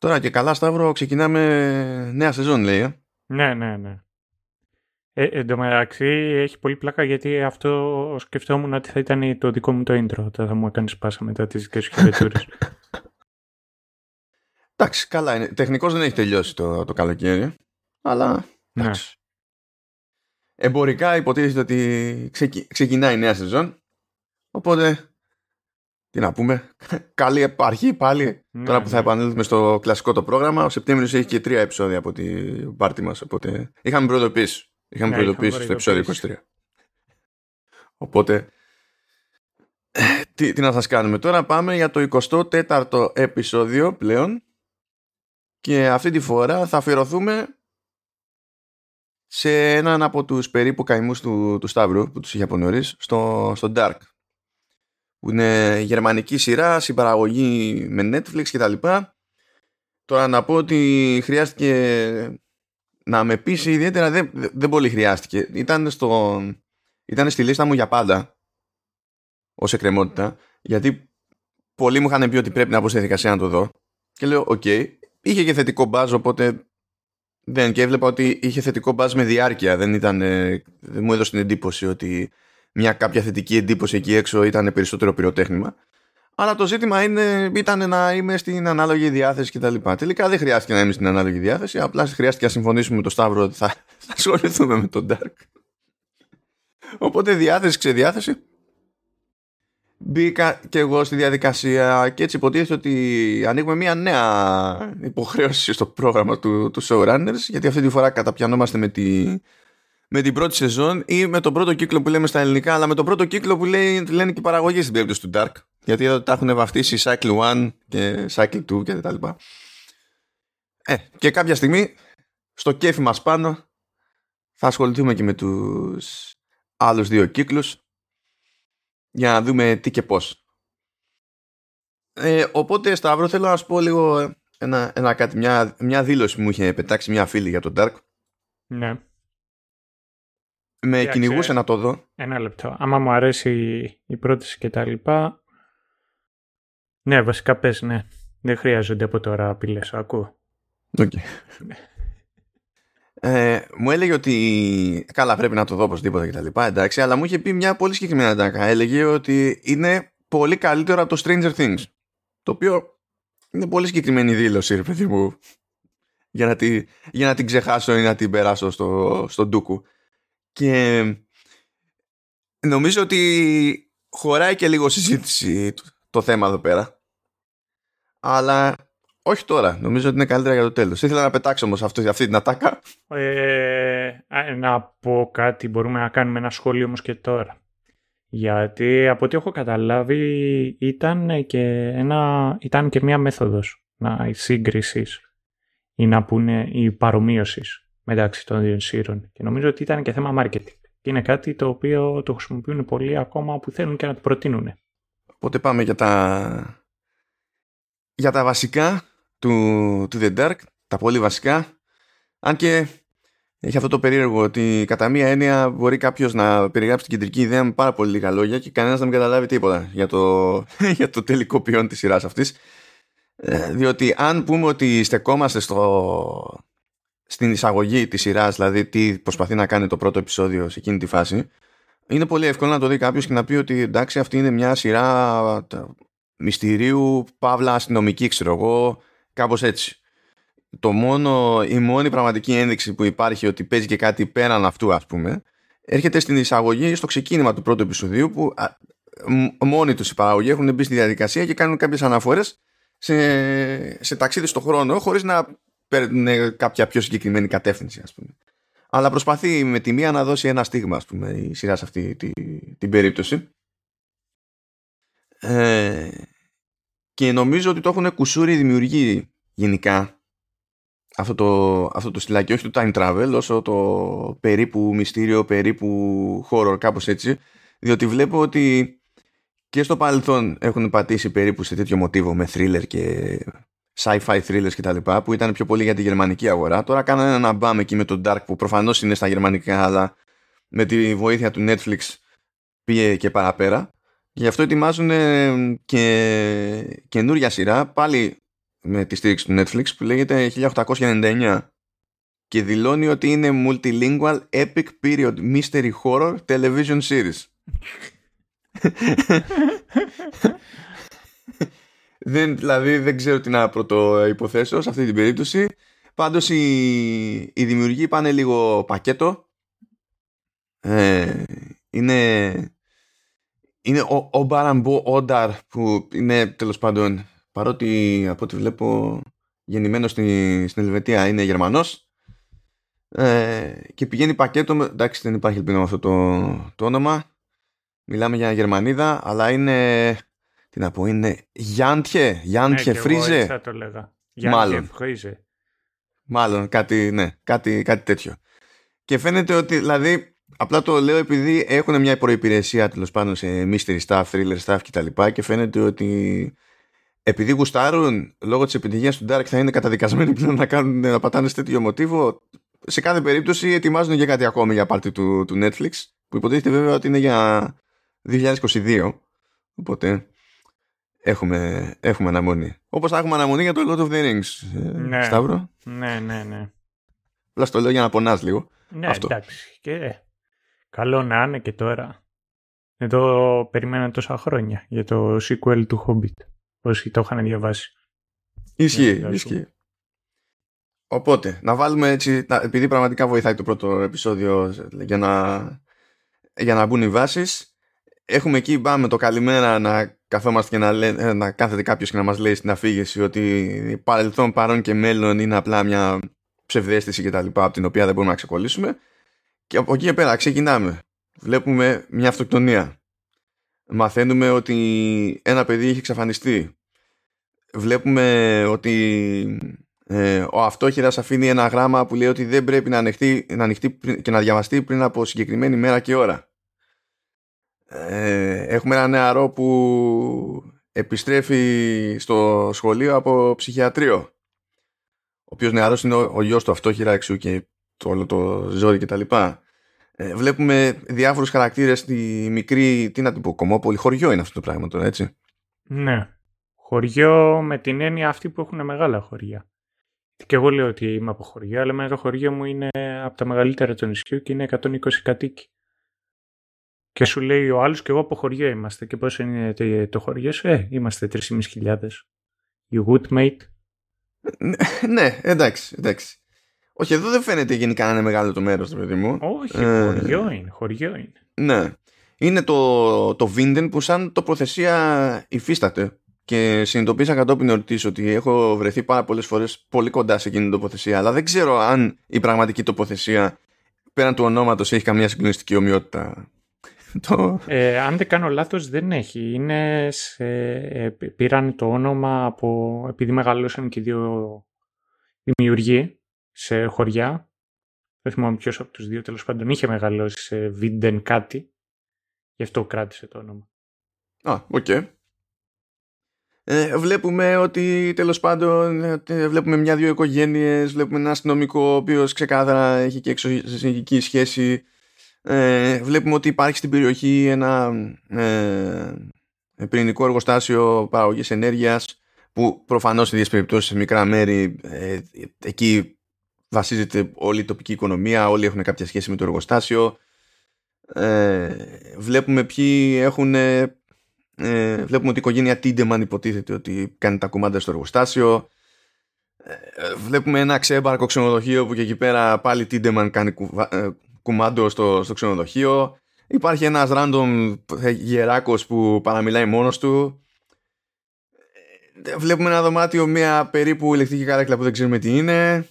Τώρα και καλά Σταύρο ξεκινάμε νέα σεζόν λέει. Ε. Ναι, ναι, ναι. Ε, εν τω μεταξύ έχει πολύ πλάκα γιατί αυτό σκεφτόμουν ότι θα ήταν το δικό μου το intro όταν θα μου έκανες πάσα μετά τις δικές σου χαιρετούρες. εντάξει, καλά είναι. Τεχνικώς δεν έχει τελειώσει το, το καλοκαίρι, αλλά Ναι. εντάξει. Εμπορικά υποτίθεται ότι ξεκι... ξεκινάει η νέα σεζόν, οπότε τι να πούμε, καλή επαρχή πάλι. Ναι, Τώρα που θα ναι. επανέλθουμε στο κλασικό το πρόγραμμα, ο Σεπτέμβριος έχει και τρία επεισόδια από την πάρτι μας, οπότε είχαμε προειδοποιήσει. Είχαμε Ναι, προειδοποιήσει είχαμε στο επεισόδιο 23. Οπότε, ε, τι, τι να σας κάνουμε. Τώρα πάμε για το 24ο επεισόδιο πλέον και αυτή τη φορά θα αφιερωθούμε σε έναν από τους περίπου καημούς του, του Σταύρου που τους είχε από νωρίς, στο, στο Dark που είναι γερμανική σειρά, συμπαραγωγή με Netflix κτλ. Τώρα να πω ότι χρειάστηκε να με πείσει ιδιαίτερα, δεν, δεν πολύ χρειάστηκε. Ήταν, στο, ήταν στη λίστα μου για πάντα ως εκκρεμότητα, γιατί πολλοί μου είχαν πει ότι πρέπει να μπω στη διαδικασία να το δω. Και λέω, οκ, είχε και θετικό buzz, οπότε δεν, και έβλεπα ότι είχε θετικό buzz με διάρκεια. Δεν, ήταν, ε, δεν μου έδωσε την εντύπωση ότι μια κάποια θετική εντύπωση εκεί έξω ήταν περισσότερο πυροτέχνημα. Αλλά το ζήτημα είναι, ήταν να είμαι στην ανάλογη διάθεση κτλ. Τελικά δεν χρειάστηκε να είμαι στην ανάλογη διάθεση. Απλά χρειάστηκε να συμφωνήσουμε με τον Σταύρο ότι θα, θα ασχοληθούμε με τον Dark. Οπότε διάθεση ξεδιάθεση. Μπήκα και εγώ στη διαδικασία και έτσι υποτίθεται ότι ανοίγουμε μια νέα υποχρέωση στο πρόγραμμα του, του showrunners γιατί αυτή τη φορά καταπιανόμαστε με, τη, με την πρώτη σεζόν ή με τον πρώτο κύκλο που λέμε στα ελληνικά αλλά με τον πρώτο κύκλο που λέει, λένε και οι παραγωγοί στην περίπτωση του Dark γιατί εδώ τα έχουν βαφτίσει Cycle 1 και Cycle 2 και τα λοιπά. Ε, και κάποια στιγμή στο κέφι μας πάνω θα ασχοληθούμε και με τους άλλους δύο κύκλους για να δούμε τι και πώς. Ε, οπότε Σταύρο θέλω να σου πω λίγο ένα, ένα κάτι, μια, μια δήλωση που μου είχε πετάξει μια φίλη για τον Dark. Ναι. Με Κοίταξε. κυνηγούσε να το δω. Ένα λεπτό. Άμα μου αρέσει η πρόταση και τα λοιπά. Ναι, βασικά πες, ναι. Δεν χρειάζονται από τώρα απειλές, ακούω. Οκ. Ε, μου έλεγε ότι καλά πρέπει να το δω οπωσδήποτε και τα λοιπά εντάξει αλλά μου είχε πει μια πολύ συγκεκριμένη ατάκα έλεγε ότι είναι πολύ καλύτερο από το Stranger Things το οποίο είναι πολύ συγκεκριμένη δήλωση ρε παιδί μου για να, τη, για να την ξεχάσω ή να την περάσω στο, στο ντούκου και νομίζω ότι χωράει και λίγο συζήτηση το, το θέμα εδώ πέρα αλλά όχι τώρα. Νομίζω ότι είναι καλύτερα για το τέλος. Ήθελα να πετάξω όμως αυτή, αυτή την ατάκα. Ε, α, να πω κάτι, μπορούμε να κάνουμε ένα σχόλιο όμως και τώρα. Γιατί από ό,τι έχω καταλάβει ήταν και, ένα, ήταν και μια μέθοδος να, η σύγκρισης ή να πούνε η παρομοίωσης μεταξύ των δύο σύρων. Και νομίζω ότι ήταν και θέμα marketing. Και είναι κάτι το οποίο το χρησιμοποιούν πολλοί ακόμα που θέλουν και να το προτείνουν. Οπότε πάμε για τα, για τα βασικά του, του The Dark, τα πολύ βασικά. Αν και έχει αυτό το περίεργο ότι κατά μία έννοια μπορεί κάποιος να περιγράψει την κεντρική ιδέα με πάρα πολύ λίγα λόγια και κανένας να μην καταλάβει τίποτα για το, για το τελικό ποιόν της σειράς αυτής. διότι αν πούμε ότι στεκόμαστε στο, στην εισαγωγή της σειράς, δηλαδή τι προσπαθεί να κάνει το πρώτο επεισόδιο σε εκείνη τη φάση, είναι πολύ εύκολο να το δει κάποιος και να πει ότι εντάξει αυτή είναι μια σειρά μυστηρίου, παύλα αστυνομική ξέρω εγώ, κάπως έτσι. Το μόνο, η μόνη πραγματική ένδειξη που υπάρχει ότι παίζει και κάτι πέραν αυτού ας πούμε, έρχεται στην εισαγωγή στο ξεκίνημα του πρώτου επεισοδίου που α, μ- μόνοι τους οι παραγωγοί έχουν μπει στη διαδικασία και κάνουν κάποιες αναφορές σε, σε ταξίδι στο χρόνο χωρίς να παίρνουν κάποια πιο συγκεκριμένη κατεύθυνση ας πούμε. Αλλά προσπαθεί με τη μία να δώσει ένα στίγμα ας πούμε η σειρά σε αυτή τη, την περίπτωση. Ε, και νομίζω ότι το έχουν κουσούρι δημιουργεί γενικά αυτό το, αυτό το στυλάκι, όχι το time travel, όσο το περίπου μυστήριο, περίπου horror, κάπως έτσι, διότι βλέπω ότι και στο παρελθόν έχουν πατήσει περίπου σε τέτοιο μοτίβο με thriller και sci-fi thrillers κτλ. που ήταν πιο πολύ για τη γερμανική αγορά. Τώρα κάνανε ένα μπαμ εκεί με τον Dark που προφανώς είναι στα γερμανικά, αλλά με τη βοήθεια του Netflix πήγε και παραπέρα. Γι' αυτό ετοιμάζουν και καινούρια σειρά, πάλι με τη στήριξη του Netflix που λέγεται 1899 και δηλώνει ότι είναι multilingual epic period mystery horror television series. δεν, δηλαδή δεν ξέρω τι να πρώτο υποθέσω σε αυτή την περίπτωση. Πάντως οι, οι δημιουργοί πάνε λίγο πακέτο. Ε, είναι είναι ο, ο Μπαραμπό Όνταρ που είναι τέλος πάντων παρότι από ό,τι βλέπω γεννημένος στη, στην Ελβετία είναι Γερμανός ε, και πηγαίνει πακέτο με, εντάξει δεν υπάρχει ελπίδα με αυτό το, το όνομα μιλάμε για Γερμανίδα αλλά είναι τι να πω είναι Γιάντιε Γιάντιε ναι, Φρίζε θα το λέγα. Μάλλον. Φρίζε. μάλλον κάτι, ναι, κάτι, κάτι τέτοιο και φαίνεται ότι δηλαδή Απλά το λέω επειδή έχουν μια προϋπηρεσία τέλος πάντων σε mystery stuff, thriller stuff κτλ. Και, και φαίνεται ότι επειδή γουστάρουν λόγω της επιτυχίας του Dark θα είναι καταδικασμένοι πλέον να, κάνουν, να πατάνε σε τέτοιο μοτίβο. Σε κάθε περίπτωση ετοιμάζουν για κάτι ακόμη για πάρτι του, του Netflix που υποτίθεται βέβαια ότι είναι για 2022. Οπότε έχουμε, έχουμε αναμονή. Όπως θα έχουμε αναμονή για το Lord of the Rings. Ε, ναι. Σταύρο. Ναι, ναι, ναι. Απλά στο λέω για να πονάς λίγο. Ναι, Αυτό. εντάξει. Και καλό να είναι και τώρα. Εδώ περιμέναν τόσα χρόνια για το sequel του Hobbit. Όσοι το είχαν διαβάσει. Ισχύει, Ναι, ισχύει. Οπότε, να βάλουμε έτσι, να- επειδή πραγματικά βοηθάει το πρώτο επεισόδιο για να, για να μπουν οι βάσεις, έχουμε εκεί πάμε το καλημέρα να καθόμαστε και να, λέ, ε, να κάθεται κάποιος και να μας λέει στην αφήγηση ότι παρελθόν, παρόν και μέλλον είναι απλά μια ψευδέστηση και τα λοιπά από την οποία δεν μπορούμε να ξεκολλήσουμε και από εκεί και πέρα ξεκινάμε. Βλέπουμε μια αυτοκτονία. Μαθαίνουμε ότι ένα παιδί έχει εξαφανιστεί. Βλέπουμε ότι ε, ο αυτόχειρας αφήνει ένα γράμμα που λέει ότι δεν πρέπει να ανοιχτεί, να ανοιχτεί πριν- και να διαβαστεί πριν από συγκεκριμένη μέρα και ώρα. Ε, έχουμε ένα νεαρό που επιστρέφει στο σχολείο από ψυχιατρίο. Ο οποίος νεαρός είναι ο, ο γιος του αυτόχειρα εξού και το όλο το ζόρι και τα λοιπά. Ε, βλέπουμε διάφορους χαρακτήρες στη μικρή, τι να την πω, κομμόπολη, χωριό είναι αυτό το πράγμα τώρα, έτσι. Ναι. Χωριό με την έννοια αυτή που έχουν μεγάλα χωριά. Και εγώ λέω ότι είμαι από χωριό, αλλά εμένα το χωριό μου είναι από τα μεγαλύτερα του νησιού και είναι 120 κατοίκοι. Και σου λέει ο άλλος και εγώ από χωριό είμαστε. Και πόσο είναι το- το χωριό σου, ε, είμαστε 3.500. You good mate; Ναι, ναι, εντάξει, εντάξει. Όχι, εδώ δεν φαίνεται γενικά να είναι μεγάλο το μέρος, ρε παιδί μου. Όχι, Ε, χωριό είναι, χωριό είναι. Ναι. Είναι το, το Vinden που σαν τοποθεσία υφίσταται. Και συνειδητοποίησα κατόπιν εορτής ότι έχω βρεθεί πάρα πολλές φορές πολύ κοντά σε εκείνη την τοποθεσία. Αλλά δεν ξέρω αν η πραγματική τοποθεσία πέραν του ονόματος έχει καμία συγκλονιστική ομοιότητα. το... Ε, αν δεν κάνω λάθος δεν έχει. Είναι σε, ε, πήραν το όνομα από, επειδή μεγαλώσαν και οι δύο δημιουργοί σε χωριά. Δεν θυμάμαι ποιος από τους δύο τέλος πάντων είχε μεγαλώσει σε Winden κάτι. Γι' αυτό κράτησε το όνομα. Α, οκ. Ε, βλέπουμε ότι τέλος πάντων ε, βλέπουμε μια-δυο οικογένειες, βλέπουμε έναν αστυνομικό ο οποίος ξεκάθαρα έχει και εξωσυζυγική σχέση. Ε, βλέπουμε ότι υπάρχει στην περιοχή ένα ε, πυρηνικό εργοστάσιο παραγωγής ενέργειας που προφανώς σε ίδιες περιπτώσεις σε μικρά μέρη ε, εκεί βασίζεται όλη η τοπική οικονομία, όλοι έχουν κάποια σχέση με το εργοστάσιο. Ε, βλέπουμε ποιοι έχουν ε, βλέπουμε ότι η οικογένεια Τίντεμαν υποτίθεται ότι κάνει τα κουμάντα στο εργοστάσιο ε, βλέπουμε ένα ξέμπαρκο ξενοδοχείο που και εκεί πέρα πάλι Τίντεμαν κάνει κουβα- ε, κουμάντο στο, στο ξενοδοχείο υπάρχει ένας random γεράκος που παραμιλάει μόνος του Ε, βλέπουμε ένα δωμάτιο μια περίπου ηλεκτρική καρέκλα που δεν ξέρουμε τι είναι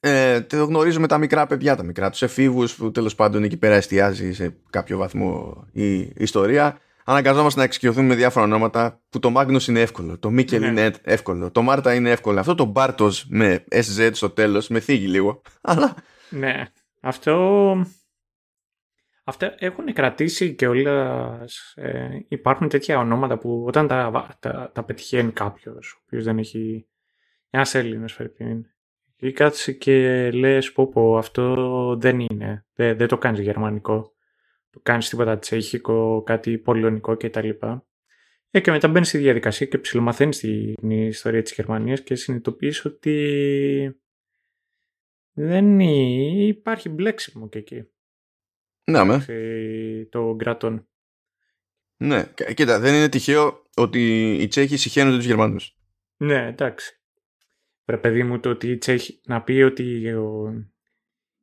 ε, το γνωρίζουμε τα μικρά παιδιά, τα μικρά τους εφήβους που τέλος πάντων εκεί πέρα εστιάζει σε κάποιο βαθμό η ιστορία. Αναγκαζόμαστε να εξοικειωθούμε με διάφορα ονόματα που το Magnus είναι εύκολο, το Μίκελ Ναι. είναι εύκολο, το Μάρτα είναι εύκολο. Αυτό το Μπάρτος με SZ στο τέλος με θίγει λίγο. Αλλά Ναι, αυτό... Αυτά έχουν κρατήσει και όλα. Ε, υπάρχουν τέτοια ονόματα που όταν τα, τα, τα πετυχαίνει κάποιος, ο οποίος δεν έχει. Ένας Έλληνας, φερπίν. Ή κάτσε και λες: Πω, πω, αυτό δεν είναι. Δεν, δεν το κάνεις γερμανικό. Το κάνεις τίποτα τσέχικο, κάτι πολωνικό κτλ. Ε, και μετά μπαίνεις στη διαδικασία και ψηλομαθαίνει την ιστορία της Γερμανίας και συνειδητοποιείς ότι δεν υπάρχει μπλέξιμο και εκεί. Ναι, με. Των κρατών. Ναι, κοίτα, δεν είναι τυχαίο ότι οι Τσέχοι συχαίνονται τους Γερμανούς. Ναι, εντάξει. Πρέπει παιδί μου το ότι οι Τσέχοι, να πει ότι ο,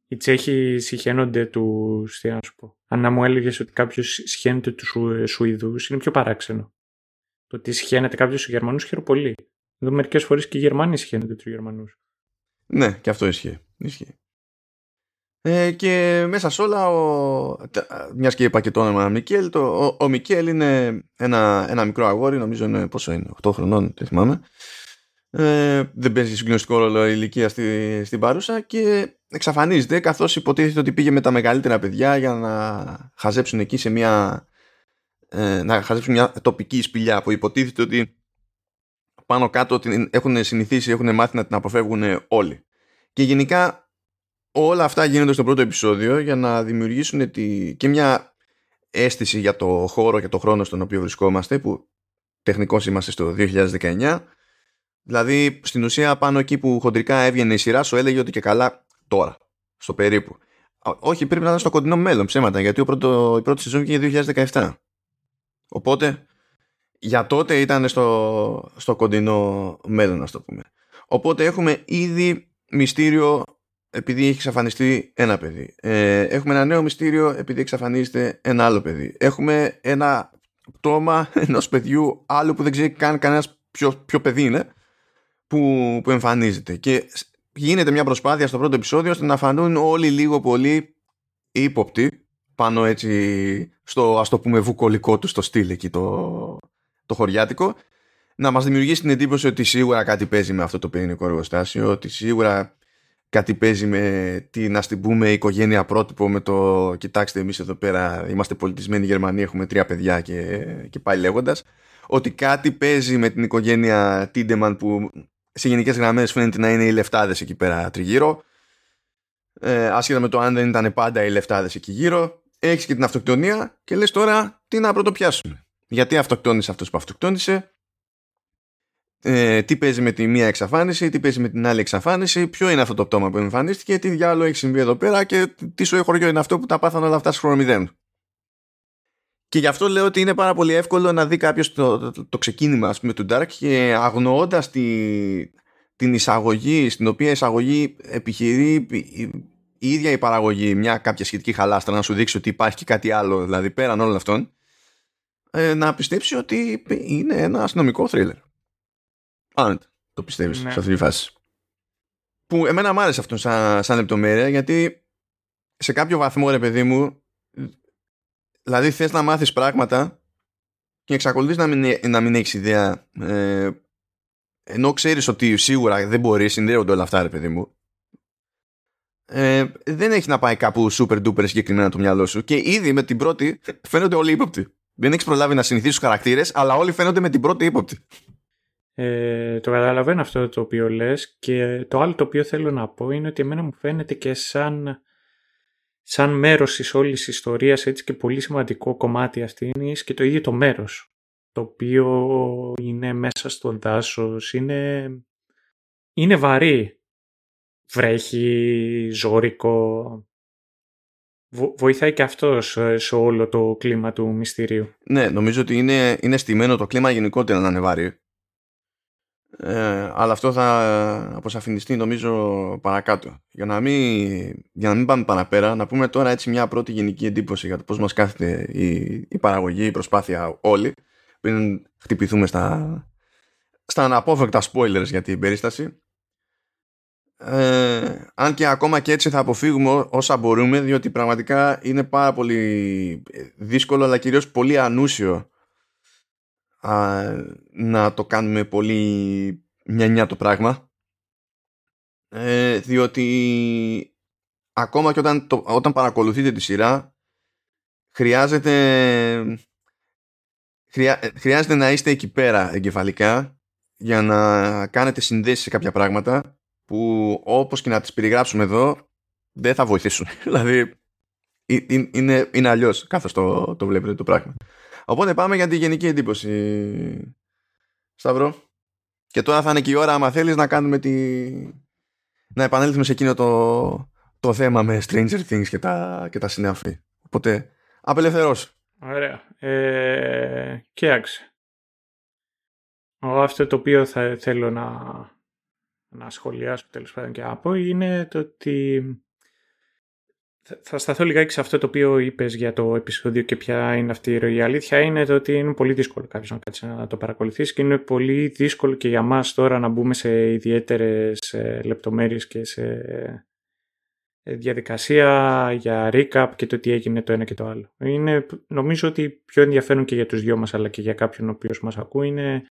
οι Τσέχοι συχαίνονται τους. Τι να σου πω. Αν να μου έλεγες ότι κάποιος συχαίνεται τους Σου, Σουηδούς, είναι πιο παράξενο. Το ότι συχαίνεται κάποιος του Γερμανούς χαίρομαι πολύ. Εδώ μερικές φορές και οι Γερμανοί συχαίνονται τους Γερμανούς. Ναι, και αυτό ισχύει. ισχύει. Ε, και μέσα σε όλα, ο, μιας και είπα και το όνομα Μικέλ, το, ο, ο Μικέλ είναι ένα, ένα μικρό αγόρι, νομίζω είναι πόσο είναι, 8 χρονών, δεν θυμάμαι. Ε, δεν παίζει συγκλονιστικό ρόλο η ηλικία στη, στην παρούσα και εξαφανίζεται καθώς υποτίθεται ότι πήγε με τα μεγαλύτερα παιδιά για να χαζέψουν εκεί σε μια ε, να χαζέψουν μια τοπική σπηλιά που υποτίθεται ότι πάνω κάτω την έχουν συνηθίσει, έχουν μάθει να την αποφεύγουν όλοι. Και γενικά όλα αυτά γίνονται στο πρώτο επεισόδιο για να δημιουργήσουν τη, και μια αίσθηση για το χώρο και το χρόνο στον οποίο βρισκόμαστε που τεχνικώς είμαστε στο 2019 δηλαδή στην ουσία πάνω εκεί που χοντρικά έβγαινε η σειρά σου έλεγε ότι και καλά τώρα στο περίπου. Όχι πρέπει να είναι στο κοντινό μέλλον ψέματα γιατί ο πρώτο, η πρώτη σεζόν βγήκε 2017 οπότε για τότε ήταν στο, στο κοντινό μέλλον να το πούμε οπότε έχουμε ήδη μυστήριο επειδή έχει εξαφανιστεί ένα παιδί. Ε, έχουμε ένα νέο μυστήριο επειδή εξαφανίζεται ένα άλλο παιδί. Έχουμε ένα πτώμα ενός παιδιού άλλου που δεν ξέρει καν κανένας ποιο, ποιο παιδί είναι που, που εμφανίζεται. Και γίνεται μια προσπάθεια στο πρώτο επεισόδιο ώστε να φανούν όλοι λίγο πολύ ύποπτοι πάνω έτσι στο ας το πούμε βουκολικό του στο στυλ εκεί το, το χωριάτικο να μας δημιουργήσει την εντύπωση ότι σίγουρα κάτι παίζει με αυτό το πυρηνικό εργοστάσιο ότι σίγουρα κάτι παίζει με τι να την πούμε οικογένεια πρότυπο με το κοιτάξτε εμείς εδώ πέρα είμαστε πολιτισμένοι Γερμανοί έχουμε τρία παιδιά και, και πάει λέγοντας ότι κάτι παίζει με την οικογένεια Τίντεμαν που σε γενικές γραμμές φαίνεται να είναι οι λεφτάδες εκεί πέρα τριγύρω. Ε, άσχετα με το αν δεν ήταν πάντα οι λεφτάδες εκεί γύρω έχεις και την αυτοκτονία και λες τώρα τι να πρωτοπιάσουμε γιατί αυτοκτόνησε αυτός που αυτοκτόνησε ε, τι παίζει με τη μία εξαφάνιση, τι παίζει με την άλλη εξαφάνιση, ποιο είναι αυτό το πτώμα που εμφανίστηκε, τι διάλογο έχει συμβεί εδώ πέρα και τι σου χωριό είναι αυτό που τα πάθαν όλα αυτά σε χρόνο μηδέν. Και γι' αυτό λέω ότι είναι πάρα πολύ εύκολο να δει κάποιος το, το, το, ξεκίνημα ας πούμε, του Dark και αγνοώντας τη, την εισαγωγή, στην οποία εισαγωγή επιχειρεί η ίδια η παραγωγή μια κάποια σχετική χαλάστρα να σου δείξει ότι υπάρχει και κάτι άλλο, δηλαδή πέραν όλων αυτών, ε, να πιστέψει ότι είναι ένα αστυνομικό θρίλερ. Αν το πιστεύεις ναι. σε αυτή τη φάση. Που εμένα μου άρεσε αυτό σαν, σαν λεπτομέρεια γιατί σε κάποιο βαθμό ρε παιδί μου δηλαδή θες να μάθεις πράγματα και εξακολουθείς να μην, να μην έχεις ιδέα ε, ενώ ξέρεις ότι σίγουρα δεν μπορείς συνδέονται όλα αυτά ρε παιδί μου ε, δεν έχει να πάει κάπου super duper συγκεκριμένα το μυαλό σου και ήδη με την πρώτη φαίνονται όλοι ύποπτοι δεν έχεις προλάβει να συνηθίσεις τους χαρακτήρες, αλλά όλοι φαίνονται με την πρώτη ύποπτη. Ε, το καταλαβαίνω αυτό το οποίο λες και το άλλο το οποίο θέλω να πω είναι ότι εμένα μου φαίνεται και σαν, σαν μέρος της όλης ιστορίας έτσι και πολύ σημαντικό κομμάτι αυτής είναι και το ίδιο το μέρος το οποίο είναι μέσα στο δάσος, είναι, είναι βαρύ, βρέχει, ζώρικο, βοηθάει και αυτός σε όλο το κλίμα του μυστηρίου. Ναι, νομίζω ότι είναι, είναι στημένο το κλίμα γενικότερα να είναι βαρύ. Ε, αλλά αυτό θα αποσαφινιστεί νομίζω παρακάτω. Για να, μην, για να μην πάμε παραπέρα, να πούμε τώρα έτσι μια πρώτη γενική εντύπωση για το πώς μας κάθεται η, η παραγωγή, η προσπάθεια όλοι, πριν χτυπηθούμε στα, στα αναπόφευκτα spoilers για την περίσταση. Ε, αν και ακόμα και έτσι θα αποφύγουμε όσα μπορούμε, διότι πραγματικά είναι πάρα πολύ δύσκολο, αλλά κυρίως πολύ ανούσιο να το κάνουμε πολύ μια το πράγμα. Ε, διότι ακόμα και όταν, το, όταν παρακολουθείτε τη σειρά χρειάζεται χρειάζεται να είστε εκεί πέρα εγκεφαλικά για να κάνετε συνδέσεις σε κάποια πράγματα που όπως και να τις περιγράψουμε εδώ δεν θα βοηθήσουν δηλαδή είναι, είναι αλλιώς καθώς το, το βλέπετε το πράγμα Οπότε πάμε για τη γενική εντύπωση. Σταυρό. Και τώρα θα είναι και η ώρα, άμα θέλεις, να κάνουμε τη... να επανέλθουμε σε εκείνο το, το θέμα με Stranger Things και τα, και τα συνάφη. Οπότε, απελευθερώσου. Ωραία. Ε, κοίταξε. Αυτό το οποίο θα θέλω να, να σχολιάσω τέλος πάντων και να πω είναι το ότι θα σταθώ λιγάκι σε αυτό το οποίο είπες για το επεισόδιο και ποια είναι αυτή η ροή. Η αλήθεια είναι το ότι είναι πολύ δύσκολο κάποιος να κάτσει να το παρακολουθήσει και είναι πολύ δύσκολο και για μας τώρα να μπούμε σε ιδιαίτερες ε, λεπτομέρειες και σε ε, διαδικασία για recap και το τι έγινε το ένα και το άλλο. Είναι, νομίζω ότι πιο ενδιαφέρον και για τους δυο μας αλλά και για κάποιον ο οποίος μας ακούει είναι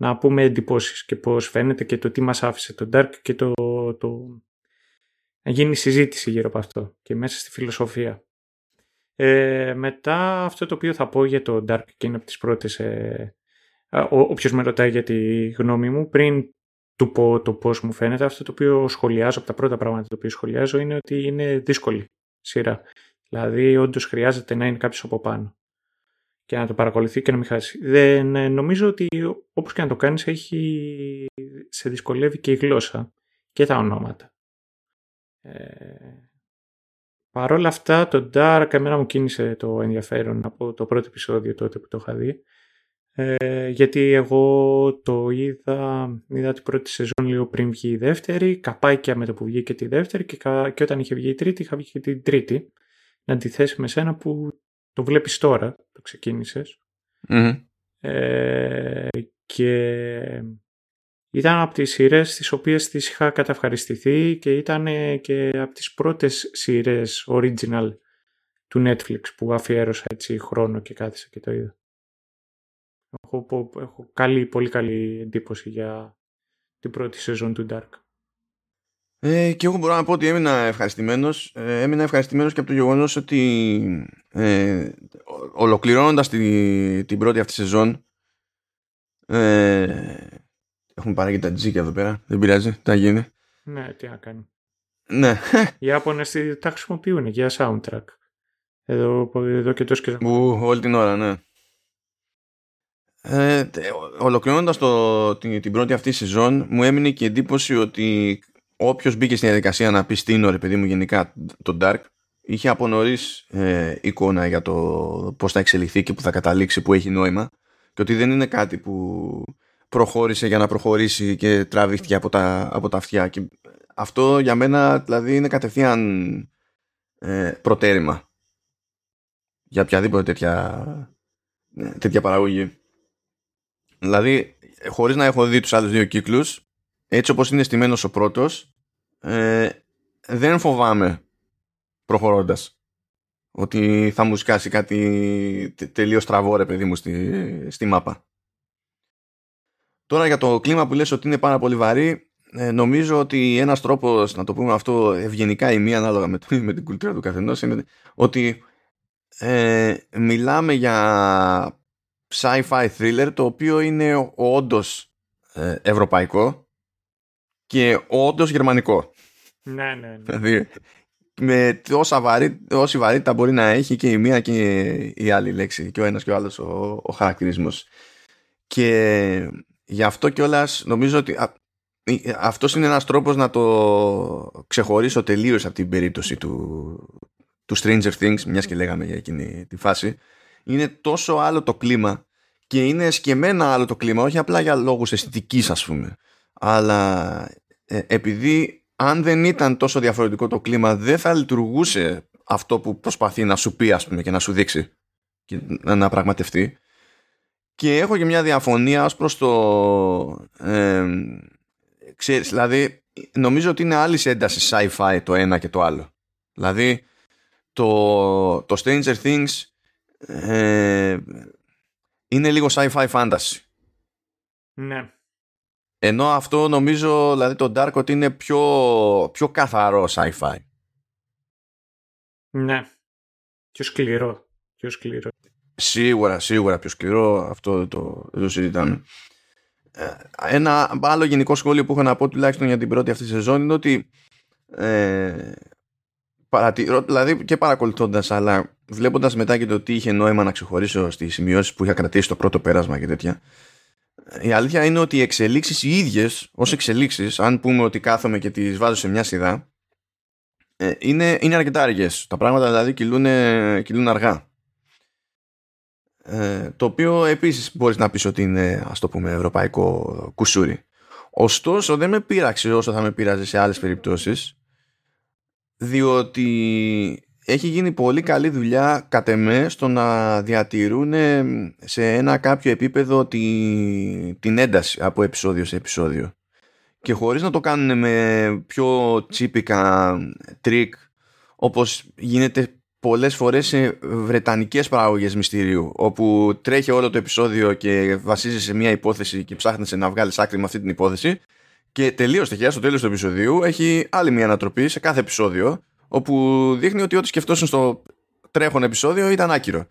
να πούμε εντυπώσεις και πώς φαίνεται και το τι μας άφησε το Dark και το, το... να γίνει συζήτηση γύρω από αυτό και μέσα στη φιλοσοφία. Ε, μετά αυτό το οποίο θα πω για το Dark και είναι από τις πρώτες ε, όποιος με ρωτάει για τη γνώμη μου πριν του πω το πώς μου φαίνεται αυτό το οποίο σχολιάζω από τα πρώτα πράγματα το οποίο σχολιάζω είναι ότι είναι δύσκολη σειρά δηλαδή όντως χρειάζεται να είναι κάποιος από πάνω και να το παρακολουθεί και να μην χάσει. Δεν ε, νομίζω ότι όπως και να το κάνεις έχει, σε δυσκολεύει και η γλώσσα και τα ονόματα. Ε, Παρ' όλα αυτά το Dark εμένα μου κίνησε το ενδιαφέρον από το πρώτο επεισόδιο τότε που το είχα δει. Ε, γιατί εγώ το είδα, είδα την πρώτη σεζόν λίγο πριν βγει η δεύτερη, καπάκια με το που βγήκε τη δεύτερη και, και όταν είχε βγει η τρίτη είχα βγει και την τρίτη. Να αντιθέσει με σένα που το βλέπεις τώρα, το ξεκινησες Ε, και ήταν από τις σειρές τις οποίες τις είχα καταυχαριστηθεί και ήταν και από τις πρώτες σειρές original του Netflix που αφιέρωσα έτσι χρόνο και κάθισα και το είδα. Έχω, έχω καλή, πολύ καλή εντύπωση για την πρώτη σεζόν του Dark. Ε, και εγώ μπορώ να πω ότι έμεινα ευχαριστημένος. Ε, έμεινα ευχαριστημένος και από το γεγονός ότι ε, ολοκληρώνοντας τη, την πρώτη αυτή σεζόν ε, έχουμε παράγει τα τζίκια εδώ πέρα. Δεν πειράζει, τι θα γίνει. Ναι, τι να κάνει. Ναι. Οι Ιάπωνες τα χρησιμοποιούν για soundtrack. Εδώ, εδώ και τόσο καιρό. Όλη την ώρα, ναι. Ε, ολοκληρώνοντας το, την, την πρώτη αυτή σεζόν μου έμεινε και εντύπωση ότι όποιος μπήκε στην διαδικασία να πει στην ώρα παιδί μου γενικά το Dark είχε από νωρίς ε, εικόνα για το πώς θα εξελιχθεί και που θα καταλήξει που έχει νόημα και ότι δεν είναι κάτι που προχώρησε για να προχωρήσει και τραβήχτηκε από τα, από τα αυτιά και αυτό για μένα δηλαδή είναι κατευθείαν ε, προτέρημα για οποιαδήποτε τέτοια, ε, τέτοια παραγωγή. Δηλαδή χωρίς να έχω δει τους άλλους δύο κύκλους έτσι όπως είναι στημένος ο πρώτος ε, δεν φοβάμαι προχωρώντας ότι θα μου σκάσει κάτι τελείως στραβό ρε παιδί μου στη, στη μάπα. Τώρα για το κλίμα που λες ότι είναι πάρα πολύ βαρύ ε, νομίζω ότι ένας τρόπος να το πούμε αυτό ευγενικά ή μη ανάλογα με, με την κουλτούρα του καθενός είναι ότι ε, μιλάμε για sci-fi thriller το οποίο είναι όντως ε, ευρωπαϊκό και όντως γερμανικό. Ναι, ναι, ναι. Δηλαδή, με όσα βαρύ, όση βαρύτητα μπορεί να έχει και η μία και η άλλη λέξη και ο ένας και ο άλλος ο, ο χαρακτηρισμός. Και γι' αυτό κιόλας νομίζω ότι αυτός είναι ένας τρόπος να το ξεχωρίσω τελείως από την περίπτωση του, του Stranger Things, μιας και λέγαμε για εκείνη τη φάση. Είναι τόσο άλλο το κλίμα και είναι σκεμμένα άλλο το κλίμα, όχι απλά για λόγους αισθητικής ας πούμε αλλά ε, επειδή αν δεν ήταν τόσο διαφορετικό το κλίμα δεν θα λειτουργούσε αυτό που προσπαθεί να σου πει ας πούμε και να σου δείξει και να πραγματευτεί. Και έχω και μια διαφωνία ως προς το ε, ξέρεις, δηλαδή νομίζω ότι είναι άλλη ένταση sci-fi το ένα και το άλλο. Δηλαδή το, το Stranger Things ε, είναι λίγο sci-fi fantasy. Ναι ενώ αυτό νομίζω, δηλαδή το Dark ότι είναι πιο, πιο καθαρό sci-fi. Ναι. Πιο σκληρό. Πιο σκληρό. Σίγουρα, σίγουρα πιο σκληρό. Αυτό το, το συζητάμε. Ε, ένα άλλο γενικό σχόλιο που έχω να πω τουλάχιστον για την πρώτη αυτή σεζόν είναι ότι ε, παρατηρώ, δηλαδή και παρακολουθώντας αλλά βλέποντας μετά και το τι είχε νόημα να ξεχωρίσω στις σημειώσεις που είχα κρατήσει το πρώτο πέρασμα και τέτοια η αλήθεια είναι ότι οι εξελίξεις οι ίδιες ως εξελίξεις αν πούμε ότι κάθομαι και τις βάζω σε μια σειρά ε, είναι, είναι αρκετά αργές. Τα πράγματα δηλαδή κυλούν, κυλούν αργά. Ε, το οποίο επίσης μπορείς να πεις ότι είναι ας το πούμε ευρωπαϊκό κουσούρι. Ωστόσο δεν με πείραξε όσο θα με πείραζε σε άλλες περιπτώσεις διότι έχει γίνει πολύ καλή δουλειά κατ' εμέ στο να διατηρούν σε ένα κάποιο επίπεδο τη, την ένταση από επεισόδιο σε επεισόδιο. Και χωρίς να το κάνουν με πιο τσίπικα τρικ όπως γίνεται πολλές φορές σε βρετανικές παραγωγές μυστηρίου όπου τρέχει όλο το επεισόδιο και βασίζει σε μια υπόθεση και ψάχνεσαι να βγάλεις άκρη με αυτή την υπόθεση και τελείως τυχαία στο τέλος του επεισοδίου έχει άλλη μια ανατροπή σε κάθε επεισόδιο όπου δείχνει ότι ό,τι σκεφτόσουν στο τρέχον επεισόδιο ήταν άκυρο.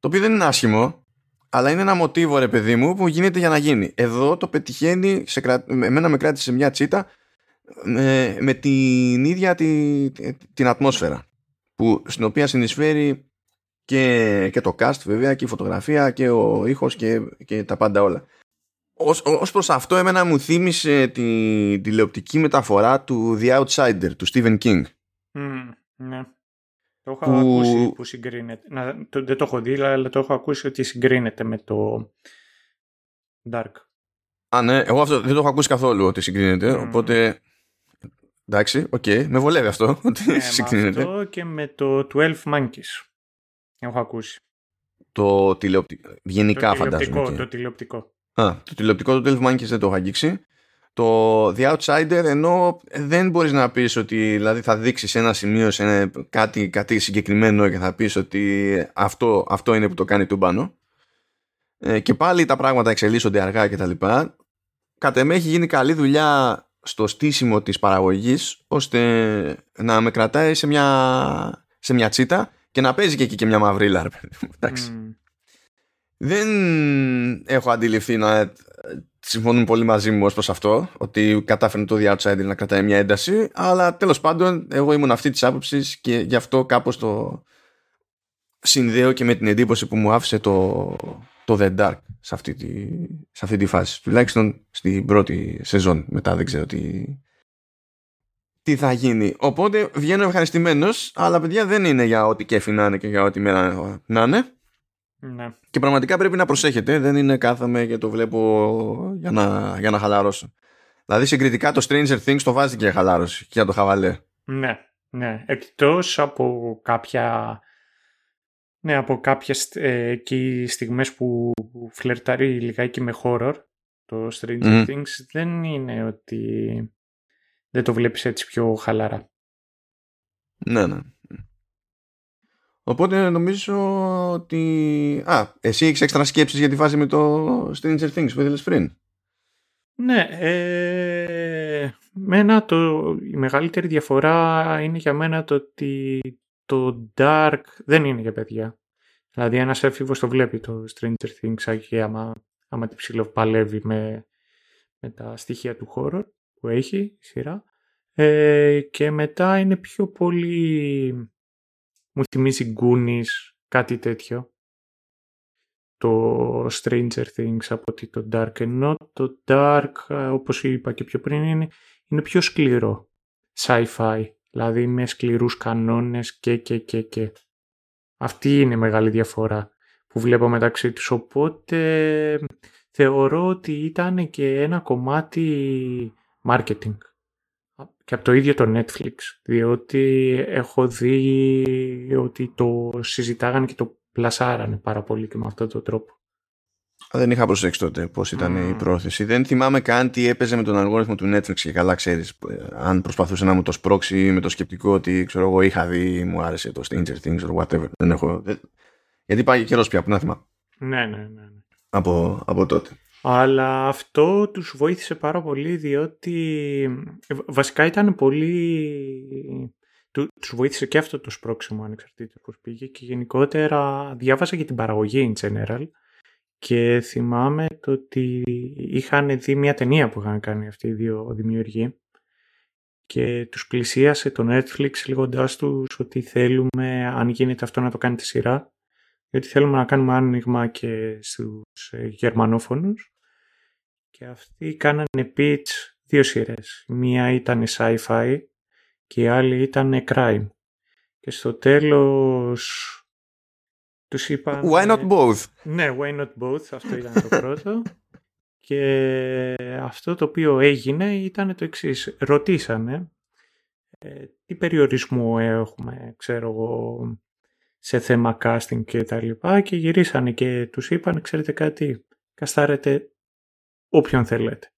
Το οποίο δεν είναι άσχημο, αλλά είναι ένα μοτίβο ρε παιδί μου που γίνεται για να γίνει. Εδώ το πετυχαίνει, σε κρα... εμένα με κράτησε μια τσίτα με, με την ίδια τη, την ατμόσφαιρα που, στην οποία συνεισφέρει και, και το cast βέβαια και η φωτογραφία και ο ήχος και, και τα πάντα όλα. Ως, ως προς αυτό εμένα μου θύμισε τη τηλεοπτική μεταφορά του The Outsider του Stephen King. Mm, ναι. Το έχω που... ακούσει που συγκρίνεται. Να, το, δεν το έχω δει, αλλά το έχω ακούσει ότι συγκρίνεται με το Dark. Α, ναι. Εγώ αυτό δεν το έχω ακούσει καθόλου ότι συγκρίνεται. Mm. Οπότε. Εντάξει, ok. Okay. Με βολεύει αυτό ότι ναι, συγκρίνεται. Με αυτό και με το 12 Monkeys. Έχω ακούσει. Το τηλεοπτικό. Γενικά το φαντάζομαι. Το τηλεοπτικό. Α, το τηλεοπτικό του 12 Monkeys δεν το έχω αγγίξει. Το The Outsider ενώ δεν μπορείς να πεις ότι δηλαδή θα δείξεις ένα σημείο σε κάτι, κάτι συγκεκριμένο και θα πεις ότι αυτό, αυτό είναι που το κάνει τούμπανο. Ε, και πάλι τα πράγματα εξελίσσονται αργά και τα λοιπά. Κατ' εμέ έχει γίνει καλή δουλειά στο στήσιμο της παραγωγής ώστε να με κρατάει σε μια, σε μια τσίτα και να παίζει και εκεί και μια μαυρίλα εντάξει. Mm. δεν έχω αντιληφθεί να συμφωνούν πολύ μαζί μου ως προς αυτό ότι κατάφερε το The Outsider να κρατάει μια ένταση αλλά τέλος πάντων εγώ ήμουν αυτή της άποψης και γι' αυτό κάπως το συνδέω και με την εντύπωση που μου άφησε το, το The Dark σε αυτή, τη, σε αυτή τη φάση. Τουλάχιστον στην πρώτη σεζόν μετά δεν ξέρω τι, τι θα γίνει. Οπότε βγαίνω ευχαριστημένος, αλλά παιδιά δεν είναι για ό,τι κέφι να είναι και για ό,τι μέρα να είναι ναι. Και πραγματικά πρέπει να προσέχετε. Δεν είναι κάθομαι και το βλέπω για να, για να χαλαρώσω. Δηλαδή συγκριτικά το Stranger Things το βάζει και για χαλάρωση και για το χαβαλέ. Ναι, ναι. Εκτός από κάποια... Ναι, από κάποιες ε, εκεί στιγμές που φλερτάρει λιγάκι με horror το Stranger Things δεν είναι ότι δεν το βλέπεις έτσι πιο χαλαρά. Ναι, ναι. Οπότε νομίζω ότι... Α, εσύ έχεις έξτρα σκέψεις για τη φάση με το Stranger Things που ήθελες πριν. Ναι, ε, μένα το, η μεγαλύτερη διαφορά είναι για μένα το ότι το Dark δεν είναι για παιδιά. Δηλαδή ένας έφηβος το βλέπει το Stranger Things και άμα, άμα τη ψηλοπαλεύει με, με τα στοιχεία του χώρου που έχει η σειρά. Ε, και μετά είναι πιο πολύ μου θυμίζει Goonies, κάτι τέτοιο. Το Stranger Things από το Dark. Ενώ το Dark, όπως είπα και πιο πριν, είναι, είναι πιο σκληρό. Sci-fi. Δηλαδή με σκληρούς κανόνες και και και και. Αυτή είναι η μεγάλη διαφορά που βλέπω μεταξύ τους. Οπότε θεωρώ ότι ήταν και ένα κομμάτι marketing και από το ίδιο το Netflix, διότι έχω δει ότι το συζητάγανε και το πλασάρανε πάρα πολύ και με αυτόν τον τρόπο. Δεν είχα προσέξει τότε πώς ήταν η πρόθεση. Δεν θυμάμαι καν τι έπαιζε με τον αλγόριθμο του Netflix και καλά ξέρεις ε, αν προσπαθούσε να μου το σπρώξει με το σκεπτικό ότι ξέρω εγώ είχα δει μου άρεσε το Stranger Things or whatever. Δεν έχω... Γιατί πάει καιρός πια που να θυμάμαι. Ναι, ναι, ναι. ναι. Από, από τότε. Αλλά αυτό τους βοήθησε πάρα πολύ διότι ε, βασικά ήταν πολύ... Τους βοήθησε και αυτό το σπρώξιμο ανεξαρτήτως πώς πήγε και γενικότερα διάβασα για την παραγωγή in general και θυμάμαι το ότι είχαν δει μια ταινία που είχαν κάνει αυτοί οι δύο δημιουργοί και τους πλησίασε το Netflix λέγοντάς τους ότι θέλουμε, αν γίνεται αυτό, να το κάνετε σειρά γιατί θέλουμε να κάνουμε άνοιγμα και στους ε, γερμανόφωνους και αυτοί κάνανε pitch δύο σειρές. Μία ήταν sci-fi και η άλλη ήταν crime. Και στο τέλος τους είπαν... Why not both? Ναι, why not both, αυτό ήταν το πρώτο. και αυτό το οποίο έγινε ήταν το εξής. Ρωτήσανε ε, τι περιορισμό έχουμε, ξέρω εγώ, σε θέμα casting και τα λοιπά και γυρίσανε και τους είπαν, ξέρετε κάτι, καστάρετε όποιον θέλετε.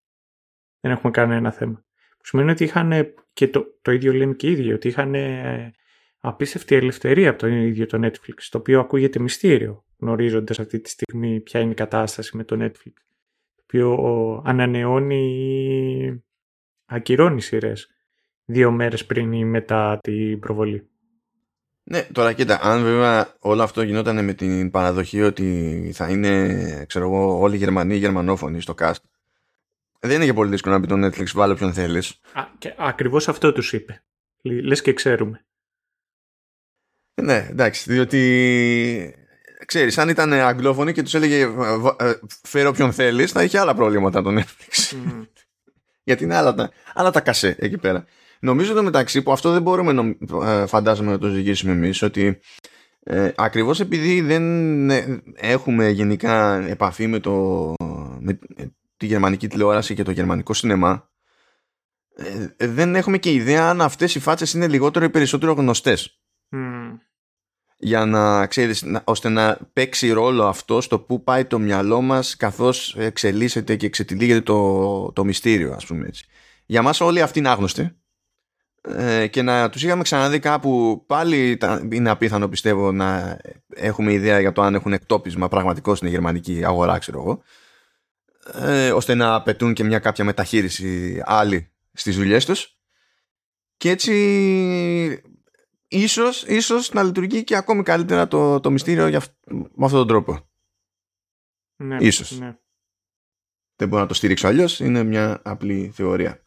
Δεν έχουμε κανένα θέμα. Που σημαίνει ότι είχαν, και το, το ίδιο λένε και οι ίδιοι, ότι είχαν ε, απίστευτη ελευθερία από το ίδιο το Netflix, το οποίο ακούγεται μυστήριο, γνωρίζοντας αυτή τη στιγμή ποια είναι η κατάσταση με το Netflix, το οποίο ανανεώνει ή ακυρώνει σειρές δύο μέρες πριν ή μετά την προβολή. Ναι, τώρα κοίτα, αν βέβαια όλο αυτό γινόταν με την παραδοχή ότι θα είναι, ξέρω εγώ, όλοι οι Γερμανοί ή Γερμανόφωνοι στο cast, δεν είναι και πολύ δύσκολο να πει το Netflix βάλω όποιον θέλεις. Ακριβώς αυτό τους είπε. Λες και ξέρουμε. Ναι, εντάξει, διότι ξέρεις, αν ήταν αγγλόφωνοι και τους έλεγε ε, φέρω όποιον θέλεις, θα είχε άλλα προβλήματα το Netflix. Mm. Γιατί είναι άλλα τα, άλλα τα κασέ εκεί πέρα. Νομίζω το μεταξύ που αυτό δεν μπορούμε ε, φαντάζομαι να το ζυγίσουμε εμείς ότι ε, ακριβώς επειδή δεν ε, έχουμε γενικά επαφή με, το, με τη γερμανική τηλεόραση και το γερμανικό σινεμά ε, δεν έχουμε και ιδέα αν αυτές οι φάτσες είναι λιγότερο ή περισσότερο γνωστές. Για να ξέρεις, ώστε να παίξει ρόλο αυτό στο που πάει το μυαλό μας καθώς εξελίσσεται και εξετυλίγεται το, το μυστήριο ας πούμε έτσι. Για μας όλοι αυτοί είναι άγνωστοι ε, και να τους είχαμε ξαναδεί κάπου πάλι είναι απίθανο πιστεύω να έχουμε ιδέα για το αν έχουν εκτόπισμα πραγματικό στην γερμανική αγορά ξέρω εγώ ε, ώστε να απαιτούν και μια κάποια μεταχείριση άλλη στις δουλειές τους και έτσι ίσως, ίσως να λειτουργεί και ακόμη καλύτερα το, το μυστήριο για, με αυτόν τον τρόπο. Ναι, ίσως. Ναι. Δεν μπορώ να το στηρίξω αλλιώς, είναι μια απλή θεωρία.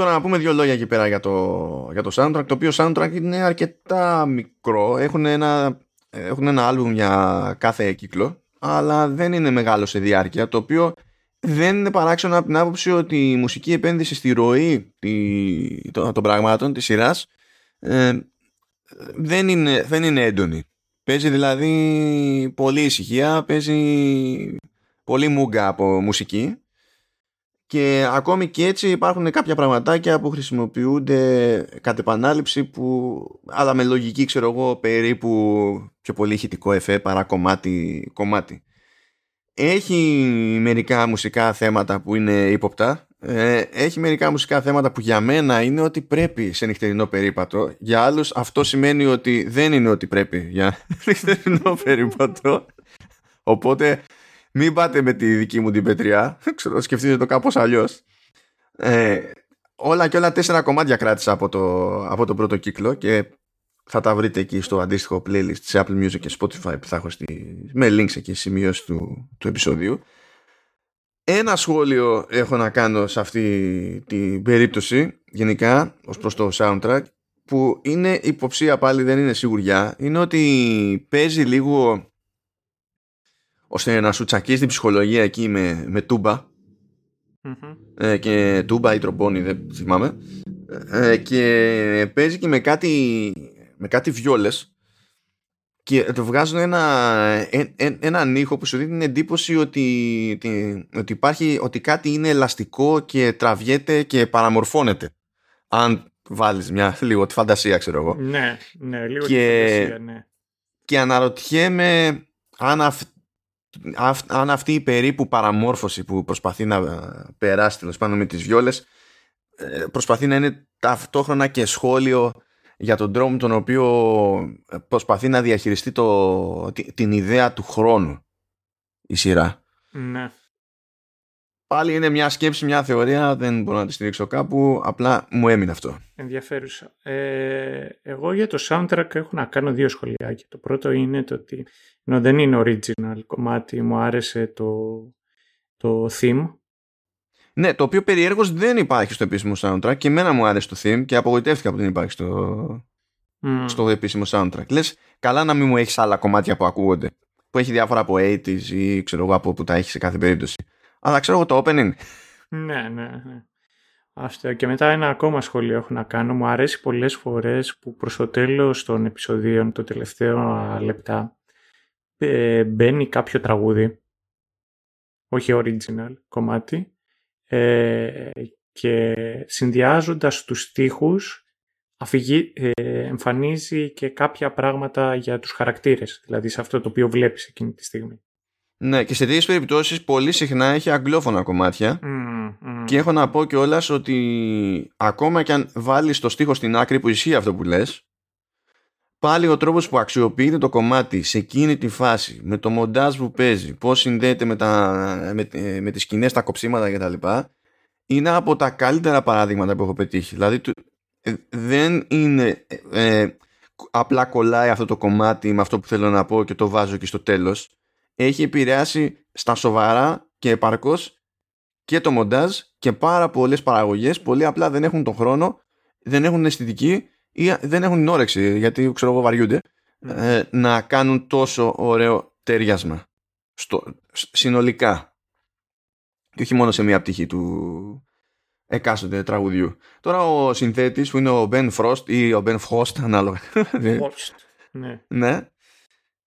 Τώρα να πούμε δύο λόγια εκεί πέρα για το, για το soundtrack, το οποίο soundtrack είναι αρκετά μικρό. Έχουν ένα, έχουν ένα άλμπουμ για κάθε κύκλο, αλλά δεν είναι μεγάλο σε διάρκεια, το οποίο δεν είναι παράξενο από την άποψη ότι η μουσική επένδυση στη ροή των πραγμάτων της σειράς ε, δεν, είναι, δεν είναι έντονη. Παίζει δηλαδή πολύ ησυχία, παίζει πολύ μούγκα από μουσική και ακόμη και έτσι υπάρχουν κάποια πραγματάκια που χρησιμοποιούνται κατ' επανάληψη που αλλά με λογική ξέρω εγώ περίπου πιο πολύ ηχητικό εφέ παρά κομμάτι κομμάτι. Έχει μερικά μουσικά θέματα που είναι ύποπτα. Ε, έχει μερικά μουσικά θέματα που για μένα είναι ότι πρέπει σε νυχτερινό περίπατο. Για άλλους αυτό σημαίνει ότι δεν είναι ότι πρέπει για νυχτερινό περίπατο. Οπότε μην πάτε με τη δική μου την πετριά. Ξέρω, σκεφτείτε το κάπως αλλιώς. Ε, όλα και όλα τέσσερα κομμάτια κράτησα από το, από το πρώτο κύκλο και θα τα βρείτε εκεί στο αντίστοιχο playlist της Apple Music και Spotify που θα έχω στη, με links εκεί σημείωση του, του επεισοδίου. Ένα σχόλιο έχω να κάνω σε αυτή την περίπτωση γενικά ως προς το soundtrack που είναι υποψία πάλι δεν είναι σιγουριά είναι ότι παίζει λίγο ώστε να σου τσακίσει την ψυχολογία εκεί με, με τουμπα ε, και τούμπα ή τρομπόνι δεν θυμάμαι. Ε, και παίζει και με κάτι με κάτι βιόλες. Και το βγάζουν ένα, ένα, έναν ήχο που σου δίνει την εντύπωση ότι, ότι, υπάρχει, ότι κάτι είναι ελαστικό και τραβιέται και παραμορφώνεται. Αν βάλεις μια λίγο τη φαντασία ξέρω εγώ. Ναι, ναι λίγο και, τη φαντασία ναι. και αναρωτιέμαι αν, αν αυτή η περίπου παραμόρφωση που προσπαθεί να περάσει τέλος πάνω με τις βιόλες ε, προσπαθεί να είναι ταυτόχρονα και σχόλιο για τον τρόπο τον οποίο προσπαθεί να διαχειριστεί το, την ιδέα του χρόνου η σειρά. Ναι. Πάλι είναι μια σκέψη, μια θεωρία, δεν μπορώ να τη στηρίξω κάπου, απλά μου έμεινε αυτό. Ενδιαφέρουσα. Ε, εγώ για το soundtrack έχω να κάνω δύο σχολιάκια. Το πρώτο είναι το ότι ενώ δεν είναι original κομμάτι, μου άρεσε το, το theme. Ναι, το οποίο περιέργως δεν υπάρχει στο επίσημο soundtrack και εμένα μου άρεσε το theme και απογοητεύτηκα που δεν υπάρχει στο, Mm. στο επίσημο soundtrack. Λες, καλά να μην μου έχεις άλλα κομμάτια που ακούγονται. Που έχει διάφορα από 80s ή ξέρω εγώ από που τα έχεις σε κάθε περίπτωση. Αλλά ξέρω εγώ το opening. Ναι, ναι, ναι. Αυτό. Και μετά ένα ακόμα σχόλιο έχω να κάνω. Μου αρέσει πολλές φορές που προς το τέλος των επεισοδίων, το τελευταίο α, λεπτά, ε, μπαίνει κάποιο τραγούδι, όχι original κομμάτι, ε, και συνδυάζοντας τους στίχους αφηγεί, ε, εμφανίζει και κάποια πράγματα για τους χαρακτήρες, δηλαδή σε αυτό το οποίο βλέπεις εκείνη τη στιγμή. Ναι, και σε τέτοιες περιπτώσεις πολύ συχνά έχει αγγλόφωνα κομμάτια. Mm, mm. Και έχω να πω κιόλας ότι ακόμα και αν βάλεις το στίχο στην άκρη που ισχύει αυτό που λες, πάλι ο τρόπος που αξιοποιείται το κομμάτι σε εκείνη τη φάση, με το μοντάζ που παίζει, πώς συνδέεται με, τα, με, ε, με τις σκηνές, τα κοψίματα κτλ., είναι από τα καλύτερα παράδειγματα που έχω πετύχει. Δηλαδή, του- ε, δεν είναι ε, ε, απλά κολλάει αυτό το κομμάτι με αυτό που θέλω να πω και το βάζω και στο τέλος. Έχει επηρεάσει στα σοβαρά και επαρκώς και το μοντάζ και πάρα πολλές παραγωγές πολύ απλά δεν έχουν τον χρόνο, δεν έχουν αισθητική ή δεν έχουν την όρεξη γιατί ξέρω εγώ βαριούνται ε, να κάνουν τόσο ωραίο ταιριάσμα στο, σ- συνολικά και όχι μόνο σε μία πτυχή του εκάστοτε τραγουδιού. Τώρα ο συνθέτης που είναι ο Ben Frost ή ο Ben Frost ανάλογα. First. Ναι. ναι.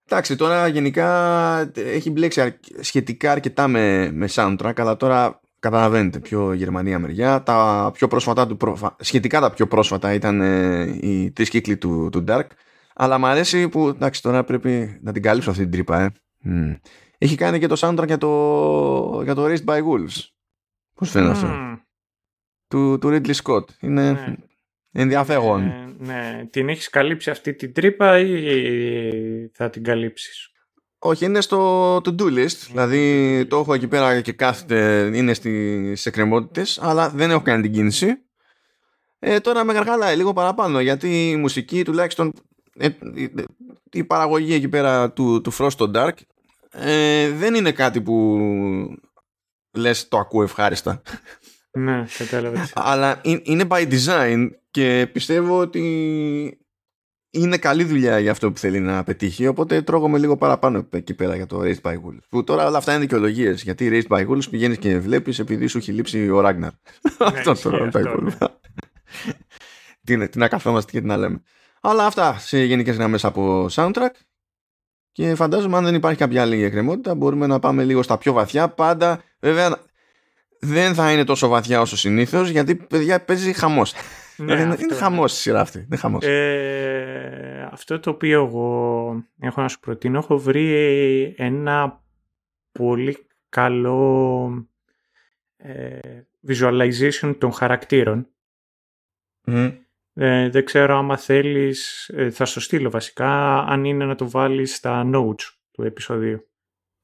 Εντάξει, τώρα γενικά έχει μπλέξει αρ- σχετικά αρκετά με, με soundtrack, αλλά τώρα καταλαβαίνετε πιο Γερμανία μεριά. Τα πιο πρόσφατα του, προφα- σχετικά τα πιο πρόσφατα ήταν ε, οι τρεις κύκλοι του, του Dark. Αλλά μου αρέσει που, εντάξει, τώρα πρέπει να την καλύψω αυτή την τρύπα, ε. Μμ. Έχει κάνει και το soundtrack για το, για το Raised by Wolves. Πώς φαίνεται αυτό; Μμμ. Του, του Ridley Scott. Είναι Ναι. Ενδιαφέρον. Ε, ναι. Την έχεις καλύψει αυτή την τρύπα ή θα την καλύψεις; Όχι, είναι στο to-do list. Δηλαδή το έχω εκεί πέρα και κάθεται, είναι στις εκκρεμότητες, αλλά δεν έχω κάνει την κίνηση. Ε, τώρα με γαργάλα λίγο παραπάνω, γιατί η μουσική τουλάχιστον ε, η, η παραγωγή εκεί πέρα του, του Frost to Dark ε, δεν είναι κάτι που λες το ακούω ευχάριστα. Ναι, κατάλαβα. Αλλά είναι- είναι by design και πιστεύω ότι είναι καλή δουλειά για αυτό που θέλει να πετύχει. Οπότε τρώγομαι λίγο παραπάνω εκεί πέρα για το Raised by Wolves. Που τώρα όλα αυτά είναι δικαιολογίες. Γιατί Raised by Wolves πηγαίνεις και βλέπεις επειδή σου έχει λείψει ο Ragnar. αυτό ισχύει το αυτό, τα υπόλοιπα. τι, είναι, τι να καθόμαστε και τι να λέμε. Αλλά αυτά σε γενικές γραμμές από soundtrack. Και φαντάζομαι αν δεν υπάρχει κάποια άλλη εκκρεμότητα μπορούμε να πάμε λίγο στα πιο βαθιά. Πάντα βέβαια δεν θα είναι τόσο βαθιά όσο συνήθως γιατί παιδιά παίζει χαμός. Ναι, είναι αυτό είναι χαμός η σειρά αυτή. Είναι χαμός. Ε, αυτό το οποίο εγώ έχω να σου προτείνω, έχω βρει ένα πολύ καλό ε, visualization των χαρακτήρων. Μμ. Ε, δεν ξέρω άμα θέλεις, ε, θα στο στείλω βασικά, αν είναι να το βάλεις στα notes του επεισοδίου.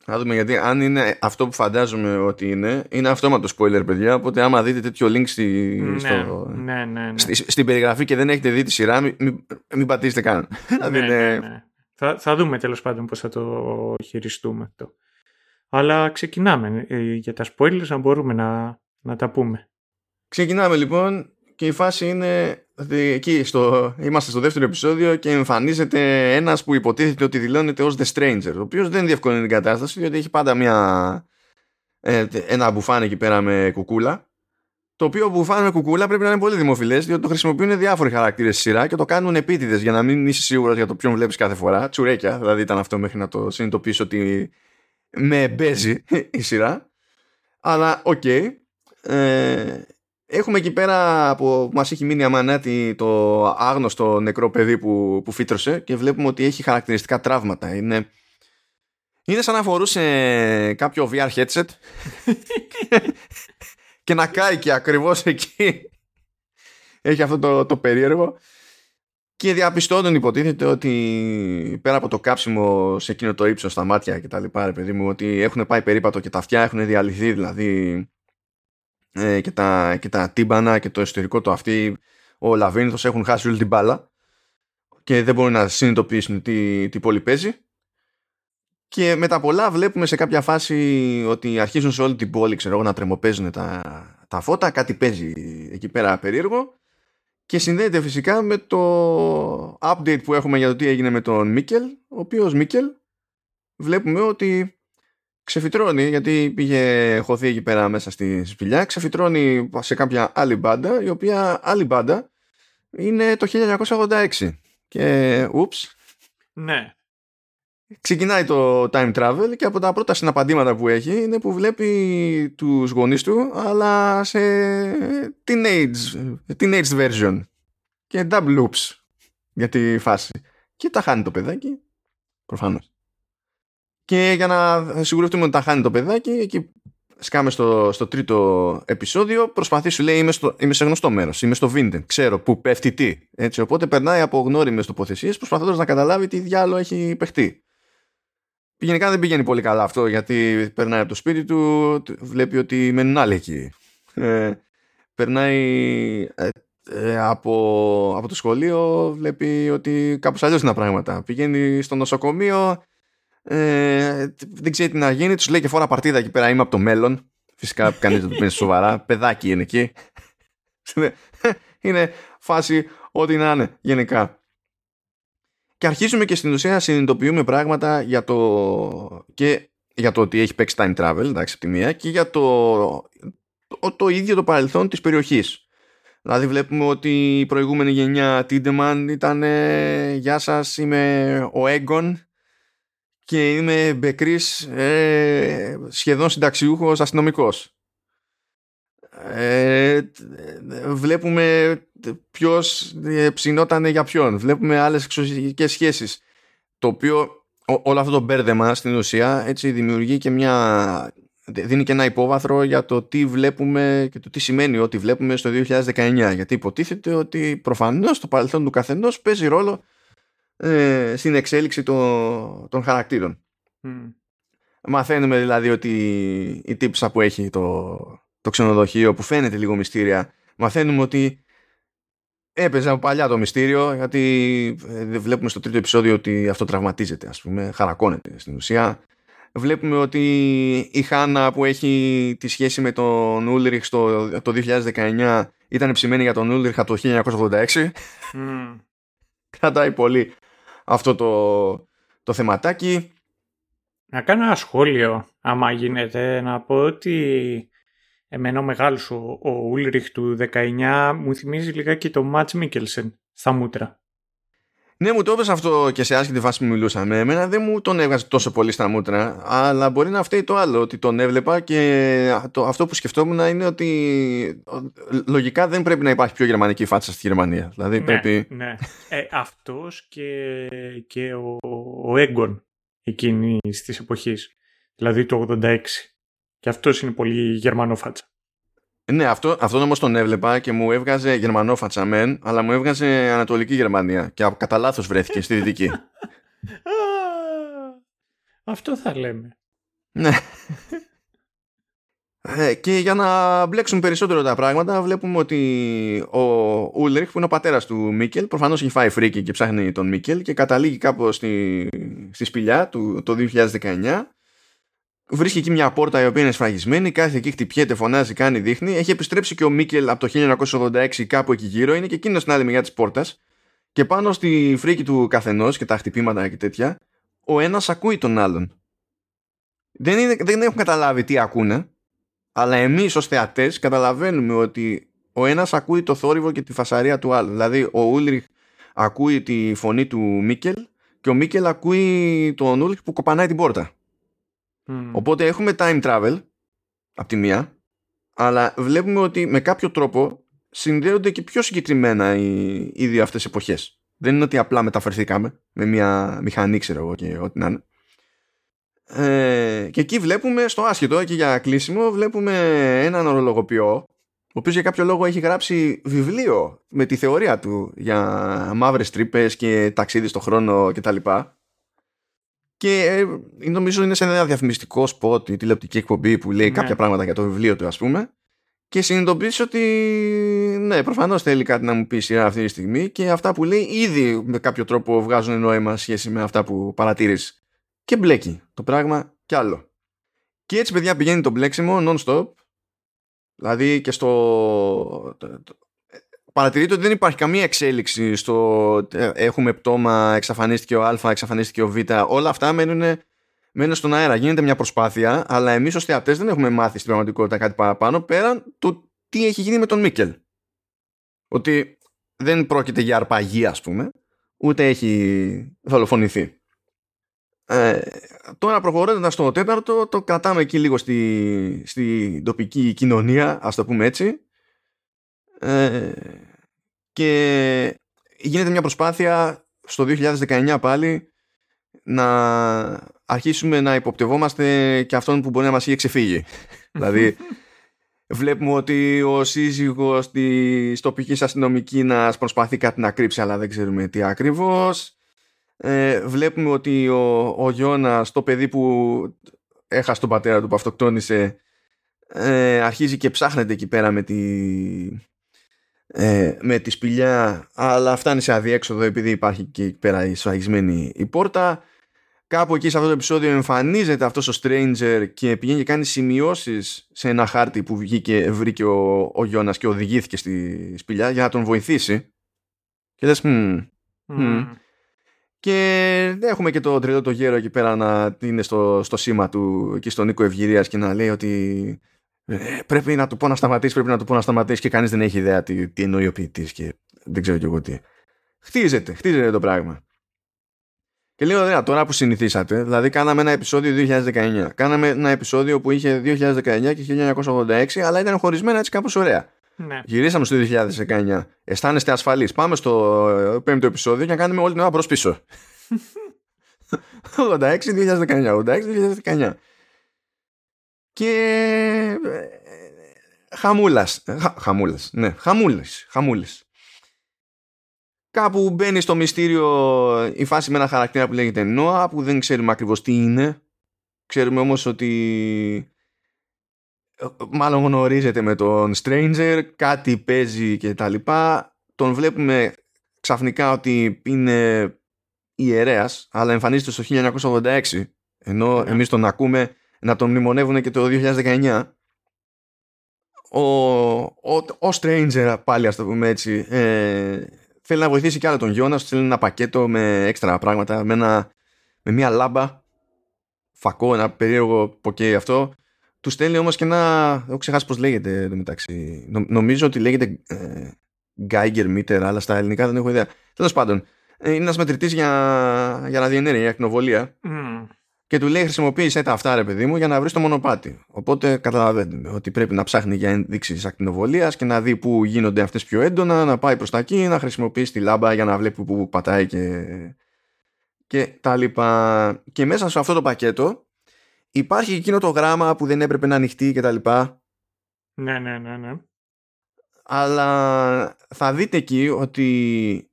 Να δούμε γιατί αν είναι αυτό που φαντάζομαι ότι είναι, είναι αυτόματο spoiler, παιδιά. Οπότε άμα δείτε τέτοιο link στη, Ναι, στο, ναι, ναι, ναι. στη- στην περιγραφή και δεν έχετε δει τη σειρά, μην, μην, μην πατήσετε καν. Δηλαδή ναι, είναι- ναι, ναι. Θα, θα δούμε τέλος πάντων πώς θα το χειριστούμε αυτό. Αλλά ξεκινάμε. Ε, για τα spoilers να μπορούμε να, να τα πούμε. Ξεκινάμε λοιπόν και η φάση είναι ότι εκεί στο, είμαστε στο δεύτερο επεισόδιο και εμφανίζεται ένας που υποτίθεται ότι δηλώνεται ως The Stranger, ο οποίος δεν διευκολύνει την κατάσταση διότι έχει πάντα μια, ε, ένα μπουφάν εκεί πέρα με κουκούλα το οποίο μπουφάν με κουκούλα πρέπει να είναι πολύ δημοφιλές διότι το χρησιμοποιούν διάφοροι χαρακτήρες στη σειρά και το κάνουν επίτηδες για να μην είσαι σίγουρος για το ποιον βλέπεις κάθε φορά. Τσουρέκια, δηλαδή ήταν αυτό μέχρι να το συνειδητοποιήσω ότι με παίζει η σειρά. Αλλά οκ. Ε, Έχουμε εκεί πέρα που μας έχει μείνει αμανάτι το άγνωστο νεκρό παιδί που, που φύτρωσε και βλέπουμε ότι έχει χαρακτηριστικά τραύματα. Είναι, είναι σαν να φορούσε κάποιο VR headset και να κάηκε ακριβώς εκεί. Έχει αυτό το, το περίεργο. Και διαπιστώνουν υποτίθεται ότι πέρα από το κάψιμο σε εκείνο το ύψος στα μάτια και τα λοιπά, ρε παιδί μου, ότι έχουν πάει περίπατο και τα αυτιά έχουν διαλυθεί, δηλαδή ε, και, τα, και τα τύμπανα και το εσωτερικό του αυτή ο Λαβίνθος έχουν χάσει όλη την μπάλα και δεν μπορούν να συνειδητοποιήσουν τι, τι πόλη παίζει. Και με τα πολλά βλέπουμε σε κάποια φάση ότι αρχίζουν σε όλη την πόλη ξέρω εγώ, να τρεμοπαίζουν τα, τα φώτα, κάτι παίζει εκεί πέρα περίεργο. Και συνδέεται φυσικά με το update που έχουμε για το τι έγινε με τον Μίκελ, ο οποίος Μίκελ βλέπουμε ότι ξεφυτρώνει, γιατί πήγε χωθεί εκεί πέρα μέσα στη σπηλιά, ξεφυτρώνει σε κάποια άλλη μπάντα, η οποία άλλη μπάντα είναι το 1986. Και, ούψ. Ναι. Ξεκινάει το time travel και από τα πρώτα συναπαντήματα που έχει είναι που βλέπει τους γονείς του αλλά σε teenage, teenage version και double loops για τη φάση. Και τα χάνει το παιδάκι, προφανώς. Και για να σιγουρευτούμε ότι τα χάνει το παιδάκι, εκεί σκάμε στο, στο τρίτο επεισόδιο, προσπαθεί σου λέει είμαι, στο, είμαι σε γνωστό μέρος, είμαι στο Vinden, ξέρω που πέφτει τι. Έτσι, οπότε περνάει από γνώριμες τοποθεσίες προσπαθώντας να καταλάβει τι διάλογο έχει παιχτεί. Γενικά δεν πηγαίνει πολύ καλά αυτό γιατί περνάει από το σπίτι του, βλέπει ότι μένουν άλλοι εκεί. Ε, περνάει ε, ε, από, από το σχολείο, βλέπει ότι κάπως αλλιώς είναι τα πράγματα. Πηγαίνει στο νοσοκομείο, ε, δεν ξέρει τι να γίνει, τους λέει και φορά παρτίδα εκεί πέρα. Είμαι από το μέλλον. Φυσικά κανείς δεν το πει σοβαρά. Παιδάκι είναι εκεί. είναι φάση ό,τι να είναι γενικά. Και αρχίζουμε και στην ουσία συνειδητοποιούμε πράγματα για το, και για το ότι έχει παίξει time travel, εντάξει, από τη μία, και για το, το, το ίδιο το παρελθόν της περιοχής. Δηλαδή βλέπουμε ότι η προηγούμενη γενιά Τίντεμαν ήταν «Γεια σας, είμαι ο Έγκον και είμαι μπεκρής ε, σχεδόν συνταξιούχος αστυνομικός. Ε, βλέπουμε ποιος ε, ψινόταν για ποιον. Βλέπουμε άλλες εξωσιακές σχέσεις. Το οποίο όλο αυτό το μπέρδεμα στην ουσία έτσι δημιουργεί και μια δίνει και ένα υπόβαθρο για το τι βλέπουμε και το τι σημαίνει ότι βλέπουμε στο 2019 γιατί υποτίθεται ότι προφανώς το παρελθόν του καθενός παίζει ρόλο ε, στην εξέλιξη των, των χαρακτήρων. Μαθαίνουμε δηλαδή ότι η τύψα που έχει το, το ξενοδοχείο που φαίνεται λίγο μυστήρια μαθαίνουμε ότι έπαιζε από παλιά το μυστήριο γιατί ε, βλέπουμε στο τρίτο επεισόδιο ότι αυτό τραυματίζεται ας πούμε, χαρακώνεται στην ουσία. Βλέπουμε ότι η Χάνα που έχει τη σχέση με τον Ούλριχ στο, το 2019 ήταν ψημένη για τον Ούλριχ από το 1986. Mm. Κρατάει πολύ αυτό το, το θεματάκι. Να κάνω ένα σχόλιο, άμα γίνεται, να πω ότι εμένα ο μεγάλος ο, ο Ούλριχ του 19 μου θυμίζει λιγάκι το Μάτς Μίκελσεν στα μούτρα. Ναι, μου το έπεσε αυτό και σε άσχετη φάση που μιλούσαμε. Εμένα δεν μου τον έβγαζε τόσο πολύ στα μούτρα, αλλά μπορεί να φταίει το άλλο, ότι τον έβλεπα και το, αυτό που σκεφτόμουν είναι ότι λογικά δεν πρέπει να υπάρχει πιο γερμανική φάτσα στη Γερμανία. Δηλαδή ναι, πρέπει... ναι. Ε, αυτός και, και ο, ο Έγκον εκείνης της εποχής, δηλαδή το 86. Και αυτός είναι πολύ γερμανό φάτσα. Ναι, αυτό, αυτόν όμως τον έβλεπα και μου έβγαζε Γερμανό φατσαμέν, αλλά μου έβγαζε Ανατολική Γερμανία και κατά λάθος βρέθηκε στη Δυτική. αυτό θα λέμε. Ναι. Ε, και για να μπλέξουν περισσότερο τα πράγματα, βλέπουμε ότι ο Ούλριχ, που είναι ο πατέρας του Μίκελ, προφανώς έχει φάει φρίκι και ψάχνει τον Μίκελ και καταλήγει κάπου στη, στη σπηλιά του το 2019 Βρίσκει εκεί μια πόρτα η οποία είναι σφραγισμένη, κάθε εκεί χτυπιέται, φωνάζει, κάνει, δείχνει. Έχει επιστρέψει και ο Μίκελ από το 1986 κάπου εκεί γύρω, είναι και εκείνος στην άλλη μεριά της πόρτας. Και πάνω στη φρίκη του καθενός και τα χτυπήματα και τέτοια, ο ένας ακούει τον άλλον. Δεν, είναι, δεν έχουν καταλάβει τι ακούνε, αλλά εμείς ως θεατές καταλαβαίνουμε ότι ο ένας ακούει το θόρυβο και τη φασαρία του άλλου. Δηλαδή, ο Ούλριχ ακούει τη φωνή του Μίκελ και ο Μίκελ ακούει τον Ούλριχ που κοπανάει την πόρτα. Οπότε έχουμε time travel από τη μία, αλλά βλέπουμε ότι με κάποιο τρόπο συνδέονται και πιο συγκεκριμένα οι, οι δύο αυτές εποχές. Δεν είναι ότι απλά μεταφερθήκαμε με μια μηχανή, ξέρω εγώ και ό,τι να είναι. Ε, και εκεί βλέπουμε, στο άσχετο και για κλείσιμο, βλέπουμε έναν ωρολογοποιό, ο οποίος για κάποιο λόγο έχει γράψει βιβλίο με τη θεωρία του για μαύρες τρύπες και ταξίδι στο χρόνο κτλ. Και ε, νομίζω είναι σε ένα διαφημιστικό σποτ η τηλεοπτική εκπομπή που λέει ναι. κάποια πράγματα για το βιβλίο του, ας πούμε. Και συνειδητοποιήσει ότι ναι, προφανώς θέλει κάτι να μου πει σειρά αυτή τη στιγμή και αυτά που λέει ήδη με κάποιο τρόπο βγάζουν νόημα σχέση με αυτά που παρατήρησε. Και μπλέκει το πράγμα κι άλλο. Και έτσι, παιδιά, πηγαίνει το μπλέξιμο non-stop Δηλαδή και στο... Παρατηρείτε ότι δεν υπάρχει καμία εξέλιξη στο ε, έχουμε πτώμα, εξαφανίστηκε ο Α, εξαφανίστηκε ο Β. Όλα αυτά μένουν, μένουν στον αέρα. Γίνεται μια προσπάθεια, αλλά εμείς ως θεατές δεν έχουμε μάθει στην πραγματικότητα κάτι παραπάνω πέραν του τι έχει γίνει με τον Μίκελ. Ότι δεν πρόκειται για αρπαγή ας πούμε, ούτε έχει δολοφονηθεί. Ε, τώρα προχωρώντας στο τέταρτο το κρατάμε εκεί λίγο στη, στη τοπική κοινωνία ας το πούμε έτσι ε, και γίνεται μια προσπάθεια στο 2019 πάλι να αρχίσουμε να υποπτευόμαστε και αυτόν που μπορεί να μας έχει ξεφύγει. Δηλαδή βλέπουμε ότι ο σύζυγος της τοπικής αστυνομικής προσπαθεί κάτι να κρύψει αλλά δεν ξέρουμε τι ακριβώς. Ε, βλέπουμε ότι ο, ο Γιώνας το παιδί που έχασε τον πατέρα του που αυτοκτόνησε ε, αρχίζει και ψάχνεται εκεί πέρα με τη, ε, με τη σπηλιά αλλά φτάνει σε αδιέξοδο επειδή υπάρχει και εκεί πέρα η σφαγισμένη η πόρτα. Κάπου εκεί σε αυτό το επεισόδιο εμφανίζεται αυτός ο Stranger και πηγαίνει και κάνει σημειώσεις σε ένα χάρτη που βγήκε, βρήκε ο, ο Γιώνας και οδηγήθηκε στη σπηλιά για να τον βοηθήσει. Και λες mm, mm. Και έχουμε και το τρελό το γέρο εκεί πέρα να είναι στο, στο σήμα του εκεί στον Νίκο Ευγυρίας και να λέει ότι ε, πρέπει να του πω να σταματήσει, πρέπει να του πω να σταματήσει και κανείς δεν έχει ιδέα τι, τι εννοεί ο ποιητής και δεν ξέρω κι εγώ τι. Χτίζεται, χτίζεται το πράγμα. Και λέω ωραία, τώρα που συνηθίσατε, δηλαδή κάναμε ένα επεισόδιο 2019. Κάναμε ένα επεισόδιο που είχε 2019 και 1986, αλλά ήταν χωρισμένα έτσι κάπως ωραία. Ναι. Γυρίσαμε στο 2019. Αισθάνεστε ασφαλείς. Πάμε στο ε, πέμπτο επεισόδιο και να κάνουμε όλη την ώρα προς πίσω. 86-2019. 86-2019. Και. Χαμούλας. Ε, Χαμούλας. Ναι, χαμούλες. Χαμούλες. Κάπου μπαίνει στο μυστήριο η φάση με ένα χαρακτήρα που λέγεται Νόα που δεν ξέρουμε ακριβώς τι είναι. Ξέρουμε όμως ότι μάλλον γνωρίζεται με τον Stranger, κάτι παίζει και τα λοιπά. Τον βλέπουμε ξαφνικά ότι είναι ιερέας, αλλά εμφανίζεται στο 1986, ενώ ναι. εμείς τον ακούμε να τον μνημονεύουν και το 2019. Ο, ο, ο Stranger, πάλι ας το πούμε έτσι, ε, θέλει να βοηθήσει κι άλλο τον Γιώνα, θέλει ένα πακέτο με έξτρα πράγματα, με, ένα, με μια λάμπα, φακό, ένα περίεργο ποκέ αυτό, του στέλνει όμως και ένα. Έχω ξεχάσει πώς λέγεται το μεταξύ. νομίζω ότι λέγεται ε, Geiger Meter, αλλά στα ελληνικά δεν έχω ιδέα. Τέλος πάντων, ε, είναι ένας μετρητής για, για ραδιενέργεια, για ακτινοβολία. Mm. Και του λέει: Χρησιμοποίησε τα αυτά, ρε παιδί μου, για να βρεις το μονοπάτι. Οπότε καταλαβαίνουμε ότι πρέπει να ψάχνει για ενδείξεις ακτινοβολίας και να δει πού γίνονται αυτές πιο έντονα, να πάει προς τα εκεί, να χρησιμοποιήσει τη λάμπα για να βλέπει πού πατάει και, και τα λοιπά. Και μέσα σε αυτό το πακέτο υπάρχει εκείνο το γράμμα που δεν έπρεπε να ανοιχτεί και τα λοιπά. Ναι, ναι, ναι, ναι. Αλλά θα δείτε εκεί ότι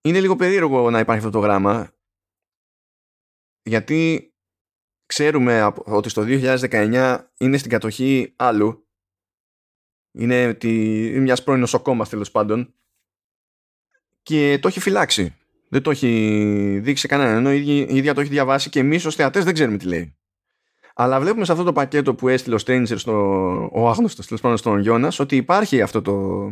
είναι λίγο περίεργο να υπάρχει αυτό το γράμμα γιατί ξέρουμε ότι στο 2019 είναι στην κατοχή άλλου είναι τη, μιας πρώην νοσοκόμας τέλος πάντων και το έχει φυλάξει δεν το έχει δείξει κανέναν ενώ η ίδια το έχει διαβάσει και εμείς ως θεατές δεν ξέρουμε τι λέει αλλά βλέπουμε σε αυτό το πακέτο που έστειλε ο Stranger, στο, ο άγνωστος τέλος πάντων στον Γιώνας, ότι υπάρχει αυτό το,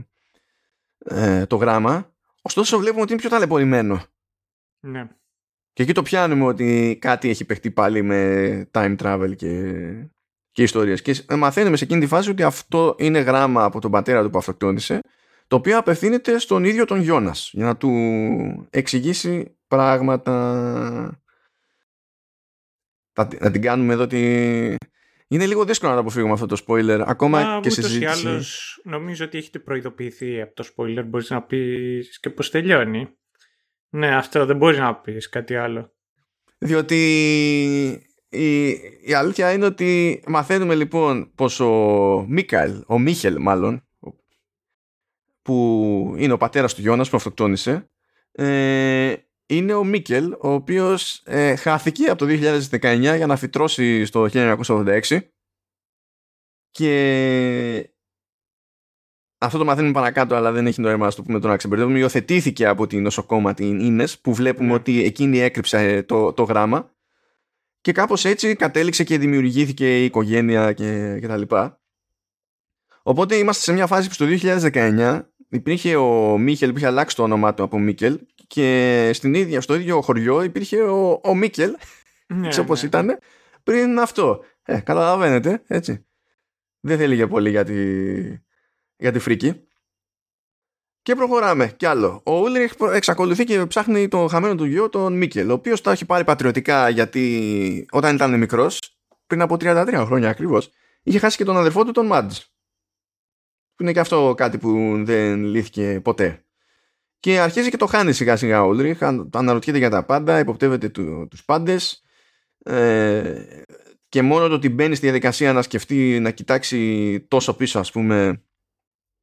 ε, το γράμμα. Ωστόσο, βλέπουμε ότι είναι πιο ταλαιπωρημένο. Ναι. Και εκεί το πιάνουμε ότι κάτι έχει παιχτεί πάλι με time travel και, και ιστορίες. Και μαθαίνουμε σε εκείνη τη φάση ότι αυτό είναι γράμμα από τον πατέρα του που αυτοκτόνησε, το οποίο απευθύνεται στον ίδιο τον Γιώνας για να του εξηγήσει πράγματα να την κάνουμε εδώ ότι Είναι λίγο δύσκολο να το αποφύγουμε αυτό το spoiler, ακόμα Α, και σε συζήτηση. Ή άλλως, νομίζω ότι έχετε προειδοποιηθεί από το spoiler. Μπορείς να πεις και πώς τελειώνει. Ναι, αυτό δεν μπορείς να πεις κάτι άλλο. Διότι η, η αλήθεια είναι ότι μαθαίνουμε λοιπόν πως ο Μίκαλ, ο Μίχελ μάλλον, που είναι ο πατέρας του Γιώνας που αυτοκτόνησε, ε, είναι ο Μίκελ, ο οποίος ε, χάθηκε από το 2019 για να φυτρώσει στο 1986 και αυτό το μαθαίνουμε παρακάτω, αλλά δεν έχει νόημα να το πούμε τώρα ξεμπερδεύουμε. Υιοθετήθηκε από την νοσοκόμα την Ίνες, που βλέπουμε ναι. ότι εκείνη έκρυψε το, το γράμμα και κάπως έτσι κατέληξε και δημιουργήθηκε η οικογένεια και, και τα λοιπά. Οπότε είμαστε σε μια φάση που στο 2019 υπήρχε ο Μίχελ που είχε αλλάξει το όνομά του από Μίκελ και στην ίδια, στο ίδιο χωριό υπήρχε ο, ο Μίκελ ναι, έτσι όπως ναι. ήταν πριν αυτό. Ε, καταλαβαίνετε, έτσι. Δεν θέλει για πολύ για τη, για τη φρίκη. Και προχωράμε κι άλλο. Ο Ούλριχ εξακολουθεί και ψάχνει τον χαμένο του γιο, τον Μίκελ, ο οποίος το έχει πάρει πατριωτικά γιατί όταν ήταν μικρός, πριν από 33 χρόνια ακριβώς, είχε χάσει και τον αδερφό του, τον Μάντζ. Που είναι και αυτό κάτι που δεν λύθηκε ποτέ. Και αρχίζει και το χάνει σιγά σιγά ο Ούλριχ, αναρωτιέται για τα πάντα, υποπτεύεται τους πάντες ε, και μόνο το ότι μπαίνει στη διαδικασία να σκεφτεί να κοιτάξει τόσο πίσω ας πούμε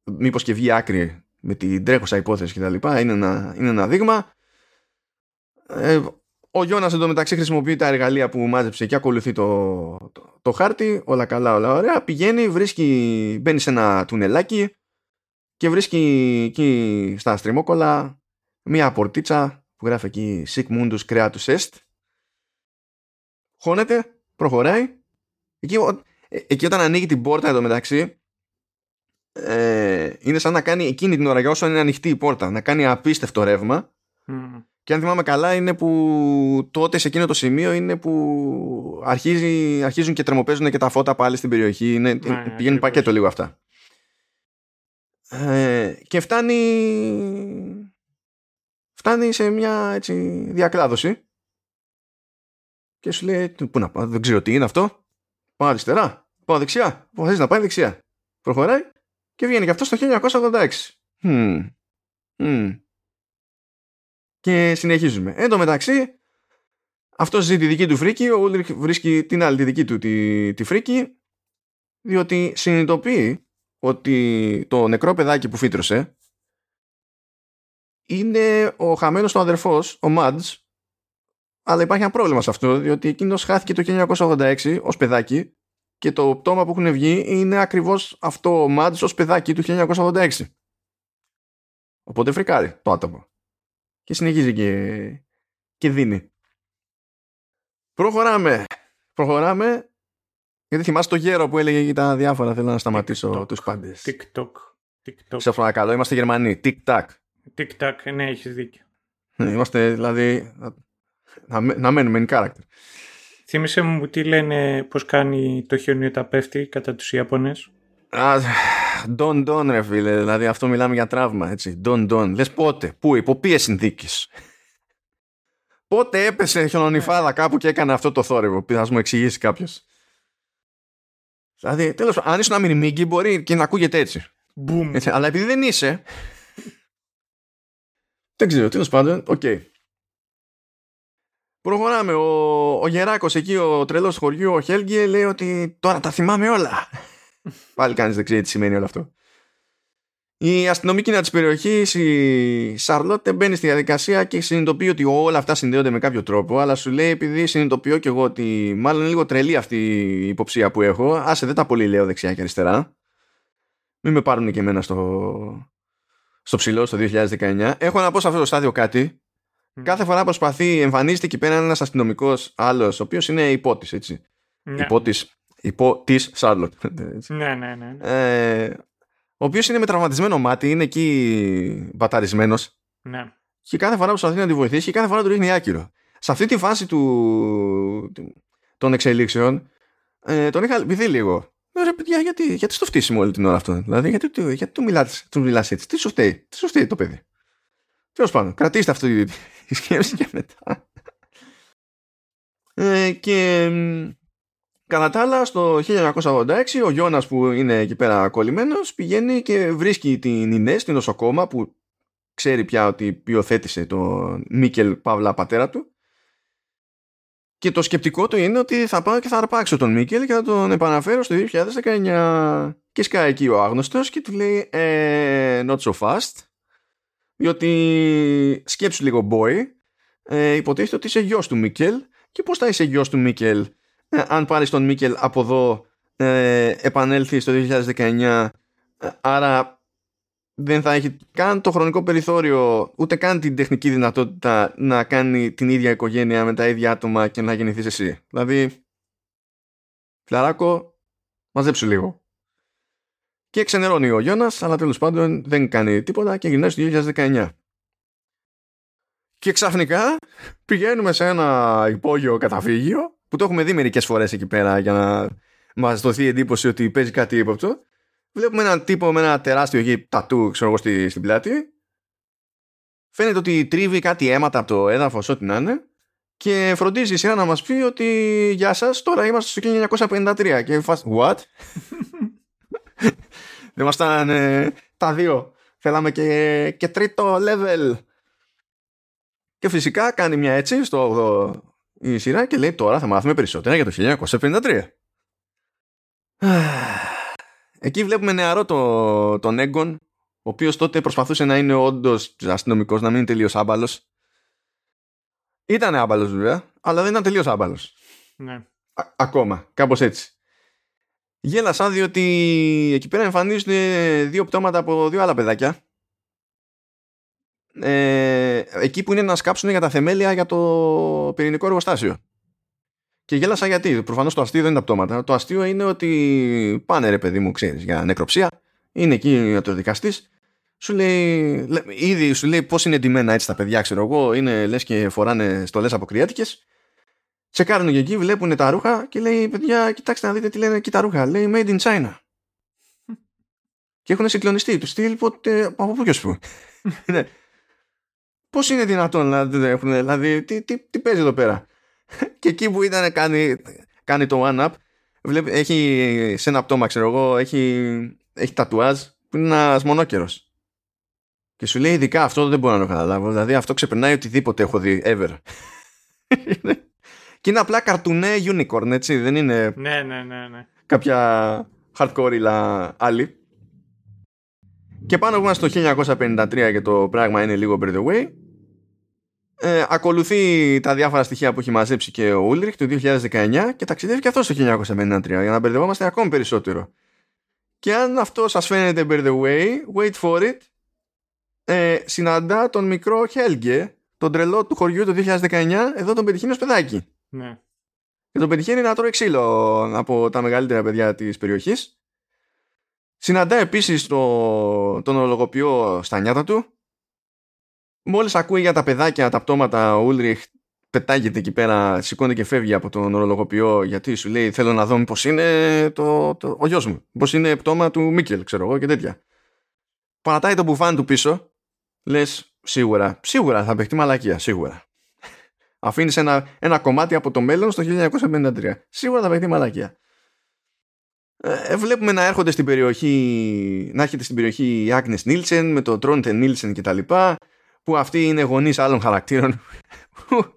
μήπως και βγει άκρη με την τρέχουσα υπόθεση κτλ. Είναι ένα, είναι ένα δείγμα. Ε, ο Γιώνας εντωμεταξύ χρησιμοποιεί τα εργαλεία που μάζεψε και ακολουθεί το, το, το, χάρτη. Όλα καλά, όλα ωραία. Πηγαίνει, βρίσκει, μπαίνει σε ένα τουνελάκι και βρίσκει εκεί στα στριμόκολα μία πορτίτσα που γράφει εκεί Sic Mundus Creatus Est. Χώνεται, προχωράει. Εκεί, ε, εκεί όταν ανοίγει την πόρτα εντωμεταξύ ε, είναι σαν να κάνει εκείνη την ώρα για όσο είναι ανοιχτή η πόρτα να κάνει απίστευτο ρεύμα. Και αν θυμάμαι καλά είναι που τότε σε εκείνο το σημείο είναι που αρχίζει, αρχίζουν και τρεμοπαίζουν και τα φώτα πάλι στην περιοχή. Είναι, ναι, πηγαίνει πακέτο λίγο αυτά. Ε, και φτάνει φτάνει σε μια έτσι, διακλάδωση. Και σου λέει πού να πάω δεν ξέρω τι είναι αυτό. Πάω αριστερά πάω δεξιά. Θες να πάει δεξιά. Προχωράει και βγαίνει και αυτό στο 1986. Hmm. Hmm. Και συνεχίζουμε. Εν τω μεταξύ, αυτός ζει τη δική του φρίκη, ο Ούλριχ βρίσκει την άλλη τη δική του τη, τη φρίκη, διότι συνειδητοποιεί ότι το νεκρό παιδάκι που φύτρωσε είναι ο χαμένος του αδερφός, ο Μάντζ, αλλά υπάρχει ένα πρόβλημα σε αυτό, διότι εκείνος χάθηκε το 1986 ως παιδάκι και το πτώμα που έχουν βγει είναι ακριβώς αυτό ο Μάντς ως παιδάκι του 1986. Οπότε φρικάρει το άτομο. Και συνεχίζει και, και δίνει. Προχωράμε. Προχωράμε. Γιατί θυμάσαι το γέρο που έλεγε για τα διάφορα. Θέλω να σταματήσω TikTok. τους πάντες. TikTok. TikTok. Σε παρακαλώ, είμαστε Γερμανοί. Tik-tak. Tik-tak, ναι, έχεις δίκιο. Είμαστε δηλαδή να, να μένουμε in character. Θύμησε μου τι λένε πώς κάνει το χιόνι όταν πέφτει κατά τους Ιαπωνές. Ντον ντον ρε φίλε, δηλαδή αυτό μιλάμε για τραύμα έτσι. Ντον ντον. Λες πότε, πού, υπό ποιες συνθήκες. Πότε έπεσε χιονονιφάδα κάπου και έκανε αυτό το θόρυβο. Θα μου εξηγήσει κάποιος. Δηλαδή, τέλος αν ήσουν μυρμήγκι μπορεί και να ακούγεται έτσι. έτσι. Αλλά επειδή δεν είσαι. δεν ξέρω, τέλος πάντων, ok. Okay. Προχωράμε. Ο, ο Γεράκος εκεί, ο τρελός του χωριού, ο Χέλγκε, λέει ότι τώρα τα θυμάμαι όλα. Πάλι κανείς δεν ξέρει τι σημαίνει όλο αυτό. Η αστυνομική τη περιοχή, η Σαρλότε, μπαίνει στη διαδικασία και συνειδητοποιεί ότι όλα αυτά συνδέονται με κάποιο τρόπο. Αλλά σου λέει, επειδή συνειδητοποιώ και εγώ ότι μάλλον είναι λίγο τρελή αυτή η υποψία που έχω, άσε δεν τα πολύ λέω δεξιά και αριστερά. Μην με πάρουν και εμένα στο, στο ψηλό στο 2019. Έχω να πω σε αυτό το στάδιο κάτι Κάθε φορά προσπαθεί, εμφανίζεται εκεί πέρα ένας αστυνομικός άλλος, ο οποίος είναι υπότης, έτσι. Ναι. Υπότης, υπό της Σάρλοτ. Ναι, ναι, ναι. Ε, ο οποίος είναι με τραυματισμένο μάτι, είναι εκεί μπαταρισμένος. Ναι. Και κάθε φορά προσπαθεί να τη βοηθήσει και κάθε φορά του ρίχνει άκυρο. Σε αυτή τη φάση του, των εξελίξεων, ε, τον είχα λυπηθεί λίγο. Ρε παιδιά, γιατί, γιατί στο φτύσιμο όλη την ώρα αυτό. Δηλαδή, γιατί, γιατί του μιλάς, έτσι. Τι σου φταίει, τι σου φταίει το παιδί. Τέλος πάντων, κρατήστε αυτή τη σκέψη και μετά. Ε, και κατά τα άλλα, στο 1986 ο Γιώνας που είναι εκεί πέρα κολλημένος πηγαίνει και βρίσκει την Ινές στην νοσοκόμα που ξέρει πια ότι υιοθέτησε τον Μίκελ Παύλα πατέρα του. Και το σκεπτικό του είναι ότι θα πάω και θα αρπάξω τον Μίκελ και θα τον επαναφέρω στο 2019 και σκάει εκεί ο άγνωστος και του λέει ε, not so fast διότι σκέψου λίγο boy, ε, υποτίθεται ότι είσαι γιος του Μίκελ και πώς θα είσαι γιος του Μίκελ ε, αν πάρεις τον Μίκελ από εδώ ε, επανέλθει στο 2019 ε, άρα δεν θα έχει καν το χρονικό περιθώριο ούτε καν την τεχνική δυνατότητα να κάνει την ίδια οικογένεια με τα ίδια άτομα και να γεννηθείς εσύ. Δηλαδή, φιλαράκο, μαζέψου λίγο. Και ξενερώνει ο Γιώνας, αλλά τέλος πάντων δεν κάνει τίποτα και γυρνάει στο 2019. Και ξαφνικά πηγαίνουμε σε ένα υπόγειο καταφύγιο που το έχουμε δει μερικές φορές εκεί πέρα για να μας δοθεί εντύπωση ότι παίζει κάτι ύποπτο. Βλέπουμε έναν τύπο με ένα τεράστιο γη τατού, ξέρω εγώ, στη, στην πλάτη. Φαίνεται ότι τρίβει κάτι αίματα από το έδαφος, ό,τι να είναι. Και φροντίζει η σειρά να μας πει ότι Γεια σας, τώρα είμαστε στο 1953. Και φας, What? Δεν ήμασταν ε, τα δύο. Θέλαμε και, και τρίτο level. Και φυσικά κάνει μια έτσι στο 8 η σειρά και λέει τώρα θα μάθουμε περισσότερα για το 1953. Εκεί βλέπουμε νεαρό το, τον Έγκον, ο οποίος τότε προσπαθούσε να είναι όντως αστυνομικός, να μην είναι τελείως άμπαλος. Ήταν άμπαλος βέβαια, αλλά δεν ήταν τελείως άμπαλος. Ναι. Ακόμα, κάπως έτσι. Γέλασα διότι εκεί πέρα εμφανίζονται δύο πτώματα από δύο άλλα παιδάκια ε, εκεί που είναι να σκάψουν για τα θεμέλια για το πυρηνικό εργοστάσιο. Και γέλασα γιατί. Προφανώς το αστείο δεν είναι τα πτώματα. Το αστείο είναι ότι πάνε ρε παιδί μου, ξέρεις, για νεκροψία. Είναι εκεί ο δικαστής. Σου λέει, ήδη σου λέει πώς είναι εντυμένα έτσι τα παιδιά, ξέρω εγώ. Είναι λες και φοράνε στολές αποκριάτικες. Τσεκάρουν και εκεί, βλέπουν τα ρούχα και λέει: Παιδιά, κοιτάξτε να δείτε τι λένε εκεί τα ρούχα. Λέει Made in China. και έχουν συγκλονιστεί. Του στυλ, από πού και σου Πώς είναι δυνατόν να δεν έχουν, δηλαδή, τι, τι, τι παίζει εδώ πέρα. και εκεί που ήταν κάνει, κάνει το one-up, έχει σε ένα πτώμα, ξέρω εγώ, έχει, έχει τατουάζ που είναι ένας μονόκερος. Και σου λέει ειδικά αυτό δεν μπορώ να το καταλάβω. Δηλαδή αυτό ξεπερνάει οτιδήποτε έχω δει ever. Και είναι απλά καρτουνέ unicorn, έτσι. Δεν είναι. Ναι, ναι, ναι. ναι. Κάποια hardcore άλλη. Και πάνω που στο 1953 και το πράγμα είναι λίγο by the way, ε, ακολουθεί τα διάφορα στοιχεία που έχει μαζέψει και ο Ούλριχ το 2019 και ταξιδεύει και αυτός στο 1953 για να μπερδευόμαστε ακόμη περισσότερο. Και αν αυτό σας φαίνεται by the way, wait for it, ε, συναντά τον μικρό Χέλγκε, τον τρελό του χωριού το 2019, εδώ τον πετυχαίνει ως παιδάκι. Ναι. Και τον πετυχαίνει να τρώει ξύλο από τα μεγαλύτερα παιδιά της περιοχής Συναντά επίσης το, τον ολογοποιό στα νιάτα του. Μόλις ακούει για τα παιδάκια, τα πτώματα, ο Ούλριχ πετάγεται εκεί πέρα, σηκώνει και φεύγει από τον ορολογοποιό γιατί σου λέει θέλω να δω πώς είναι το, το, ο γιος μου. Πώς είναι πτώμα του Μίκελ, ξέρω εγώ και τέτοια. Παρατάει το μπουφάν του πίσω. Λες σίγουρα, σίγουρα θα παιχτεί μαλακία, σίγουρα. Αφήνεις ένα, ένα κομμάτι από το μέλλον στο 1953. Σίγουρα θα παιχτεί μαλακία. Ε, βλέπουμε να έρχονται στην περιοχή, να έρχεται στην περιοχή η Άγνες Νίλσεν με το Τρόντε Νίλσεν και τα λοιπά, που αυτοί είναι γονείς άλλων χαρακτήρων που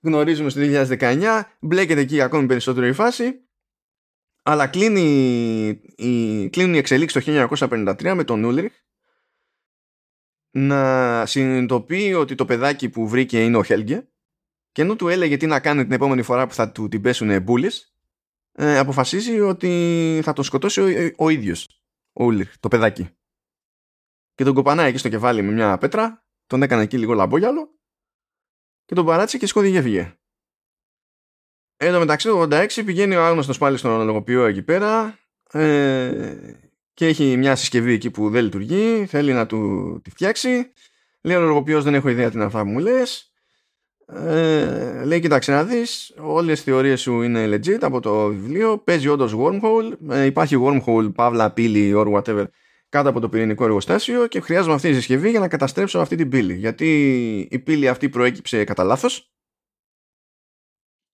γνωρίζουμε στο 2019, μπλέκεται εκεί ακόμη περισσότερο η φάση, αλλά κλείνει η, κλείνουν οι εξελίξεις το 1953 με τον Ούλριχ να συνειδητοποιεί ότι το παιδάκι που βρήκε είναι ο Χέλγκε και ενώ του έλεγε τι να κάνει την επόμενη φορά που θα του την πέσουν μπούλες ε, αποφασίζει ότι θα τον σκοτώσει ο, ο ίδιος ο Ούλιρ, το παιδάκι. Και τον κοπανάει εκεί στο κεφάλι με μια πέτρα τον έκανε εκεί λίγο λαμπόγιαλο και τον παράτησε και σκόθηκε και έφυγε. Εν τω μεταξύ το 86 πηγαίνει ο άγνωστος πάλι στον ολογοποιό εκεί πέρα ε, και έχει μια συσκευή εκεί που δεν λειτουργεί θέλει να του τη φτιάξει. Λέει ο ολογοποιός δεν έχω ιδέα τι είναι αυτά που μου λες ε, λέει κοιτάξτε να δεις όλες οι θεωρίες σου είναι legit από το βιβλίο. Παίζει όντως wormhole. Ε, υπάρχει wormhole, παύλα, πύλη or whatever κάτω από το πυρηνικό εργοστάσιο και χρειάζομαι αυτή τη συσκευή για να καταστρέψω αυτή την πύλη γιατί η πύλη αυτή προέκυψε κατά λάθος.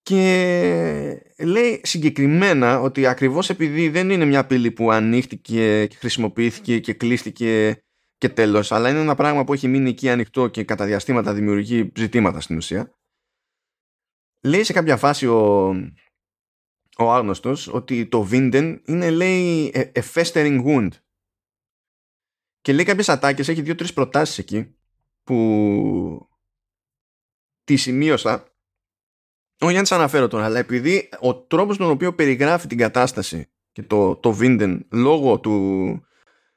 και λέει συγκεκριμένα ότι ακριβώς επειδή δεν είναι μια πύλη που ανοίχτηκε και χρησιμοποιήθηκε και κλείστηκε και τέλος, αλλά είναι ένα πράγμα που έχει μείνει εκεί ανοιχτό και κατά διαστήματα δημιουργεί ζητήματα στην ουσία. Λέει σε κάποια φάση ο, ο άγνωστος ότι το Vinden είναι λέει a, a festering wound και λέει κάποιες ατάκες, έχει δύο-τρεις προτάσεις εκεί που τη σημείωσα όχι για να τις αναφέρω τώρα, αλλά επειδή ο τρόπος τον οποίο περιγράφει την κατάσταση και το, το Vinden λόγω του,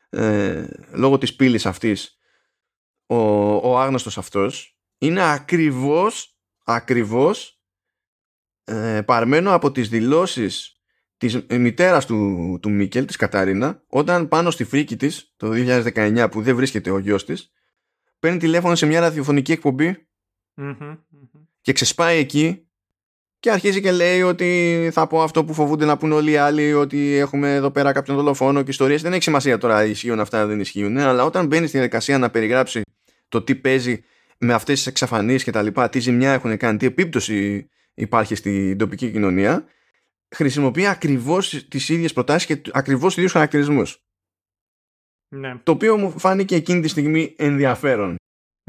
ε, λόγω της πύλης αυτής ο, ο άγνωστος αυτός είναι ακριβώς ακριβώς ε, παρμένο από τις δηλώσεις της μητέρας του, του Μίκελ, της Καταρίνα, όταν πάνω στη φρίκη της, το 2019 που δεν βρίσκεται ο γιος της, παίρνει τηλέφωνο σε μια ραδιοφωνική και ξεσπάει εκεί και αρχίζει και λέει ότι θα πω αυτό που φοβούνται να πούνε όλοι οι άλλοι, ότι έχουμε εδώ πέρα κάποιον δολοφόνο και ιστορίες. Δεν έχει σημασία τώρα ισχύουν αυτά, δεν ισχύουν. Αλλά όταν μπαίνει στη διαδικασία να περιγράψει το τι παίζει με αυτές τις εξαφανίσεις και τα λοιπά, τι ζημιά έχουν κάνει, τι επίπτωση υπάρχει στην τοπική κοινωνία, χρησιμοποιεί ακριβώς τις ίδιες προτάσεις και ακριβώς τους ίδιους χαρακτηρισμούς. Ναι. Το οποίο μου φάνηκε εκείνη τη στιγμή ενδιαφέρον.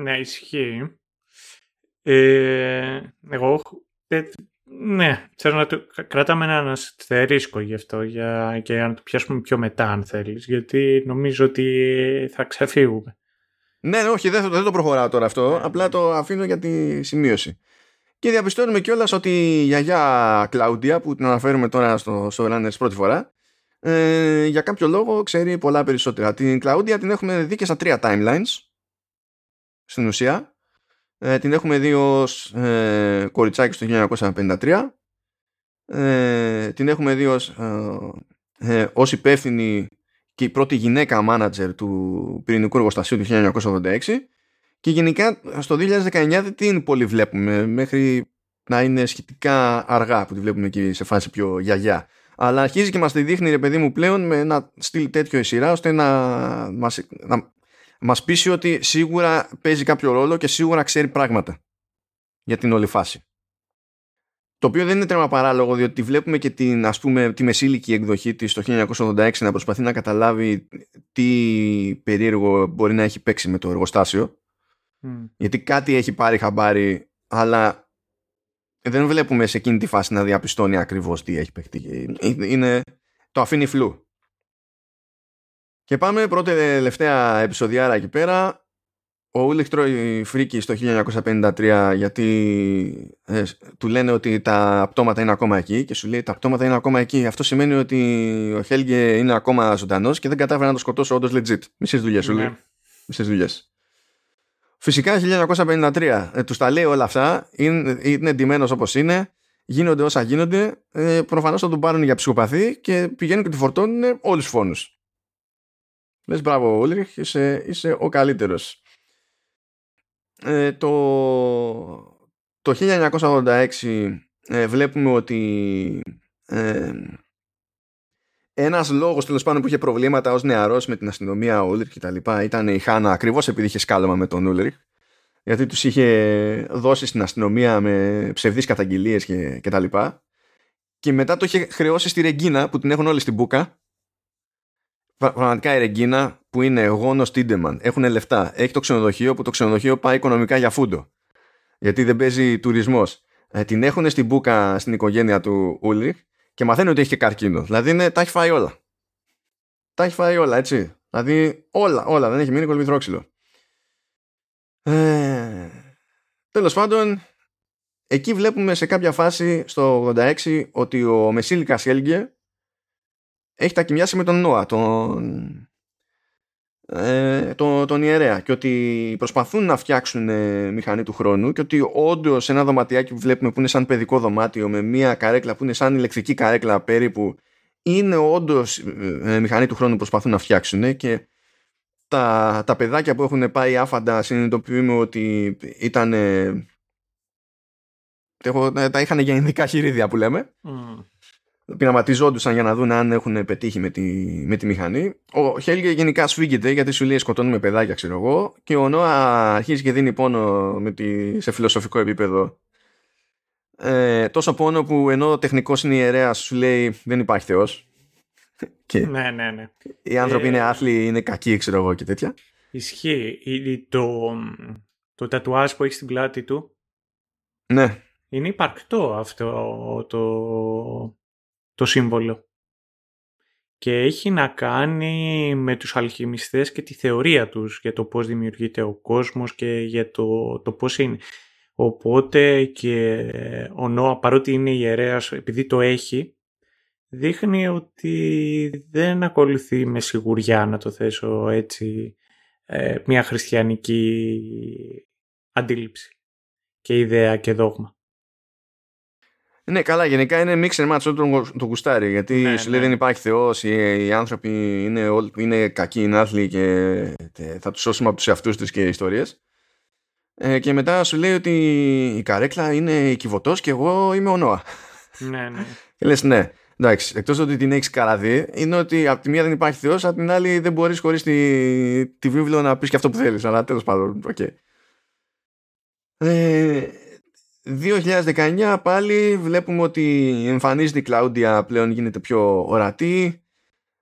Ναι, ισχύει. Ε, εγώ ναι, θέλω να το κρατάμε ένα αστερίσκο γι' αυτό για, και να το πιάσουμε πιο μετά αν θέλεις γιατί νομίζω ότι θα ξεφύγουμε. Ναι, ναι όχι, δεν, δεν το προχωράω τώρα αυτό, ναι. απλά το αφήνω για τη σημείωση. Και διαπιστώνουμε κιόλας ότι η γιαγιά Κλάουντια που την αναφέρουμε τώρα στο, στο Runners πρώτη φορά ε, για κάποιο λόγο ξέρει πολλά περισσότερα. Την Κλάουντια την έχουμε δει και στα τρία timelines στην ουσία ε, την έχουμε δει ως ε, κοριτσάκι στο 1953. Ε, την έχουμε δει ως, ε, ε, ως υπεύθυνη και η πρώτη γυναίκα μάνατζερ του πυρηνικού εργοστασίου του 1986 και γενικά στο 2019 δεν την πολύ βλέπουμε μέχρι να είναι σχετικά αργά που τη βλέπουμε εκεί σε φάση πιο γιαγιά. Αλλά αρχίζει και μας τη δείχνει ρε παιδί μου πλέον με ένα στυλ τέτοιο η σειρά ώστε να μας, να, Μα πείσει ότι σίγουρα παίζει κάποιο ρόλο και σίγουρα ξέρει πράγματα για την όλη φάση. Το οποίο δεν είναι τρέμα παράλογο, διότι βλέπουμε και την, ας πούμε, τη μεσήλικη εκδοχή της το 1986 να προσπαθεί να καταλάβει τι περίεργο μπορεί να έχει παίξει με το εργοστάσιο. Γιατί κάτι έχει πάρει χαμπάρι, αλλά δεν βλέπουμε σε εκείνη τη φάση να διαπιστώνει ακριβώς τι έχει παίξει. Είναι, το αφήνει φλού. Και πάμε πρώτη τελευταία επεισοδιάρα εκεί πέρα. Ο Ούλιχ τρώει φρίκι στο 1953 γιατί ε, του λένε ότι τα πτώματα είναι ακόμα εκεί και σου λέει τα πτώματα είναι ακόμα εκεί. Αυτό σημαίνει ότι ο Χέλγε είναι ακόμα ζωντανός και δεν κατάφερε να το σκοτώσω όντως legit. Μισέ δουλειές σου λέει. Ναι. Μισέ δουλειές. Φυσικά 1953 ε, τους τα λέει όλα αυτά, είναι, είναι εντυμένο όπως είναι, γίνονται όσα γίνονται. Ε, Προφανώς θα τον πάρουν για ψυχοπαθή και πηγαίνουν και του φορτώνουν όλους τους φόνους. Λες μπράβο Ούλριχ, είσαι, είσαι ο καλύτερος. Ε, το, το 1986 ε, βλέπουμε ότι ε, ένας λόγος τέλος πάντων που είχε προβλήματα ως νεαρός με την αστυνομία ο Ούλριχ και τα λοιπά ήταν η Χάνα ακριβώς επειδή είχε σκάλωμα με τον Ούλριχ γιατί τους είχε δώσει στην αστυνομία με ψευδείς καταγγελίες και, και τα λοιπά και μετά το είχε χρεώσει στη Ρεγκίνα που την έχουν όλοι στην Μπούκα Πραγματικά η Ρεγκίνα που είναι γόνο Τίντεμαν έχουν λεφτά. Έχει το ξενοδοχείο που το ξενοδοχείο πάει οικονομικά για φούντο. Γιατί δεν παίζει τουρισμός. Ε, την έχουν στην μπουκα στην οικογένεια του Ούλριχ και μαθαίνει ότι έχει και καρκίνο. Δηλαδή είναι, τα έχει φάει όλα. Τα έχει φάει όλα, έτσι. Δηλαδή όλα, όλα. Δεν έχει μείνει κολυμπηθρόξυλο. Ε, τέλος πάντων, εκεί βλέπουμε σε κάποια φάση στο 86 ότι ο Μεσίλικας Χέλγκε έχει τα κοιμιάσει με τον Νόα, τον, ε, τον, τον ιερέα και ότι προσπαθούν να φτιάξουν ε, μηχανή του χρόνου και ότι όντως ένα δωματιάκι που βλέπουμε που είναι σαν παιδικό δωμάτιο με μια καρέκλα που είναι σαν ηλεκτρική καρέκλα περίπου είναι όντως ε, μηχανή του χρόνου που προσπαθούν να φτιάξουν και τα, τα παιδάκια που έχουν πάει άφαντα συνειδητοποιούμε ότι ήταν ε, τα είχαν για ειδικά χειρίδια που λέμε πειραματιζόντουσαν για να δουν αν έχουν πετύχει με τη, με τη μηχανή. Ο Χέλγε γενικά σφίγγεται γιατί σου λέει σκοτώνουμε παιδάκια, ξέρω εγώ, και ο Νόα αρχίζει και δίνει πόνο με τη, σε φιλοσοφικό επίπεδο. Ε, τόσο πόνο που ενώ τεχνικός είναι ιερέας σου λέει δεν υπάρχει Θεός. ναι, ναι, ναι. Οι άνθρωποι ε, είναι άθλοι, είναι κακοί, ξέρω εγώ και τέτοια. Ισχύει. Το, το τατουάζ που έχει στην πλάτη του. Ναι. Είναι υπαρκτό αυτό το, το σύμβολο. Και έχει να κάνει με τους αλχημιστές και τη θεωρία τους για το πώς δημιουργείται ο κόσμος και για το, το πώς είναι. Οπότε και ο Νόα παρότι είναι ιερέας επειδή το έχει δείχνει ότι δεν ακολουθεί με σιγουριά να το θέσω έτσι ε, μια χριστιανική αντίληψη και ιδέα και δόγμα. Ναι, καλά, γενικά είναι mix and match όταν το γουστάρει. Γιατί Ναι, σου λέει ναι. δεν υπάρχει Θεός, οι, οι άνθρωποι είναι, όλοι- είναι κακοί, είναι άθλοι και τε- θα τους σώσουμε από τους εαυτούς τους και ιστορίες. Ε, και μετά σου λέει ότι η καρέκλα είναι κυβωτός και εγώ είμαι ο Νόα. ναι, ναι. Και λες, ναι. Εντάξει, εκτός ότι την έχεις καραδεί, είναι ότι από τη μία δεν υπάρχει Θεός, από την άλλη δεν μπορείς χωρίς τη, τη βίβλο να πεις και αυτό που θέλεις. Αλλά τέλος πάντων, οκ. Ε, 2019 πάλι βλέπουμε ότι εμφανίζεται η Κλάουντια πλέον γίνεται πιο ορατή.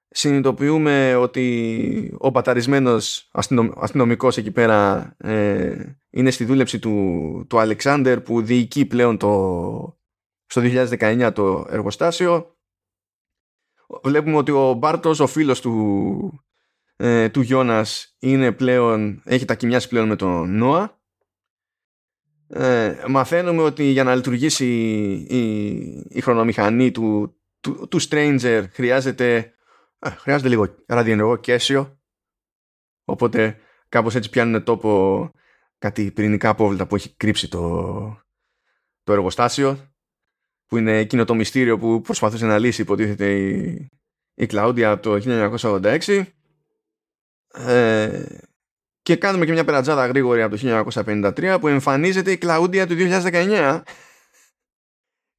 Συνειδητοποιούμε ότι ο παταρισμένος αστυνομ, αστυνομικός εκεί πέρα ε, είναι στη δούλεψη του, του Αλεξάνδερ που διοικεί πλέον το, στο 2019 το εργοστάσιο. Βλέπουμε ότι ο Μπάρτος, ο φίλος του, ε, του Γιώνας, είναι πλέον, έχει τα κοιμιάσει πλέον με τον Νόα. Ε, μαθαίνουμε ότι για να λειτουργήσει η, η χρονομηχανή του, του, του Stranger χρειάζεται, ε, χρειάζεται λίγο ραδιενεργό κέσιο. Οπότε κάπως έτσι πιάνουν τόπο κάτι πυρηνικά απόβλητα που έχει κρύψει το, το εργοστάσιο που είναι εκείνο το μυστήριο που προσπαθούσε να λύσει υποτίθεται η, η Κλαούντια το 1986 ε, και κάνουμε και μια περατζάδα γρήγορη από το 1953 που εμφανίζεται η Κλαούντια του 2019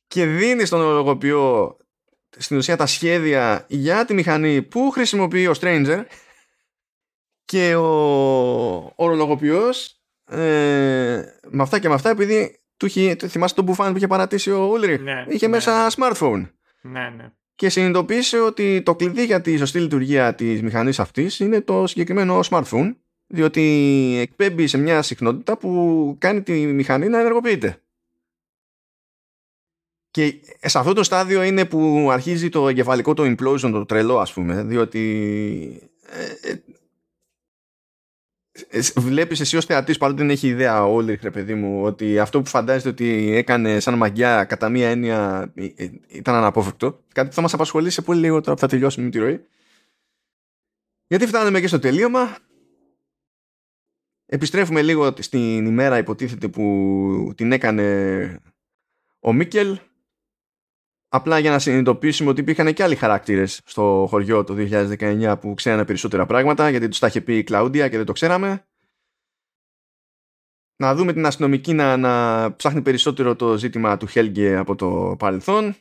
και δίνει στον ολογοποιό στην ουσία τα σχέδια για τη μηχανή που χρησιμοποιεί ο Stranger και ο ορολογοποιός ε, με αυτά και με αυτά επειδή του είχε, θυμάσαι τον μπουφάν που είχε παρατήσει ο Ούλριχ; Ναι, είχε ναι, μέσα ναι. smartphone ναι, ναι. και συνειδητοποίησε ότι το κλειδί για τη σωστή λειτουργία της μηχανής αυτής είναι το συγκεκριμένο smartphone διότι εκπέμπει σε μια συχνότητα που κάνει τη μηχανή να ενεργοποιείται. Και σε αυτό το στάδιο είναι που αρχίζει το εγκεφαλικό το implosion, το τρελό ας πούμε, διότι ε, ε, ε, βλέπεις εσύ ως θεατής παρότι δεν έχει ιδέα όλοι ρε παιδί μου ότι αυτό που φαντάζεται ότι έκανε σαν μαγιά κατά μία έννοια ε, ε, ήταν αναπόφευκτο. Κάτι που θα μας απασχολήσει σε πολύ λίγο τώρα που θα τελειώσουμε με τη ροή. Γιατί φτάνουμε και στο τελείωμα επιστρέφουμε λίγο στην ημέρα υποτίθεται που την έκανε ο Μίκελ. Απλά για να συνειδητοποιήσουμε ότι υπήρχαν και άλλοι χαρακτήρες στο χωριό το 2019 που ξέρανε περισσότερα πράγματα γιατί τους τα είχε πει η Κλαούντια και δεν το ξέραμε. Να δούμε την αστυνομική να, να ψάχνει περισσότερο το ζήτημα του Χέλγκε από το παρελθόν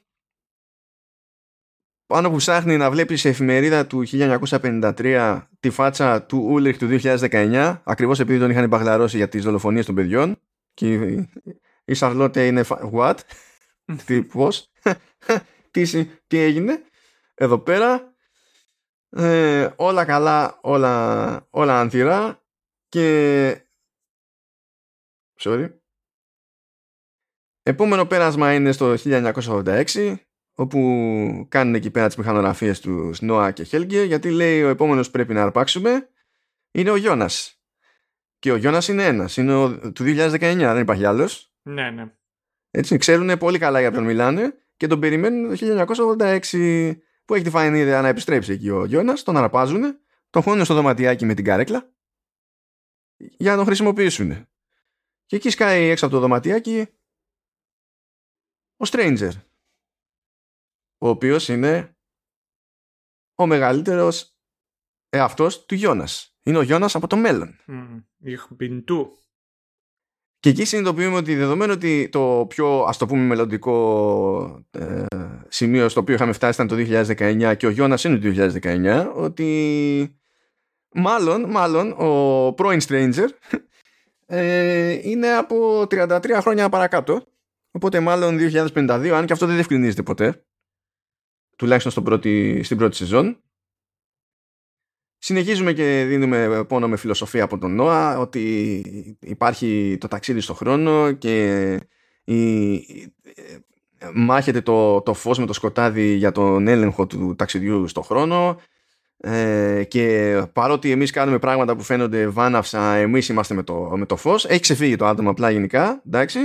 πάνω που ψάχνει να βλέπει σε εφημερίδα του 1953 τη φάτσα του Ούλριχ του 2019 ακριβώς επειδή τον είχαν μπαγλαρώσει για τις δολοφονίες των παιδιών και η- η Σαρλότε είναι φα- what; Τι, πώς τι, συ- τι έγινε; Εδώ πέρα ε, όλα καλά όλα, όλα ανθυρά και sorry. Επόμενο πέρασμα είναι στο 1986 όπου κάνουν εκεί πέρα τις μηχανογραφίες του Νόα και Χέλγκε γιατί λέει ο επόμενος που πρέπει να αρπάξουμε είναι ο Γιώνας και ο Γιώνας είναι ένας είναι ο, του 2019 δεν υπάρχει άλλος Ναι, ναι. έτσι, ξέρουν πολύ καλά για ποιον μιλάνε και τον περιμένουν το 1986 που έχει τη φανή ιδέα να επιστρέψει εκεί ο Γιώνας, τον αραπάζουν, τον χώνουν στο δωματιάκι με την καρέκλα για να τον χρησιμοποιήσουν. Και εκεί σκάει έξω από το δωματιάκι ο Stranger, ο οποίος είναι ο μεγαλύτερος εαυτός του Γιώνας. Είναι ο Γιώνας από το μέλλον. Μμμ. Ich bin du. Και εκεί συνειδητοποιούμε ότι δεδομένου ότι το πιο ας το πούμε μελλοντικό ε, σημείο στο οποίο είχαμε φτάσει ήταν το 2019 και ο Γιώνας είναι το 2019 ότι μάλλον, μάλλον ο πρώην Stranger ε, είναι από 33 χρόνια παρακάτω οπότε μάλλον 2052 αν και αυτό δεν διευκρινίζεται ποτέ τουλάχιστον στο πρώτη, στην πρώτη σεζόν. Συνεχίζουμε και δίνουμε πόνο με φιλοσοφία από τον Νόα ότι υπάρχει το ταξίδι στο χρόνο και η, ε, μάχεται το, το φως με το σκοτάδι για τον έλεγχο του ταξιδιού στο χρόνο. Ε, και παρότι εμείς κάνουμε πράγματα που φαίνονται βάναυσα εμείς είμαστε με το, με το φως. Έχει ξεφύγει το άτομο απλά γενικά εντάξει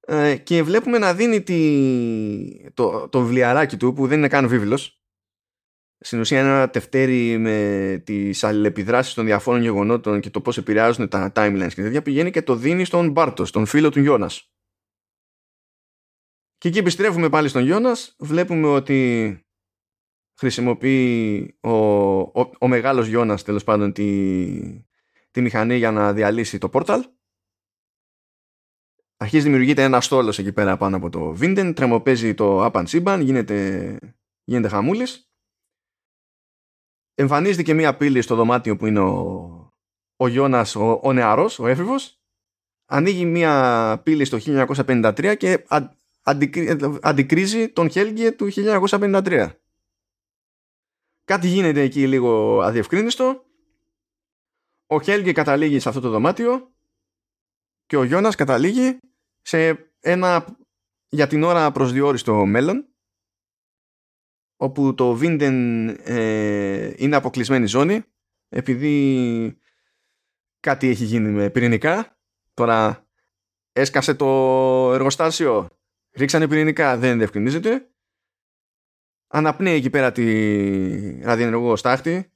ε, και βλέπουμε να δίνει τη, το, το βιβλιαράκι του που δεν είναι καν βίβλος στην ουσία είναι ένα τευτέρι με τις αλληλεπιδράσεις των διαφόρων γεγονότων και το πώς επηρεάζουν τα timelines και τέτοια πηγαίνει και το δίνει στον Μπάρτο, στον φίλο του Γιώνας. Και εκεί επιστρέφουμε πάλι στον Γιώνας, βλέπουμε ότι χρησιμοποιεί ο, ο, ο μεγάλος Γιώνας τέλος πάντων τη, τη μηχανή για να διαλύσει το πόρταλ. Αρχίζει δημιουργείται ένας στόλος εκεί πέρα πάνω από το Vinden, τρεμοπαίζει το Up and γίνεται, γίνεται χαμούλης. Εμφανίζεται και μία πύλη στο δωμάτιο που είναι ο, ο Γιώνας, ο, ο νεαρός, ο έφηβος. Ανοίγει μία πύλη στο 1953 και αντικρίζει τον Χέλγε του 1953. Κάτι γίνεται εκεί λίγο αδιευκρίνιστο. Ο Χέλγε καταλήγει σε αυτό το δωμάτιο και ο Γιώνας καταλήγει σε ένα για την ώρα προσδιορίστο μέλλον όπου το Vinden ε, είναι αποκλεισμένη ζώνη επειδή κάτι έχει γίνει με πυρηνικά. Τώρα έσκασε το εργοστάσιο ρίξανε πυρηνικά δεν διευκρινίζεται. Αναπνέει εκεί πέρα τη ραδιενεργό στάχτη.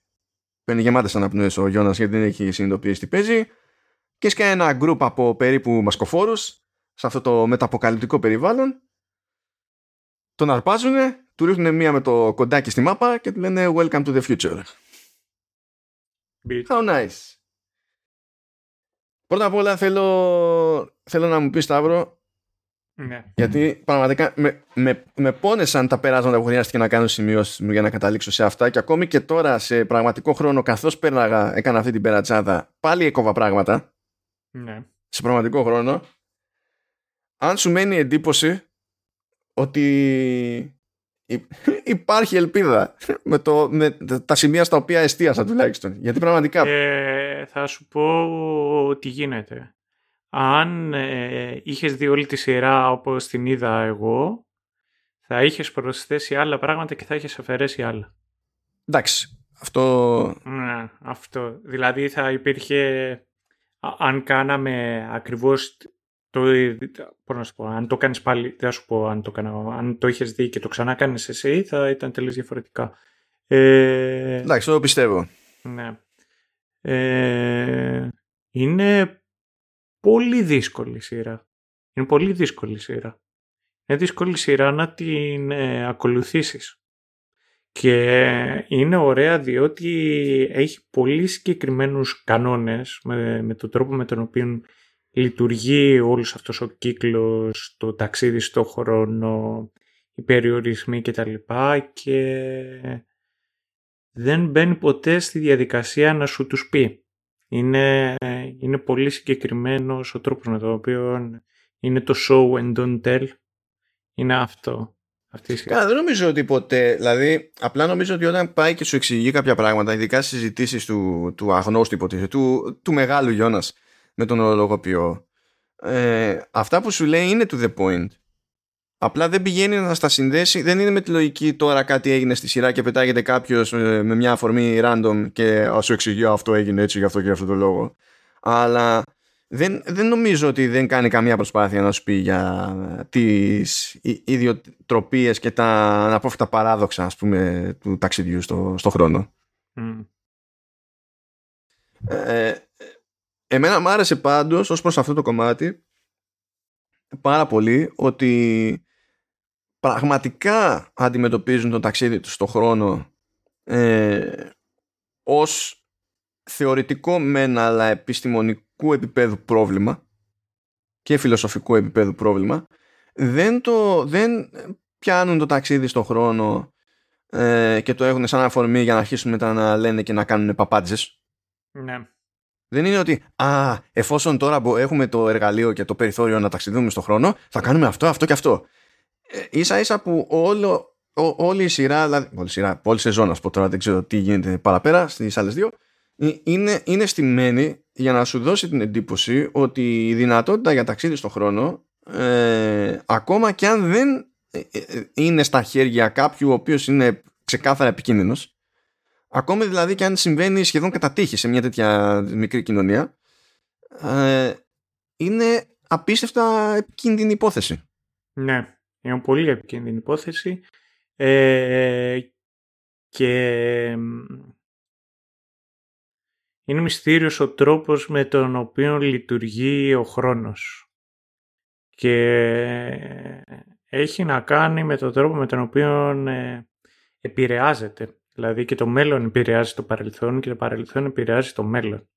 Παίρνει γεμάτες αναπνοές ο Γιώνας γιατί δεν έχει συνειδητοποιήσει τι παίζει. Και σκάει ένα γκρουπ από περίπου μασκοφόρους σε αυτό το μεταποκαλυπτικό περιβάλλον τον αρπάζουν, του ρίχνουν μία με το κοντάκι στη μάπα και του λένε Welcome to the future. How nice. Πρώτα απ' όλα θέλω, θέλω να μου πεις Σταύρο ναι. γιατί πραγματικά με, με, με πόνεσαν τα περάσματα που χρειάστηκε να κάνω σημειώσεις μου για να καταλήξω σε αυτά και ακόμη και τώρα σε πραγματικό χρόνο καθώς πέρναγα έκανα αυτή την περατσάδα πάλι έκοβα πράγματα ναι. σε πραγματικό χρόνο αν σου μένει εντύπωση ότι υπάρχει ελπίδα με, το, με τα σημεία στα οποία εστίασα τουλάχιστον. Γιατί πραγματικά... Ε, θα σου πω τι γίνεται. Αν ε, είχες δει όλη τη σειρά όπως την είδα εγώ, θα είχες προσθέσει άλλα πράγματα και θα είχες αφαιρέσει άλλα. Εντάξει. Αυτό... Ναι, αυτό. Δηλαδή θα υπήρχε... Αν κάναμε ακριβώς το, πώς να σου πω, αν το κάνεις πάλι, δεν σου πω αν το έκανα, αν το είχες δει και το ξανά κάνεις εσύ θα ήταν τελείως διαφορετικά. Ε, Εντάξει, το πιστεύω. Ναι. Ε, είναι πολύ δύσκολη σειρά. Είναι πολύ δύσκολη σειρά. Είναι δύσκολη σειρά να την ε, ακολουθήσεις. Και είναι ωραία διότι έχει πολύ συγκεκριμένους κανόνες με, με τον τρόπο με τον οποίο λειτουργεί όλος αυτός ο κύκλος, το ταξίδι στο χρόνο, οι περιορισμοί κτλ. Και δεν μπαίνει ποτέ στη διαδικασία να σου τους πει. Είναι, είναι πολύ συγκεκριμένος ο τρόπος με τον οποίο είναι το show and don't tell. Είναι αυτό. Αυτή Καλά, δεν νομίζω ότι ποτέ. Δηλαδή, απλά νομίζω ότι όταν πάει και σου εξηγεί κάποια πράγματα, ειδικά στις συζητήσεις του, του αγνώστου υποτίθεται, του, του μεγάλου Γιώνας, με τον ορολογοποιό. Ε, αυτά που σου λέει είναι to the point. Απλά δεν πηγαίνει να στα συνδέσει, δεν είναι με τη λογική τώρα κάτι έγινε στη σειρά και πετάγεται κάποιος ε, με μια αφορμή random και σου εξηγεί αυτό έγινε έτσι για αυτό και για αυτό το λόγο. Αλλά δεν, δεν νομίζω ότι δεν κάνει καμία προσπάθεια να σου πει για τις ιδιοτροπίες και τα αναπόφευκτα παράδοξα ας πούμε του ταξιδιού στο, στο χρόνο. Mm. Ε, Εμένα μου άρεσε πάντως ως προς αυτό το κομμάτι πάρα πολύ ότι πραγματικά αντιμετωπίζουν το ταξίδι τους στο χρόνο ε, ως θεωρητικό μεν αλλά επιστημονικού επίπεδου πρόβλημα και φιλοσοφικού επίπεδου πρόβλημα δεν, το, δεν πιάνουν το ταξίδι στο χρόνο ε, και το έχουν σαν αφορμή για να αρχίσουν μετά να λένε και να κάνουν παπάντζες. Ναι. Δεν είναι ότι, α, εφόσον τώρα έχουμε το εργαλείο και το περιθώριο να ταξιδούμε στον χρόνο, θα κάνουμε αυτό, αυτό και αυτό. Ε, ίσα ίσα που όλο, ό, όλη η σειρά, δηλαδή, όλη η σειρά, όλη η σεζόν, ας πω τώρα, δεν ξέρω τι γίνεται παραπέρα στις άλλες δύο, ε, είναι, είναι στημένη για να σου δώσει την εντύπωση ότι η δυνατότητα για ταξίδι στον χρόνο, ε, ακόμα και αν δεν ε, είναι στα χέρια κάποιου ο οποίος είναι ξεκάθαρα επικίνδυνος Ακόμη δηλαδή και αν συμβαίνει σχεδόν κατά τύχη σε μια τέτοια μικρή κοινωνία, ε, είναι απίστευτα επικίνδυνη υπόθεση. Ναι, είναι πολύ επικίνδυνη υπόθεση ε, και είναι μυστήριος ο τρόπος με τον οποίο λειτουργεί ο χρόνος. Και έχει να κάνει με τον τρόπο με τον οποίο ε, επηρεάζεται. Δηλαδή και το μέλλον επηρεάζει το παρελθόν και το παρελθόν επηρεάζει το μέλλον.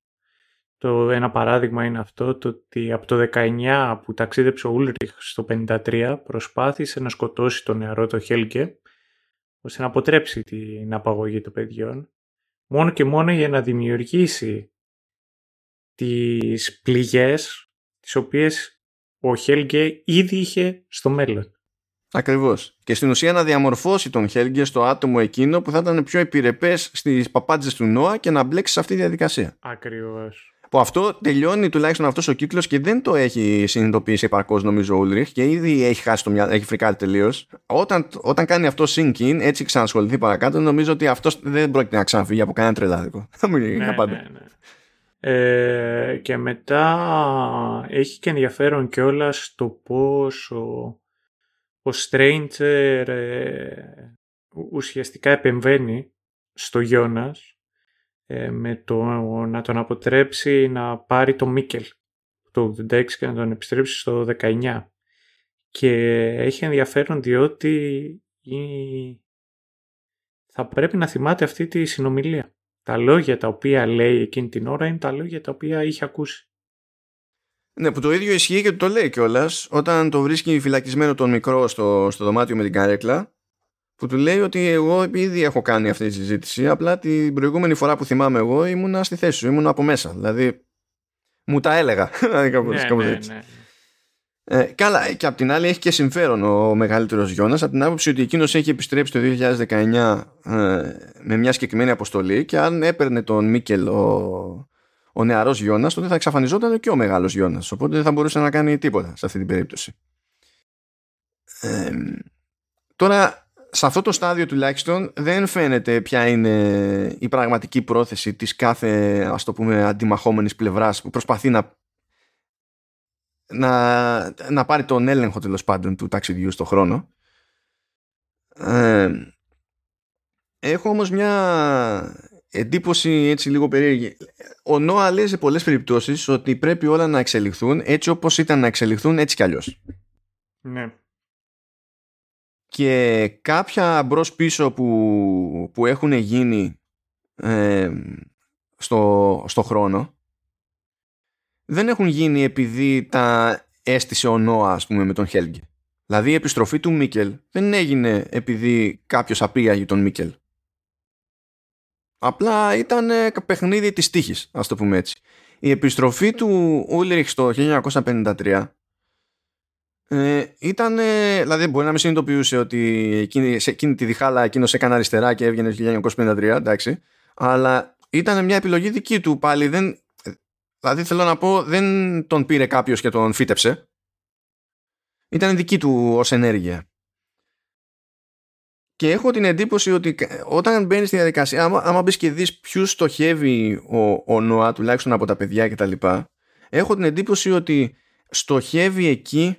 Το ένα παράδειγμα είναι αυτό το ότι από το 19 που ταξίδεψε ο Ούλριχ στο 53 προσπάθησε να σκοτώσει τον νεαρό το Χέλκε ώστε να αποτρέψει την απαγωγή των παιδιών μόνο και μόνο για να δημιουργήσει τις πληγές τις οποίες ο Χέλγκε ήδη είχε στο μέλλον. Ακριβώς. Και στην ουσία να διαμορφώσει τον Χέλγκε στο άτομο εκείνο που θα ήταν πιο επιρρεπές στις παπάντζες του Νόα και να μπλέξει σε αυτή τη διαδικασία. Ακριβώς. Που αυτό τελειώνει τουλάχιστον αυτός ο κύκλος και δεν το έχει συνειδητοποιήσει επαρκώς νομίζω ο Ούλριχ και ήδη έχει χάσει το μυαλό, έχει φρικάρει τελείως. Όταν, όταν κάνει αυτό sink in, έτσι ξανασχοληθεί παρακάτω, νομίζω ότι αυτός δεν πρόκειται να ξαναφύγει από κανένα τρελάδικο. Θα μου ναι, πάντα. Ναι, ναι. Ε, και μετά έχει και ενδιαφέρον κιόλας το πώς ο, ο Stranger ε, ουσιαστικά επεμβαίνει στο Γιώνας ε, με το να τον αποτρέψει να πάρει το Μίκελ το 86 και να τον επιστρέψει στο 19. Και έχει ενδιαφέρον διότι θα πρέπει να θυμάται αυτή τη συνομιλία. Τα λόγια τα οποία λέει εκείνη την ώρα είναι τα λόγια τα οποία είχε ακούσει. Ναι, που το ίδιο ισχύει και το λέει κιόλας όταν το βρίσκει φυλακισμένο τον μικρό στο, στο δωμάτιο με την καρέκλα που του λέει ότι εγώ ήδη έχω κάνει αυτή τη συζήτηση απλά την προηγούμενη φορά που θυμάμαι εγώ ήμουνα στη θέση σου, ήμουν από μέσα. Δηλαδή μου τα έλεγα. Κάπως, ναι, ναι, ναι. Ε, καλά και απ' την άλλη έχει και συμφέρον ο μεγαλύτερος Γιώνας από την άποψη ότι εκείνος έχει επιστρέψει το 2019 ε, με μια συγκεκριμένη αποστολή και αν έπαιρνε τον Μίκελ ο, ο νεαρός Γιώνας τότε θα εξαφανιζόταν και ο μεγάλος Γιώνας οπότε δεν θα μπορούσε να κάνει τίποτα σε αυτή την περίπτωση. Ε, τώρα σε αυτό το στάδιο τουλάχιστον δεν φαίνεται ποια είναι η πραγματική πρόθεση της κάθε ας το πούμε αντιμαχόμενης πλευράς που προσπαθεί να να, να πάρει τον έλεγχο τέλος πάντων του ταξιδιού στο χρόνο. Ε, έχω όμως μια εντύπωση έτσι λίγο περίεργη ο Νόα λέει σε πολλές περιπτώσεις ότι πρέπει όλα να εξελιχθούν έτσι όπως ήταν να εξελιχθούν έτσι κι αλλιώς ναι και κάποια μπρος πίσω που, που έχουν γίνει ε, στο, στο χρόνο δεν έχουν γίνει επειδή τα έστησε ο Νόα ας πούμε με τον Χέλγκε. Δηλαδή η επιστροφή του Μίκελ δεν έγινε επειδή κάποιος απήγαγε τον Μίκελ. Απλά ήταν παιχνίδι της τύχης, ας το πούμε έτσι. Η επιστροφή του Ούλριχ στο 1953 ε, ήταν, δηλαδή μπορεί να μην συνειδητοποιούσε ότι εκείνη, σε εκείνη τη διχάλα εκείνος έκανε αριστερά και έβγαινε 1953, εντάξει, αλλά ήταν μια επιλογή δική του πάλι. Δεν, δηλαδή θέλω να πω, δεν τον πήρε κάποιος και τον φύτεψε. Ήταν δική του ως ενέργεια. Και έχω την εντύπωση ότι όταν μπαίνεις στη διαδικασία, άμα, άμα μπεις και δεις ποιους στοχεύει ο, ο Νοά, τουλάχιστον από τα παιδιά κτλ., έχω την εντύπωση ότι στοχεύει εκεί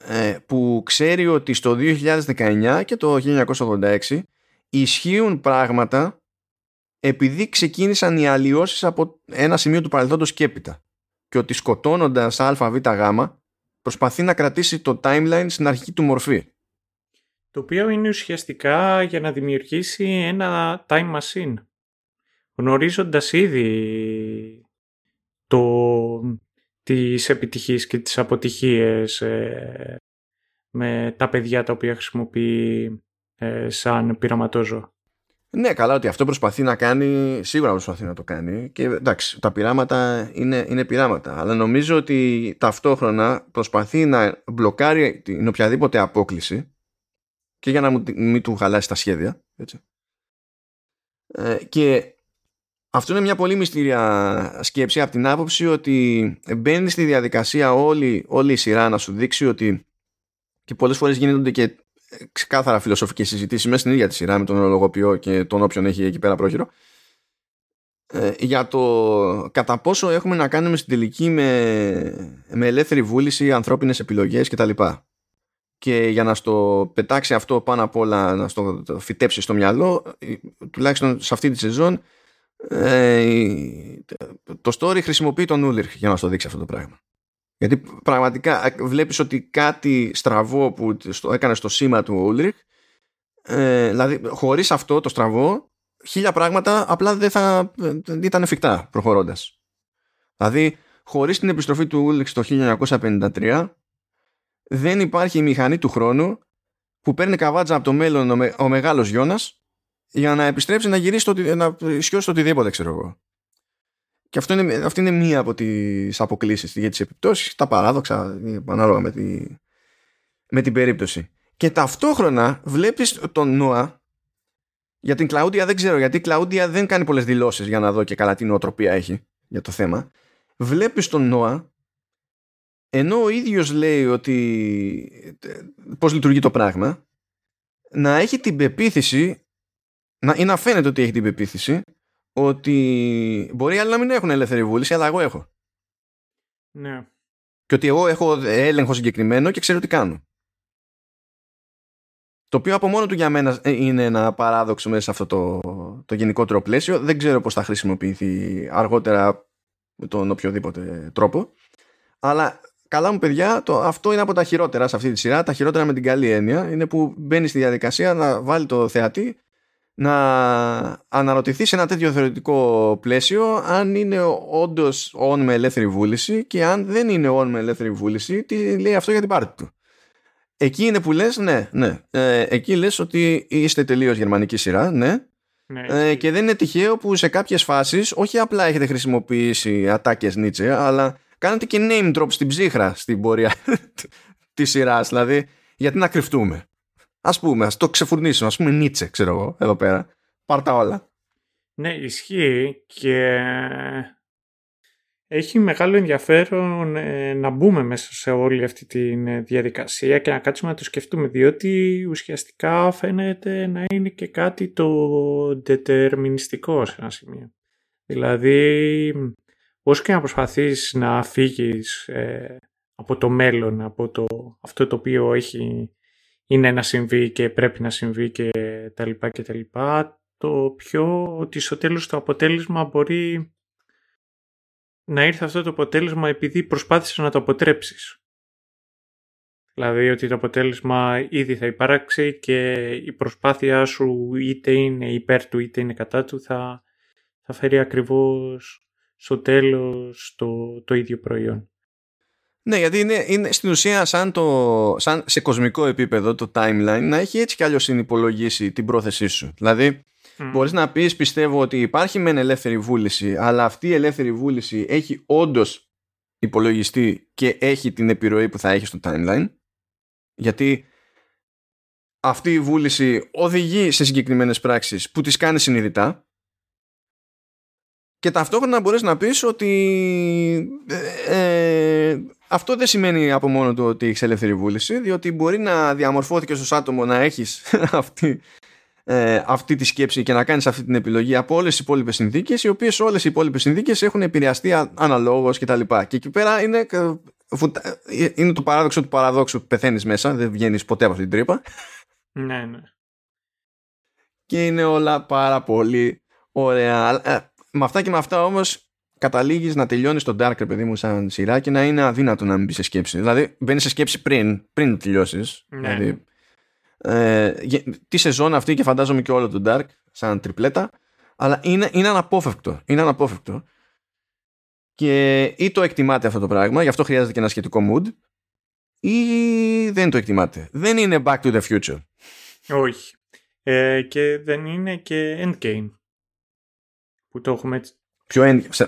ε, που ξέρει ότι στο 2019 και το 1986 ισχύουν πράγματα επειδή ξεκίνησαν οι αλλοιώσεις από ένα σημείο του παρελθόντος και έπειτα και ότι σκοτώνοντας αβ γ προσπαθεί να κρατήσει το timeline στην αρχική του μορφή. Το οποίο είναι ουσιαστικά για να δημιουργήσει ένα time machine. Γνωρίζοντας ήδη το τις επιτυχίες και τις αποτυχίες ε, με τα παιδιά τα οποία χρησιμοποιεί ε, σαν πειραματόζω. Ναι, καλά ότι αυτό προσπαθεί να κάνει, σίγουρα προσπαθεί να το κάνει και εντάξει, τα πειράματα είναι, είναι πειράματα, αλλά νομίζω ότι ταυτόχρονα προσπαθεί να μπλοκάρει την οποιαδήποτε απόκληση και για να μην του χαλάσει τα σχέδια, έτσι. Ε, και αυτό είναι μια πολύ μυστήρια σκέψη από την άποψη ότι μπαίνει στη διαδικασία όλη, όλη η σειρά να σου δείξει ότι και πολλές φορές γίνονται και ξεκάθαρα φιλοσοφικές συζητήσεις μέσα στην ίδια τη σειρά με τον ολογοποιό και τον όποιον έχει εκεί πέρα πρόχειρο ε, για το κατά πόσο έχουμε να κάνουμε στην τελική με, με ελεύθερη βούληση, ανθρώπινες επιλογές κτλ. Και για να στο πετάξει αυτό πάνω απ' όλα, να στο φυτέψει στο μυαλό, ε, τουλάχιστον σε αυτή τη σεζόν, ε, το story χρησιμοποιεί τον Ούλριχ για να το δείξει αυτό το πράγμα. Γιατί πραγματικά βλέπεις ότι κάτι στραβό που έκανε στο σήμα του Ούλριχ ε, δηλαδή χωρίς αυτό το στραβό χίλια πράγματα απλά δεν θα δεν ήταν εφικτά προχωρώντας. Δηλαδή χωρίς την επιστροφή του Ούλριχ το 1953 δεν υπάρχει η μηχανή του χρόνου που παίρνει καβάτζα από το μέλλον ο, με, ο μεγάλος Γιώνας για να επιστρέψει να γυρίσει το, να σιώσει το οτιδήποτε ξέρω εγώ. Και αυτό είναι, αυτή είναι μία από τις αποκλήσεις για τις επιπτώσεις, τα παράδοξα ανάλογα με, τη, με την περίπτωση. Και ταυτόχρονα βλέπεις τον Νόα για την Κλαούντια δεν ξέρω γιατί η Κλαούντια δεν κάνει πολλές δηλώσεις για να δω και καλά τι νοοτροπία έχει για το θέμα. Βλέπεις τον Νόα ενώ ο ίδιος λέει ότι πώς λειτουργεί το πράγμα να έχει την πεποίθηση να, ή να φαίνεται ότι έχει την πεποίθηση ότι μπορεί άλλοι να μην έχουν ελεύθερη βούληση αλλά εγώ έχω. Ναι. Και ότι εγώ έχω έλεγχο συγκεκριμένο και ξέρω τι κάνω. Το οποίο από μόνο του για μένα ε, είναι ένα παράδοξο μέσα σε αυτό το, το γενικότερο πλαίσιο. Δεν ξέρω πώς θα χρησιμοποιηθεί αργότερα με τον οποιοδήποτε τρόπο. Αλλά καλά μου παιδιά, το, αυτό είναι από τα χειρότερα σε αυτή τη σειρά. Τα χειρότερα με την καλή έννοια είναι που μπαίνει στη διαδικασία να βάλει το θεατή να αναρωτηθεί σε ένα τέτοιο θεωρητικό πλαίσιο αν είναι όντως on με ελεύθερη βούληση και αν δεν είναι on με ελεύθερη βούληση, τι λέει αυτό για την πάρτη του. Εκεί είναι που λες, ναι, ναι. Ε, εκεί λες ότι είστε τελείως γερμανική σειρά, ναι. ναι ε, και δεν είναι τυχαίο που σε κάποιες φάσεις όχι απλά έχετε χρησιμοποιήσει ατάκες Νίτσε, αλλά κάνετε και name drop στην ψύχρα στην πορεία της σειράς. Δηλαδή, γιατί να κρυφτούμε. Ας πούμε, ας το ξεφουρνήσουμε, ας πούμε Νίτσε, ξέρω εγώ, εδώ πέρα. Πάρτα όλα. Ναι, ισχύει και έχει μεγάλο ενδιαφέρον ε, να μπούμε μέσα σε όλη αυτή τη ε, διαδικασία και να κάτσουμε να το σκεφτούμε διότι ουσιαστικά φαίνεται να είναι και κάτι το δετερμινιστικό σε ένα σημείο. Δηλαδή, όσο και να προσπαθείς να φύγεις ε, από το μέλλον, από το, αυτό το οποίο έχει, είναι να συμβεί και πρέπει να συμβεί και τα λοιπά και τα λοιπά, το πιο ότι στο τέλος το αποτέλεσμα μπορεί να ήρθε αυτό το αποτέλεσμα επειδή προσπάθησες να το αποτρέψεις. Δηλαδή ότι το αποτέλεσμα ήδη θα υπάρξει και η προσπάθειά σου είτε είναι υπέρ του είτε είναι κατά του θα, θα φέρει ακριβώς στο τέλος το, το ίδιο προϊόν. Ναι, γιατί είναι, είναι στην ουσία σαν, το, σαν σε κοσμικό επίπεδο το timeline να έχει έτσι κι αλλιώς συνυπολογίσει την πρόθεσή σου. Δηλαδή Mm. Μπορείς να πεις πιστεύω ότι υπάρχει μεν ελεύθερη βούληση αλλά αυτή η ελεύθερη βούληση έχει όντως υπολογιστεί και έχει την επιρροή που θα έχει στο timeline γιατί αυτή η βούληση οδηγεί σε συγκεκριμένες πράξεις που τις κάνει συνειδητά και ταυτόχρονα μπορείς να πεις ότι ε, ε, αυτό δεν σημαίνει από μόνο του ότι έχεις ελεύθερη βούληση διότι μπορεί να διαμορφώθηκε ως άτομο να έχεις αυτή ε, αυτή τη σκέψη και να κάνεις αυτή την επιλογή από όλες τις υπόλοιπες συνθήκες οι οποίες όλες οι υπόλοιπες συνθήκες έχουν επηρεαστεί αναλόγως και τα λοιπά. Και εκεί πέρα είναι, ε, είναι το παράδοξο του παραδόξου πεθαίνεις μέσα, δεν βγαίνεις ποτέ από αυτή την τρύπα. Ναι, ναι. Και είναι όλα πάρα πολύ ωραία. Ε, με αυτά και με αυτά όμως καταλήγεις να τελειώνεις τον Dark, παιδί μου, σαν σειρά και να είναι αδύνατο να μην μπεις σε σκέψη. Δηλαδή μπαίνεις σε σκέψη πριν, πριν τελειώσεις. Ναι. Δηλαδή, ε, τη σεζόν αυτή και φαντάζομαι και όλο το Dark σαν τριπλέτα αλλά είναι, είναι αναπόφευκτο είναι αναπόφευκτο και ή το εκτιμάτε αυτό το πράγμα γι' αυτό χρειάζεται και ένα σχετικό mood ή δεν το εκτιμάτε δεν είναι Back to the Future όχι ε, και δεν είναι και Endgame που το έχουμε,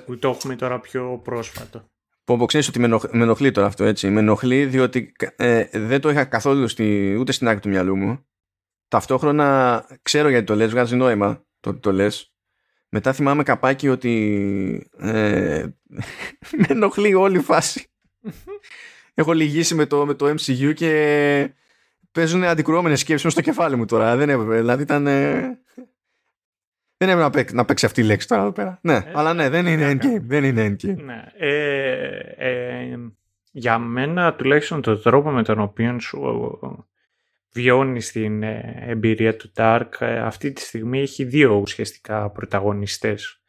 που το έχουμε τώρα πιο πρόσφατο Πω, ξέρει ότι με, ενοχλεί τώρα αυτό έτσι. Με ενοχλεί διότι ε, δεν το είχα καθόλου στη, ούτε στην άκρη του μυαλού μου. Ταυτόχρονα ξέρω γιατί το λες, βγάζεις νόημα το ότι το λες. Μετά θυμάμαι καπάκι ότι ε, με ενοχλεί όλη η φάση. Έχω λυγίσει με το, με το MCU και παίζουν αντικρουόμενες σκέψεις στο κεφάλι μου τώρα. Δεν έπρεπε. Δηλαδή ήταν... Ε, δεν έπρεπε να παίξει αυτή η λέξη τώρα εδώ πέρα. Ναι, ε, αλλά ναι, δεν είναι endgame. Δεν είναι endgame. Ναι. Ε, ε, για μένα, τουλάχιστον το τρόπο με τον οποίο σου βιώνεις την εμπειρία του Dark, αυτή τη στιγμή έχει δύο ουσιαστικά πρωταγωνιστές.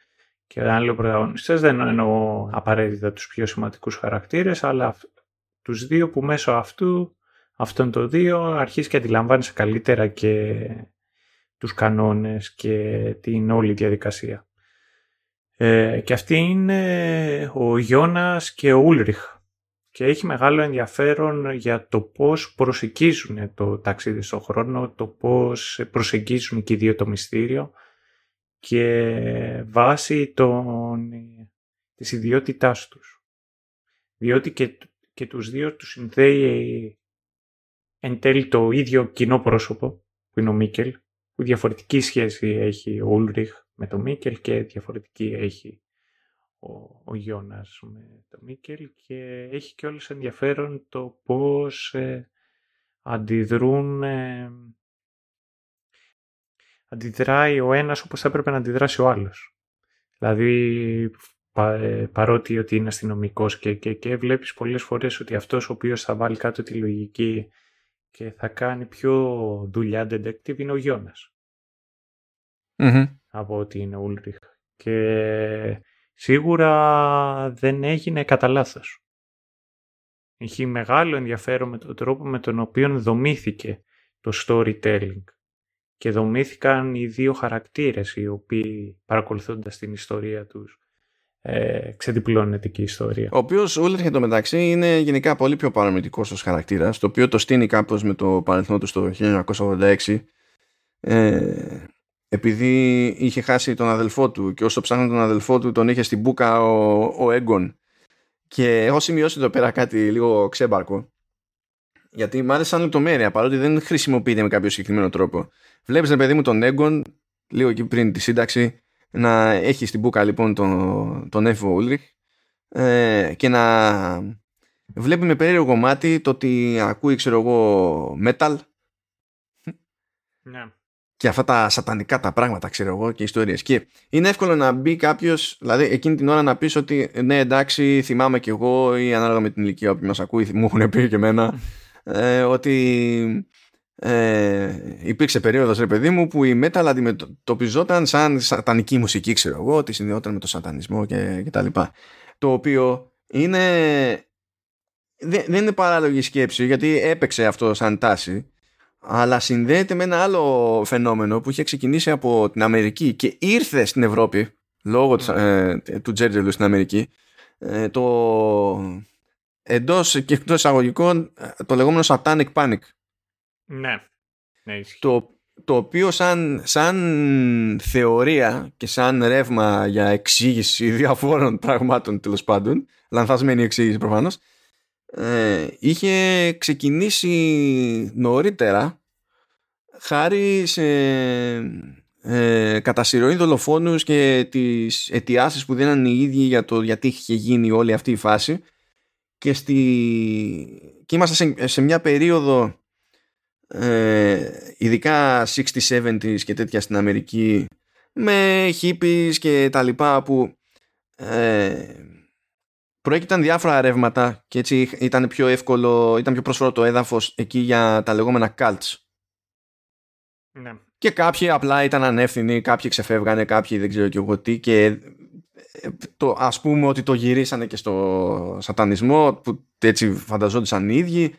Και αν λέω πρωταγωνιστές δεν εννοώ απαραίτητα τους πιο σημαντικούς χαρακτήρες, αλλά τους δύο που μέσω αυτού, αυτών των δύο, αρχίζεις και αντιλαμβάνεσαι καλύτερα και τους κανόνες και την όλη διαδικασία. Ε, και αυτή είναι ο Γιώνας και ο Ούλριχ. Και έχει μεγάλο ενδιαφέρον για το πώς προσεγγίζουν το ταξίδι στον χρόνο, το πώς προσεγγίζουν και οι δύο το μυστήριο και βάσει των, της ιδιότητάς τους. Διότι και, και τους δύο τους συνδέει εν τέλει το ίδιο κοινό πρόσωπο που είναι ο Μίκελ, που διαφορετική σχέση έχει ο Ούλριχ με τον Μίκελ και διαφορετική έχει ο, ο Γιώνας με τον Μίκελ και έχει και όλες ενδιαφέρον το πώς ε, αντιδρούν ε, αντιδράει ο ένας όπως θα έπρεπε να αντιδράσει ο άλλος. Δηλαδή ε, παρότι ότι είναι αστυνομικός και, και, και βλέπεις πολλές φορές ότι αυτός ο οποίος θα βάλει κάτω τη λογική και θα κάνει πιο δουλειά detective είναι ο γιωνας από ότι είναι ο Ούλριχ. Και σίγουρα δεν έγινε κατά λάθος. Έχει μεγάλο ενδιαφέρον με τον τρόπο με τον οποίο δομήθηκε το storytelling και δομήθηκαν οι δύο χαρακτήρες οι οποίοι παρακολουθώντας την ιστορία τους ε, ξεδιπλώνεται και η ιστορία. Ο οποίος Ούλριχ εντωμεταξύ είναι γενικά πολύ πιο παραμετρικό ως χαρακτήρας, το οποίο το στείνει κάπως με το παρελθόν του στο 1986. Ε, επειδή είχε χάσει τον αδελφό του και όσο ψάχνει τον αδελφό του τον είχε στην μπουκα ο, ο Έγκον. Και έχω σημειώσει εδώ πέρα κάτι λίγο ξέμπαρκο γιατί μου άρεσε σαν λεπτομέρεια παρότι δεν χρησιμοποιείται με κάποιο συγκεκριμένο τρόπο. Βλέπεις ρε παιδί μου τον Έγκον λίγο εκεί πριν τη σύνταξη να έχει στην μπουκα λοιπόν τον, τον Έφο Ούλριχ ε, και να βλέπει με περίεργο μάτι το ότι ακούει ξέρω εγώ metal. Ναι και αυτά τα σατανικά τα πράγματα, ξέρω εγώ, και ιστορίες. Και είναι εύκολο να μπει κάποιος, δηλαδή εκείνη την ώρα να πεις ότι ναι, εντάξει, θυμάμαι κι εγώ, ή ανάλογα με την ηλικία που μας ακούει, μου έχουν πει και εμένα, ε, ότι ε, υπήρξε περίοδος ρε παιδί μου που η metal αντιμετωπιζόταν σαν σατανική μουσική ξέρω εγώ ότι συνδυόταν με το σατανισμό και, και τα λοιπά το οποίο είναι δεν, δεν είναι παράλογη σκέψη γιατί έπαιξε αυτό σαν τάση αλλά συνδέεται με ένα άλλο φαινόμενο που είχε ξεκινήσει από την Αμερική και ήρθε στην Ευρώπη λόγω ε, του Τζέρτζελου στην Αμερική ε, το εντός και εκτός εισαγωγικών ε, το λεγόμενο Satanic Panic. Ναι, ναι το, το οποίο σαν, σαν θεωρία και σαν ρεύμα για εξήγηση διαφόρων πραγμάτων τέλος πάντων λανθασμένη εξήγηση προφανώς ε, είχε ξεκινήσει νωρίτερα χάρη σε ε, κατά δολοφόνους και τις αιτιάσεις που δίναν οι ίδιοι για το γιατί είχε γίνει όλη αυτή η φάση. Και, στη... και είμαστε σε, μια περίοδο ε, ειδικά 60s, 70s και τέτοια στην Αμερική με hippies και τα λοιπά που ε, προέκυταν διάφορα ρεύματα και έτσι ήταν πιο εύκολο, ήταν πιο πρόσφορο το έδαφος εκεί για τα λεγόμενα cults. Ναι. Και κάποιοι απλά ήταν ανεύθυνοι, κάποιοι ξεφεύγανε, κάποιοι δεν ξέρω και εγώ τι και ε, το, ας πούμε ότι το γυρίσανε και στο σατανισμό που έτσι φανταζόντουσαν οι ίδιοι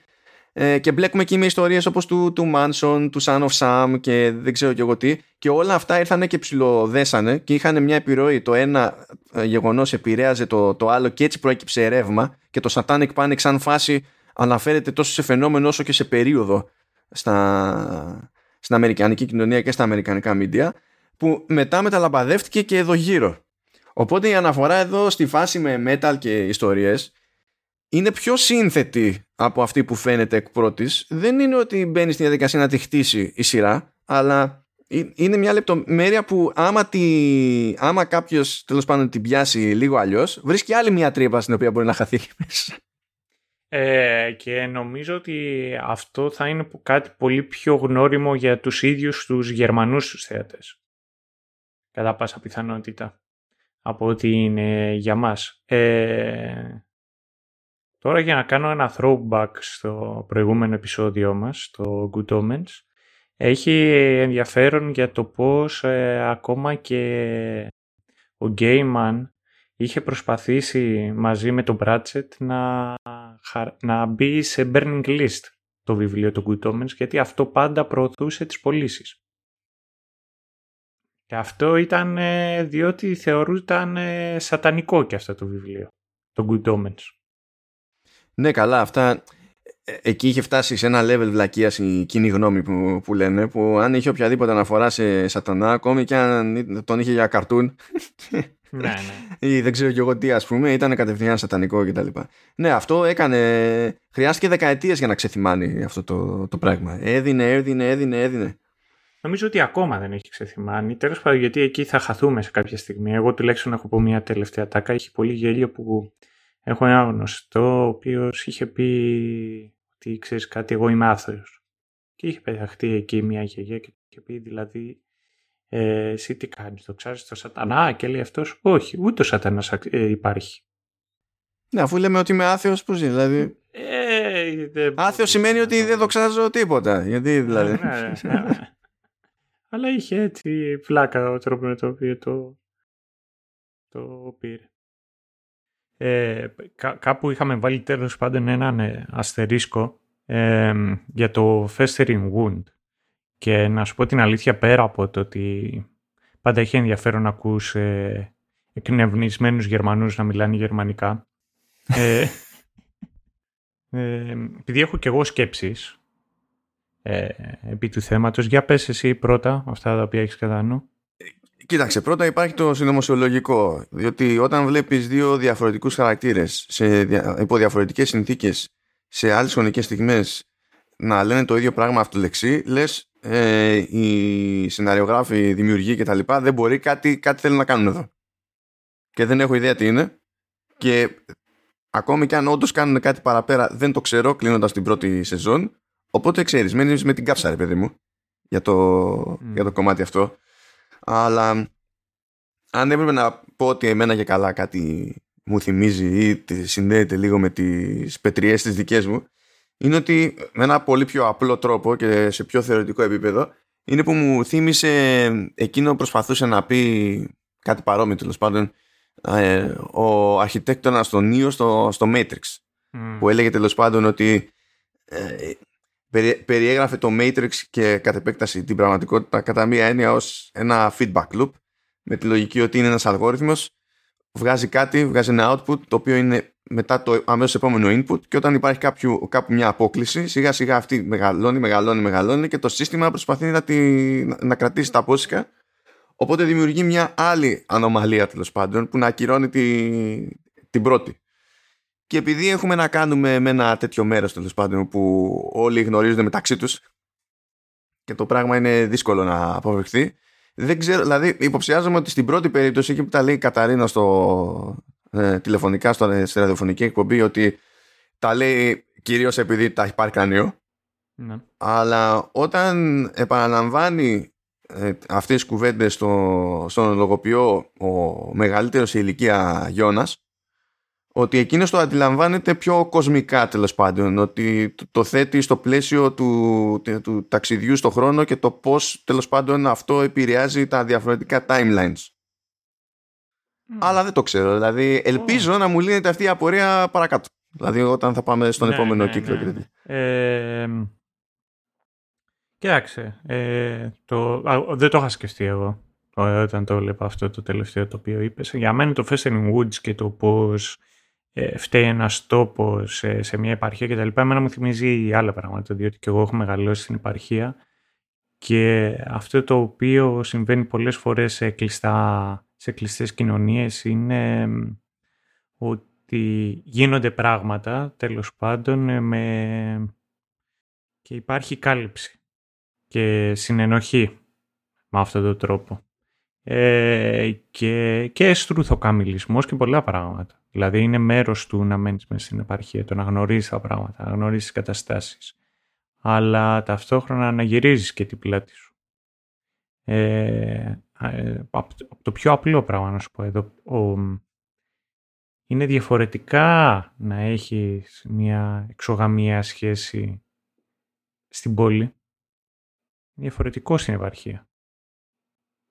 ε, και μπλέκουμε εκεί με ιστορίες όπως του, του Manson, του Son of Sam και δεν ξέρω και εγώ τι και όλα αυτά ήρθανε και ψηλοδέσανε και είχαν μια επιρροή το ένα ε, γεγονός επηρέαζε το, το άλλο και έτσι προέκυψε ρεύμα και το Satanic Panic σαν φάση αναφέρεται τόσο σε φαινόμενο όσο και σε περίοδο στα, στην Αμερικανική κοινωνία και στα Αμερικανικά μίντια που μετά μεταλαμπαδεύτηκε και εδώ γύρω. Οπότε η αναφορά εδώ στη φάση με metal και ιστορίες είναι πιο σύνθετη από αυτή που φαίνεται εκ πρώτης. Δεν είναι ότι μπαίνει στη διαδικασία να τη χτίσει η σειρά, αλλά είναι μια λεπτομέρεια που άμα, τη, άμα κάποιος τέλος πάντων την πιάσει λίγο αλλιώς, βρίσκει άλλη μια τρύπα στην οποία μπορεί να χαθεί μέσα. Ε, και νομίζω ότι αυτό θα είναι κάτι πολύ πιο γνώριμο για τους ίδιους τους Γερμανούς τους θέατες. Κατά πάσα πιθανότητα. Από ότι είναι για μας. Ε, Τώρα για να κάνω ένα throwback στο προηγούμενο επεισόδιο μας, το Good Omens, έχει ενδιαφέρον για το πώς ε, ακόμα και ο Γκέιμαν είχε προσπαθήσει μαζί με τον Πράτσετ να, να μπει σε burning list το βιβλίο του Good Omens γιατί αυτό πάντα προωθούσε τις πωλήσεις. Και αυτό ήταν ε, διότι θεωρούταν ε, σατανικό και αυτό το βιβλίο, το Good Omens. Ναι καλά αυτά ε, εκεί είχε φτάσει σε ένα level βλακείας η κοινή γνώμη που, που λένε που αν είχε οποιαδήποτε αναφορά σε σατανά ακόμη και αν τον είχε για καρτούν ναι, ναι. ή δεν ξέρω και εγώ τι ας πούμε ήταν κατευθείαν σατανικό κτλ. Ναι αυτό έκανε χρειάστηκε δεκαετίες για να ξεθυμάνει αυτό το, το πράγμα έδινε, έδινε, έδινε, έδινε Νομίζω ότι ακόμα δεν έχει ξεθυμάνει. Τέλος πάντων, γιατί εκεί θα χαθούμε σε κάποια στιγμή. Εγώ τουλάχιστον έχω πω μια τελευταία τάκα. Έχει πολύ γέλιο που έχω ένα γνωστό, ο οποίος είχε πει ότι ξέρεις κάτι, εγώ είμαι άθεος. Και είχε πεταχτεί εκεί μια γιαγιά και είχε πει δηλαδή, ε, εσύ τι κάνεις, το ξέρεις το σατανά. Και λέει αυτός, όχι, ούτε ο σατανάς ε, υπάρχει. Ναι, αφού λέμε ότι είμαι άθεος, πώς ζει, δηλαδή. Ε, άθεος σημαίνει ότι δεν δοξάζω τίποτα. Γιατί δηλαδή. Ναι, ναι, ναι. Αλλά είχε έτσι φλάκα ο τρόπος με το οποίο το, το πήρε. Ε, κάπου είχαμε βάλει τέλος πάντων έναν ε, αστερίσκο ε, για το festering wound και να σου πω την αλήθεια πέρα από το ότι πάντα είχε ενδιαφέρον να ακούς ε, εκνευνισμένους Γερμανούς να μιλάνε γερμανικά ε, ε, επειδή έχω και εγώ σκέψεις ε, επί του θέματος. Για πες εσύ πρώτα αυτά τα οποία έχεις κατά νου. Κοίταξε, πρώτα υπάρχει το συνωμοσιολογικό, διότι όταν βλέπεις δύο διαφορετικούς χαρακτήρες σε, υπό διαφορετικές συνθήκες σε άλλες χρονικές στιγμές να λένε το ίδιο πράγμα αυτολεξί, λες ε, οι σεναριογράφοι, οι δημιουργοί κτλ. δεν μπορεί, κάτι, κάτι θέλουν να κάνουν εδώ. Και δεν έχω ιδέα τι είναι. Και ακόμη και αν όντως κάνουν κάτι παραπέρα, δεν το ξέρω κλείνοντας την πρώτη σεζόν. Οπότε ξέρεις, μένεις με την κάψα, ρε παιδί μου, για το, για το κομμάτι αυτό. Αλλά αν έπρεπε να πω ότι εμένα και καλά κάτι μου θυμίζει ή συνδέεται λίγο με τις πετριές τις δικές μου είναι ότι με ένα πολύ πιο απλό τρόπο και σε πιο θεωρητικό επίπεδο είναι που μου θύμισε εκείνο που προσπαθούσε να πει κάτι παρόμοιο τέλος πάντων ε, ο αρχιτέκτονας στον Νίο στο, στο Matrix που έλεγε τέλος πάντων ότι ε, περιέγραφε το Matrix και κατ' επέκταση την πραγματικότητα κατά μία έννοια ως ένα feedback loop με τη λογική ότι είναι ένας αλγόριθμος βγάζει κάτι, βγάζει ένα output το οποίο είναι μετά το αμέσως επόμενο input και όταν υπάρχει κάποιο, κάπου μια απόκληση σιγά σιγά αυτή μεγαλώνει, μεγαλώνει, μεγαλώνει και το σύστημα προσπαθεί να, τη, να κρατήσει τα πόσικα οπότε δημιουργεί μια άλλη ανομαλία τέλος πάντων που να ακυρώνει τη, την πρώτη. Και επειδή έχουμε να κάνουμε με ένα τέτοιο μέρος τέλος πάντων που όλοι γνωρίζονται μεταξύ τους και το πράγμα είναι δύσκολο να αποφευχθεί, δεν ξέρω, δηλαδή υποψιάζομαι ότι στην πρώτη περίπτωση εκεί που τα λέει η Καταρίνα στο, ε, τηλεφωνικά στο, στη ραδιοφωνική εκπομπή ότι τα λέει κυρίως επειδή τα έχει πάρει κρανίο. Ναι. Αλλά όταν επαναλαμβάνει ε, αυτές τις κουβέντες στο, στον λογοποιό ο μεγαλύτερος σε ηλικία Γιώνας ότι εκείνος το αντιλαμβάνεται πιο κοσμικά τέλος πάντων, ότι το θέτει στο πλαίσιο του, του, ταξιδιού στο χρόνο και το πώς τέλος πάντων αυτό επηρεάζει τα διαφορετικά timelines. Αλλά δεν το ξέρω, δηλαδή ελπίζω να μου λύνεται αυτή η απορία παρακάτω. Δηλαδή όταν θα πάμε στον ναι, επόμενο ναι, κύκλο ναι. και Ε, κοιτάξτε, ε, το, δεν το είχα σκεφτεί εγώ όταν το βλέπω αυτό το τελευταίο το οποίο είπες. Για μένα το Festering Woods και το πώς ε, φταίει ένας τόπος σε, σε, μια επαρχία κτλ. Εμένα μου θυμίζει άλλα πράγματα, διότι και εγώ έχω μεγαλώσει στην επαρχία και αυτό το οποίο συμβαίνει πολλές φορές σε, κλειστά, σε κλειστές κοινωνίες είναι ότι γίνονται πράγματα τέλος πάντων με... και υπάρχει κάλυψη και συνενοχή με αυτόν τον τρόπο. Ε, και, και στρουθοκαμιλισμός και πολλά πράγματα. Δηλαδή είναι μέρος του να μένεις μέσα στην επαρχία, το να γνωρίζεις τα πράγματα, να γνωρίζεις τις καταστάσεις. Αλλά ταυτόχρονα να γυρίζεις και την πλάτη σου. Ε, ε από το πιο απλό πράγμα να σου πω εδώ, είναι διαφορετικά να έχεις μια εξωγαμία σχέση στην πόλη. Διαφορετικό στην επαρχία.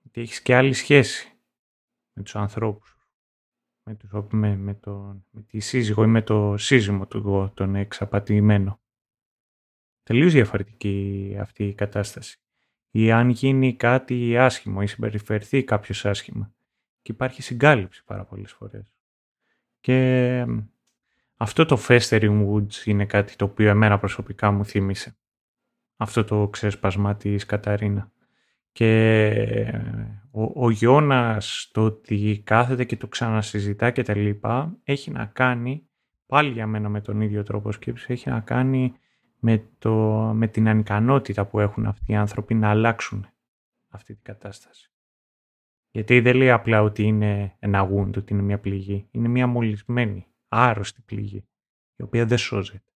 Γιατί έχεις και άλλη σχέση με τους ανθρώπους, με, τους, με, με, το, με τη σύζυγο ή με το σύζυμο του τον εξαπατημένο. Τελείως διαφορετική αυτή η κατάσταση. Ή αν γίνει κάτι άσχημο ή συμπεριφερθεί κάποιος άσχημα. Και υπάρχει συγκάλυψη πάρα πολλές φορές. Και αυτό το Festering Woods είναι κάτι το οποίο εμένα προσωπικά μου θύμισε. Αυτό το ξέσπασμα της Καταρίνα. Και ο, ο Γιώνας το ότι κάθεται και το ξανασυζητά και τα λοιπά έχει να κάνει πάλι για μένα με τον ίδιο τρόπο σκέψης έχει να κάνει με, το, με την ανικανότητα που έχουν αυτοί οι άνθρωποι να αλλάξουν αυτή την κατάσταση. Γιατί δεν λέει απλά ότι είναι ένα γούντ, ότι είναι μια πληγή. Είναι μια μολυσμένη, άρρωστη πληγή, η οποία δεν σώζεται.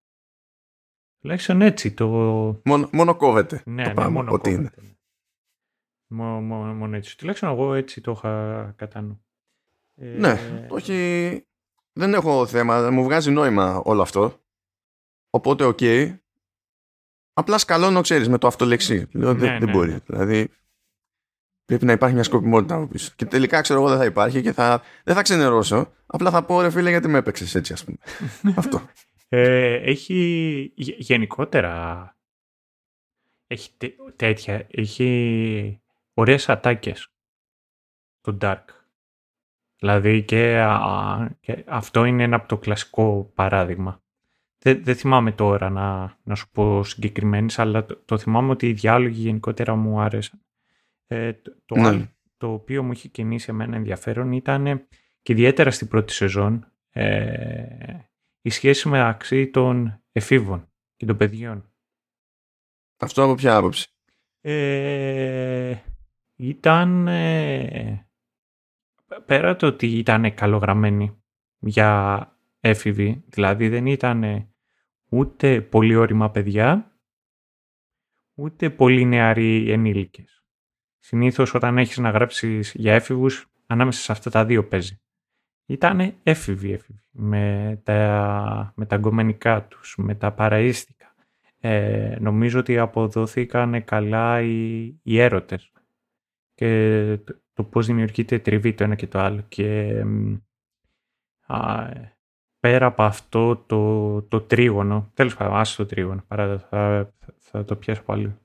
Τουλάχιστον έτσι το... Μόνο, μόνο κόβεται. Ναι, το ναι, πράγμα, μόνο ότι κόβεται. ναι. Μόνο, μόνο, μόνο έτσι. Τουλάχιστον εγώ έτσι το είχα κατά νου. Ε, Ναι, όχι. Δεν έχω θέμα. Μου βγάζει νόημα όλο αυτό. Οπότε, οκ. Απλά σκαλώνω, ξέρεις, με το αυτολεξί. Λέω, Ναι, δεν, δεν ναι, μπορεί. ναι. Δηλαδή, πρέπει να υπάρχει μια σκοπιμότητα από πίσω. Και τελικά, ξέρω εγώ, δεν θα υπάρχει και θα, δεν θα ξενερώσω. Απλά θα πω, ρε φίλε, γιατί με έπαιξες έτσι, ας πούμε. αυτό. Ε, έχει γε- γενικότερα έχει τέ- τέτοια, έχει ωραίες ατάκες το Dark. Δηλαδή και, α, και αυτό είναι ένα από το κλασικό παράδειγμα. Δεν, δεν θυμάμαι τώρα να, να σου πω συγκεκριμένες, αλλά το, το θυμάμαι ότι οι διάλογοι γενικότερα μου άρεσαν. Ε, το, το, Ναι. άλλο, το οποίο μου είχε κινήσει εμένα ενδιαφέρον ήταν και ιδιαίτερα στην πρώτη σεζόν ε, η σχέση μεταξύ των εφήβων και των παιδιών. Αυτό από ποια άποψη; Ε, ήταν ε, πέρα το ότι ήταν καλογραμμένοι για έφηβοι, δηλαδή δεν ήταν ούτε πολύ όρημα παιδιά, ούτε πολύ νεαροί ενήλικες. Συνήθως όταν έχεις να γράψεις για έφηβους, ανάμεσα σε αυτά τα δύο παίζει. Ήταν έφηβοι έφηβοι, με τα, με τα γκομενικά τους, με τα παραίστικα. Ε, νομίζω ότι αποδόθηκαν καλά οι, οι έρωτες και το, το πώς δημιουργείται τριβή το ένα και το άλλο. Και μ, α, πέρα από αυτό το, το τρίγωνο, τέλος πάντων, άσε το τρίγωνο, παρά θα, θα, θα το πιάσω πάλι.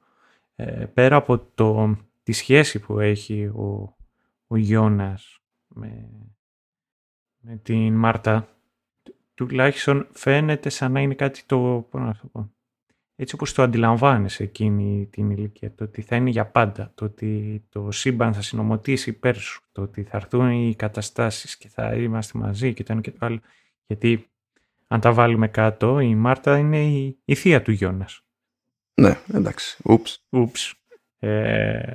Ε, πέρα από το, τη σχέση που έχει ο, ο Γιώνας με, με την Μάρτα, του- τουλάχιστον φαίνεται σαν να είναι κάτι το, πώς να το πω, έτσι όπως το αντιλαμβάνεσαι εκείνη την ηλικία, το ότι θα είναι για πάντα, το ότι το σύμπαν θα συνομωτήσει υπέρ σου, το ότι θα έρθουν οι καταστάσεις και θα είμαστε μαζί και το ένα και το άλλο. Γιατί αν τα βάλουμε κάτω, η Μάρτα είναι η, η θεία του Γιώνας. Ναι, εντάξει. Ούψ. Ούψ. Ε,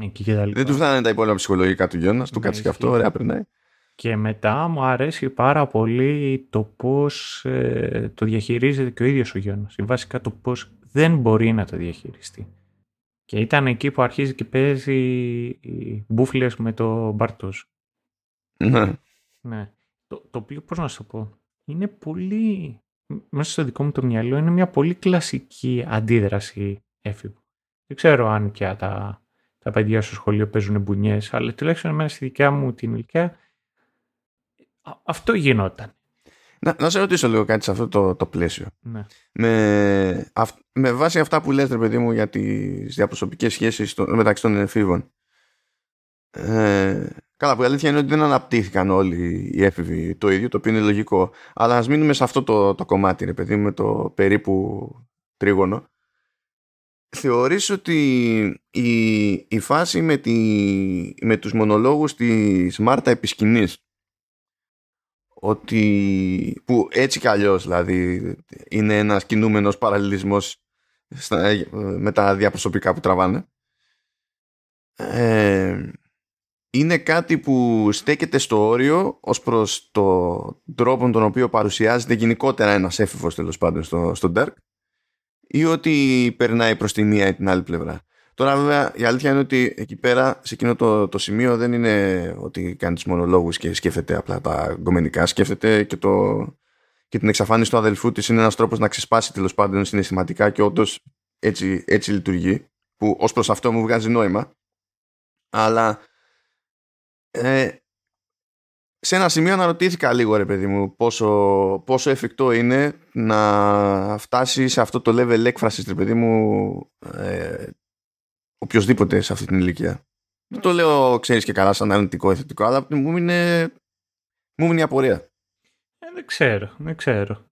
εκεί και τα λοιπά. Δεν του φτάνανε τα υπόλοιπα ψυχολογικά του Γιώνας. Του Ναι, κάτσε και αυτό. ισχύει. Ωραία, περνάει. Και μετά μου αρέσει πάρα πολύ το πώς ε, το διαχειρίζεται και ο ίδιος ο Γιώνας. Ή βασικά το πώς δεν μπορεί να το διαχειριστεί. Και ήταν εκεί που αρχίζει και παίζει οι μπούφλες με το Μπαρτός. Ναι. Ναι. Το, το οποίο, πώς να σου το πω, είναι πολύ... Μέσα στο δικό μου το μυαλό είναι μια πολύ κλασική αντίδραση έφηβου. Δεν ξέρω αν και τα, τα παιδιά στο σχολείο παίζουν μπουνιές, αλλά τουλάχιστον εμένα στη δικιά μου την ηλικία α- αυτό γινόταν. Να, να σε ρωτήσω λίγο κάτι σε αυτό το, το πλαίσιο. Ναι. Με, αυ, με βάση αυτά που λες, ρε παιδί μου, για τις διαπροσωπικές σχέσεις στο- μεταξύ των εφήβων. Ε, καλά, που η αλήθεια είναι ότι δεν αναπτύχθηκαν όλοι οι έφηβοι το ίδιο, το οποίο είναι λογικό. Αλλά ας μείνουμε σε αυτό το, το κομμάτι, ρε παιδί μου, με το περίπου τρίγωνο. Θεωρείς ότι η, η φάση με, τη, με τους μονολόγους της Μάρτα Επισκηνής ότι που έτσι κι αλλιώς δηλαδή είναι ένας κινούμενος παραλληλισμός στα, με τα διαπροσωπικά που τραβάνε ε, είναι κάτι που στέκεται στο όριο ως προς το τρόπο τον οποίο παρουσιάζεται γενικότερα ένας έφηβος τέλος πάντων στο, στο Dark ή ότι περνάει προς τη μία ή την άλλη πλευρά. Τώρα βέβαια η αλήθεια είναι ότι εκεί πέρα σε εκείνο το, το σημείο δεν είναι ότι κάνει τους μονολόγους και σκέφτεται απλά τα γκομενικά, σκέφτεται και, το, και την εξαφάνιση του αδελφού της. Είναι ένας τρόπος να ξεσπάσει τέλος πάντων συναισθηματικά και όντως έτσι, έτσι λειτουργεί που ως προς αυτό μου βγάζει νόημα. Αλλά ε, σε ένα σημείο αναρωτήθηκα λίγο ρε παιδί μου πόσο, πόσο εφικτό είναι να φτάσει σε αυτό το level έκφρασης ρε παιδί μου ε, οποιοδήποτε σε αυτή την ηλικία. Δεν το λέω ξέρεις και καλά σαν αρνητικό θετικό αλλά μου είναι, μου είναι η απορία. Ε, δεν ξέρω, δεν ξέρω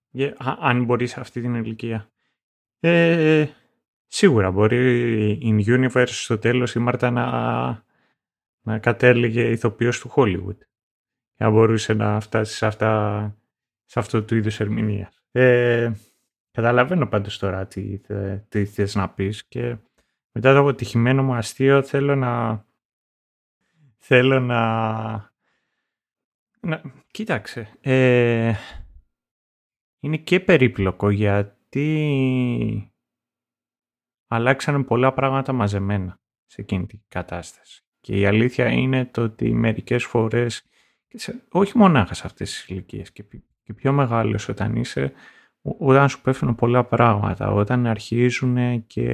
αν μπορείς σε αυτή την ηλικία. Ε, σίγουρα μπορεί in universe στο τέλος η Μάρτα να, να κατέληγε ηθοποιός του Hollywood να μπορούσε να φτάσει σε, αυτά, σε αυτό του είδους ερμηνεία. Ε, καταλαβαίνω πάντως τώρα τι, τι θες να πεις και μετά το αποτυχημένο μου αστείο θέλω να θέλω να, να κοίταξε ε, είναι και περίπλοκο γιατί αλλάξαν πολλά πράγματα μαζεμένα σε εκείνη την κατάσταση. Και η αλήθεια είναι το ότι μερικές φορές όχι μονάχα σε αυτές τις ηλικίες και, και πιο μεγάλος όταν είσαι, όταν σου πέφτουν πολλά πράγματα, όταν αρχίζουν και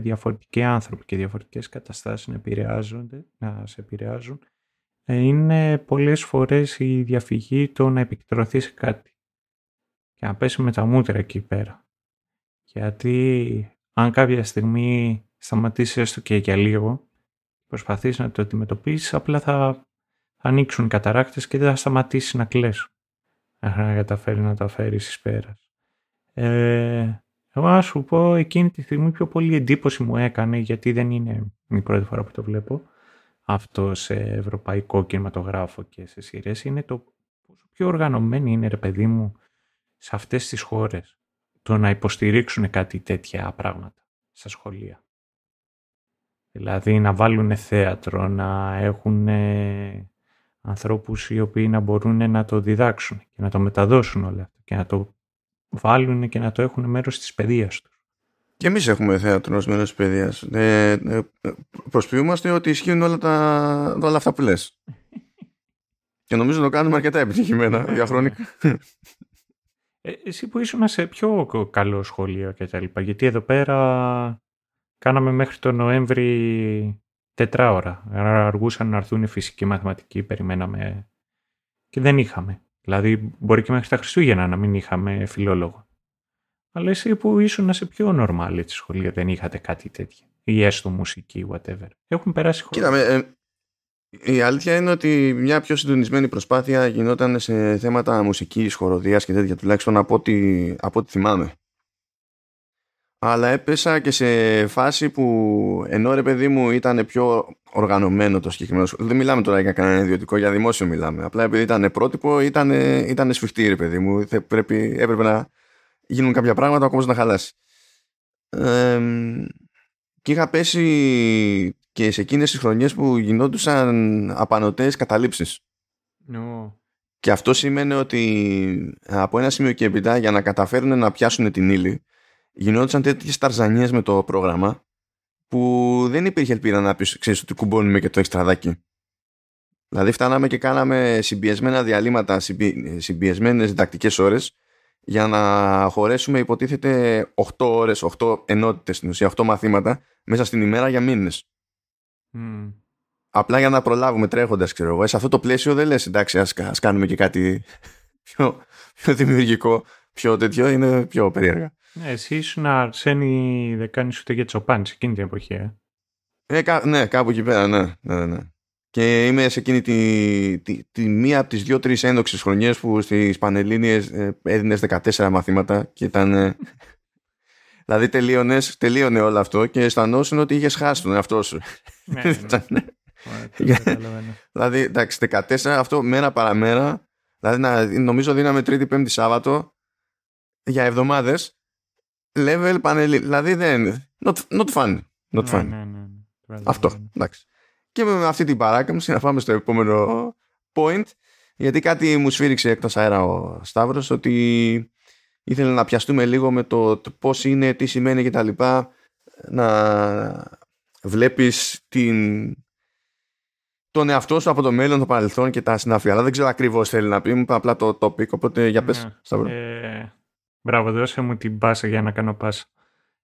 διαφορετικοί άνθρωποι και διαφορετικές καταστάσεις να, επηρεάζονται, να σε επηρεάζουν, ε, είναι πολλές φορές η διαφυγή το να επικεντρωθείς σε κάτι και να πέσει με τα μούτρα εκεί πέρα. Γιατί αν κάποια στιγμή σταματήσεις έστω και για λίγο, προσπαθείς να το αντιμετωπίσεις, απλά θα θα ανοίξουν οι καταράκτες και δεν θα σταματήσεις να κλαις μέχρι να καταφέρεις να τα φέρεις εις πέρας. Ε, εγώ να σου πω εκείνη τη στιγμή πιο πολύ εντύπωση μου έκανε γιατί δεν είναι η πρώτη φορά που το βλέπω αυτό σε ευρωπαϊκό κινηματογράφο και σε σειρές είναι το πόσο πιο οργανωμένοι είναι ρε παιδί μου σε αυτές τις χώρες το να υποστηρίξουν κάτι τέτοια πράγματα στα σχολεία. Δηλαδή να βάλουν θέατρο, να έχουν ανθρώπους οι οποίοι να μπορούν να το διδάξουν και να το μεταδώσουν όλα αυτά και να το βάλουν και να το έχουν μέρος της παιδείας τους. Και εμείς έχουμε θέατρο ως μέρος της παιδείας. Ε, ε, προσποιούμαστε ότι ισχύουν όλα, τα, όλα αυτά που λες. και νομίζω το κάνουμε αρκετά επιτυχημένα διαχρονικά. Ε, εσύ που ήσουν σε πιο καλό σχολείο και τα λοιπά, γιατί εδώ πέρα κάναμε μέχρι τον Νοέμβρη τετράωρα. Αργούσαν να έρθουν οι φυσικοί μαθηματικοί, περιμέναμε και δεν είχαμε. Δηλαδή μπορεί και μέχρι τα Χριστούγεννα να μην είχαμε φιλόλογο. Αλλά εσύ που ήσουν σε πιο normal τη σχολεία δεν είχατε κάτι τέτοιο. Ή έστω μουσική, whatever. Έχουν περάσει χρόνια. Κοίταμε, ε, η αλήθεια είναι ότι μια πιο συντονισμένη προσπάθεια γινόταν σε θέματα μουσικής, χοροδίας και τέτοια τουλάχιστον από ό,τι, από ό,τι θυμάμαι αλλά έπεσα και σε φάση που ενώ ρε παιδί μου ήταν πιο οργανωμένο το συγκεκριμένο δεν μιλάμε τώρα για κανένα ιδιωτικό για δημόσιο μιλάμε. Απλά επειδή ήταν πρότυπο ήταν, ήταν σφιχτή ρε παιδί μου. Πρέπει, έπρεπε να γίνουν κάποια πράγματα ακόμα να χαλάσει. Ε, και είχα πέσει και σε εκείνες τις χρονιές που γινόντουσαν απανοτές καταλήψεις. No. και αυτό σημαίνει ότι από ένα σημείο και έπειτα για να καταφέρουν να πιάσουν την ύλη γινόντουσαν τέτοιες ταρζανίες με το πρόγραμμα που δεν υπήρχε ελπίδα να πεις ξέρεις ότι κουμπώνουμε και το εξτραδάκι. Δηλαδή φτάναμε και κάναμε συμπιεσμένα διαλύματα, συμπιεσμένες διδακτικές ώρες για να χωρέσουμε υποτίθεται 8 ώρες, 8 ενότητες στην ουσία, 8 μαθήματα μέσα στην ημέρα για μήνες. Mm. Απλά για να προλάβουμε τρέχοντας, ξέρω εγώ. Σε αυτό το πλαίσιο δεν λες εντάξει, ας κάνουμε και κάτι πιο, πιο δημιουργικό, πιο τέτοιο, είναι πιο περίεργα. Ναι, εσύ ήσουν Αρσένη, δεν κάνει ούτε για τσοπάνι σε εκείνη την εποχή. Ε. Ε, κα, ναι, κάπου εκεί πέρα, ναι, ναι, ναι. Και είμαι σε εκείνη τη, τη, τη μία από τις δύο-τρεις ένδοξες χρονιές που στις Πανελλήνιες ε, έδινες 14 μαθήματα και ήταν. Ε, δηλαδή τελείωνες, τελείωνε όλο αυτό και αισθανόσουν ότι είχες χάσει τον εαυτό σου. Ναι, ναι. ναι. δηλαδή, εντάξει, 14 αυτό μέρα παραμέρα. Δηλαδή, νομίζω δίναμε Τρίτη, Πέμπτη, Σάββατο για εβδομάδες level πανελί. Δηλαδή δεν. Not, not fun. Not ναι, fun. Ναι, ναι, ναι. Αυτό. Εντάξει. Και με αυτή την παράκαμψη να πάμε στο επόμενο point. Γιατί κάτι μου σφύριξε εκτός αέρα ο Σταύρος ότι ήθελε να πιαστούμε λίγο με το, το πώς είναι, τι σημαίνει και τα λοιπά να βλέπεις την, τον εαυτό σου από το μέλλον, το παρελθόν και τα συναφή. Αλλά δεν ξέρω ακριβώς θέλει να πει, μου απλά το topic, οπότε για πες, ναι. Σταύρο. Ε, Μπράβο, δώσε μου την πάσα για να κάνω πάσα.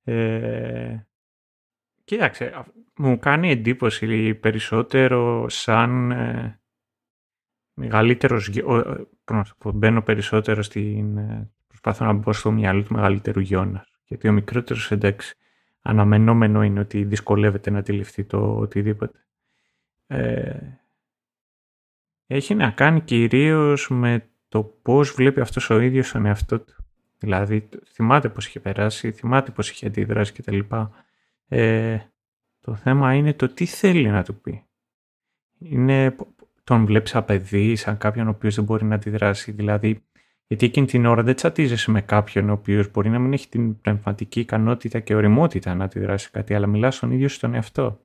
Ε, κοίταξε, μου κάνει εντύπωση περισσότερο σαν, ε, μεγαλύτερος, μπαίνω περισσότερο στην, ε, προσπάθω να μπω στο μυαλό του μεγαλύτερου γιώνα. Γιατί ο μικρότερος εντάξει, αναμενόμενο είναι ότι δυσκολεύεται να αντιληφθεί το οτιδήποτε. Ε, έχει να κάνει κυρίως με το πώς βλέπει αυτός ο ίδιος τον εαυτό του. Δηλαδή, θυμάται πώς είχε περάσει, θυμάται πώς είχε αντιδράσει κτλ. Ε, το θέμα είναι το τι θέλει να του πει. Είναι, τον βλέπεις σαν παιδί, σαν κάποιον ο οποίος δεν μπορεί να αντιδράσει. Δηλαδή, γιατί εκείνη την ώρα δεν τσατίζεσαι με κάποιον ο οποίος μπορεί να μην έχει την πνευματική ικανότητα και οριμότητα να αντιδράσει κάτι, αλλά μιλάς στον ίδιο στον εαυτό.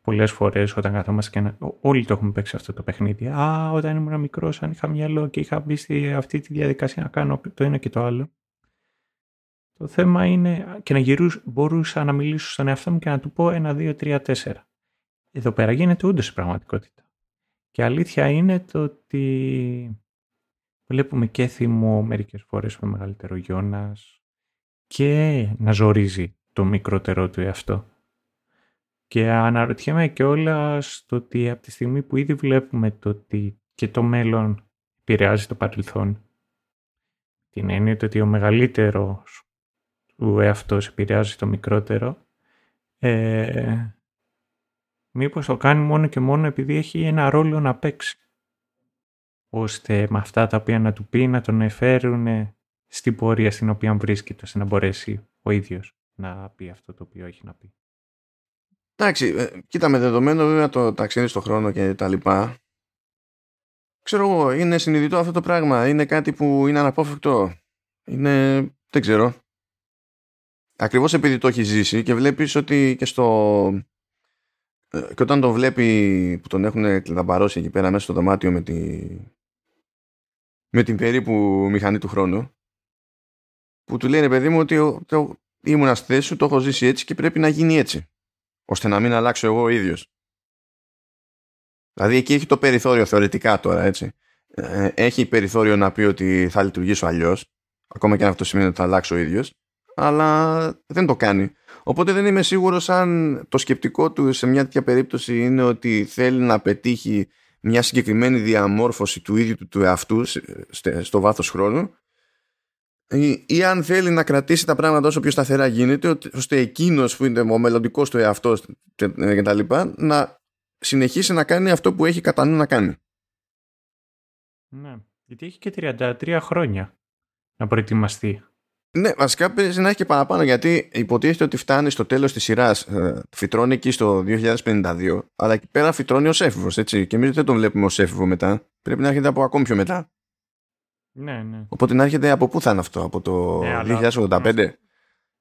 Πολλές φορές όταν καθόμαστε και να... Όλοι το έχουμε παίξει αυτό το παιχνίδι. Α, όταν ήμουν μικρός, αν είχα μυαλό και είχα μπει σε αυτή τη διαδικασία να κάνω το ένα και το άλλο. Το θέμα είναι και να γυρούς, μπορούσα να μιλήσω στον εαυτό μου και να του πω ένα, δύο, τρία, τέσσερα. Εδώ πέρα γίνεται όντως η πραγματικότητα. Και αλήθεια είναι το ότι βλέπουμε και θυμό μερικές φορές με μεγαλύτερο Γιώνας και να ζορίζει το μικρότερο του εαυτό. Και αναρωτιέμαι και όλα στο ότι από τη στιγμή που ήδη βλέπουμε το ότι και το μέλλον επηρεάζει το παρελθόν, την έννοια ότι ο μεγαλύτερος του εαυτός επηρεάζει το μικρότερο, ε, μήπως το κάνει μόνο και μόνο επειδή έχει ένα ρόλο να παίξει. Ώστε με αυτά τα οποία να του πει να τον εφέρουν στην πορεία στην οποία βρίσκεται, ώστε να μπορέσει ο ίδιος να πει αυτό το οποίο έχει να πει. Εντάξει, ε, κοίτα με δεδομένο βέβαια το ταξίδι στον χρόνο και τα λοιπά. Ξέρω εγώ, είναι συνειδητό αυτό το πράγμα. Είναι κάτι που είναι αναπόφευκτο. Είναι, δεν ξέρω. Ακριβώς επειδή το έχει ζήσει και βλέπεις ότι και στο ε, και όταν τον βλέπει που τον έχουν κλειδαμπαρώσει εκεί πέρα μέσα στο δωμάτιο με, τη... με την περίπου μηχανή του χρόνου που του λένε παιδί μου ότι το... ήμουν στη θέση σου, το έχω ζήσει έτσι και πρέπει να γίνει έτσι ώστε να μην αλλάξω εγώ ο ίδιος. Δηλαδή εκεί έχει το περιθώριο θεωρητικά τώρα έτσι. Ε, έχει περιθώριο να πει ότι θα λειτουργήσω αλλιώς, ακόμα και αν αυτό σημαίνει ότι θα αλλάξω ο ίδιος αλλά δεν το κάνει. Οπότε δεν είμαι σίγουρος αν το σκεπτικό του σε μια τέτοια περίπτωση είναι ότι θέλει να πετύχει μια συγκεκριμένη διαμόρφωση του ίδιου του, του εαυτού στο βάθος χρόνου ή, ή, αν θέλει να κρατήσει τα πράγματα όσο πιο σταθερά γίνεται ώστε εκείνος που είναι ο μελλοντικός του εαυτός και τα λοιπά να συνεχίσει να κάνει αυτό που έχει κατά νου να κάνει. Ναι, γιατί έχει και 33 χρόνια να προετοιμαστεί. Ναι, βασικά παίζει να έχει και παραπάνω γιατί υποτίθεται ότι φτάνει στο τέλος της σειράς. Ε, φυτρώνει εκεί στο 2052, αλλά εκεί πέρα φυτρώνει ως έφηβος. Και εμείς δεν τον βλέπουμε ως έφηβο μετά. Πρέπει να έρχεται από ακόμη πιο μετά. Ναι, ναι. Οπότε να έρχεται από πού θα είναι αυτό, από το ναι, 2085.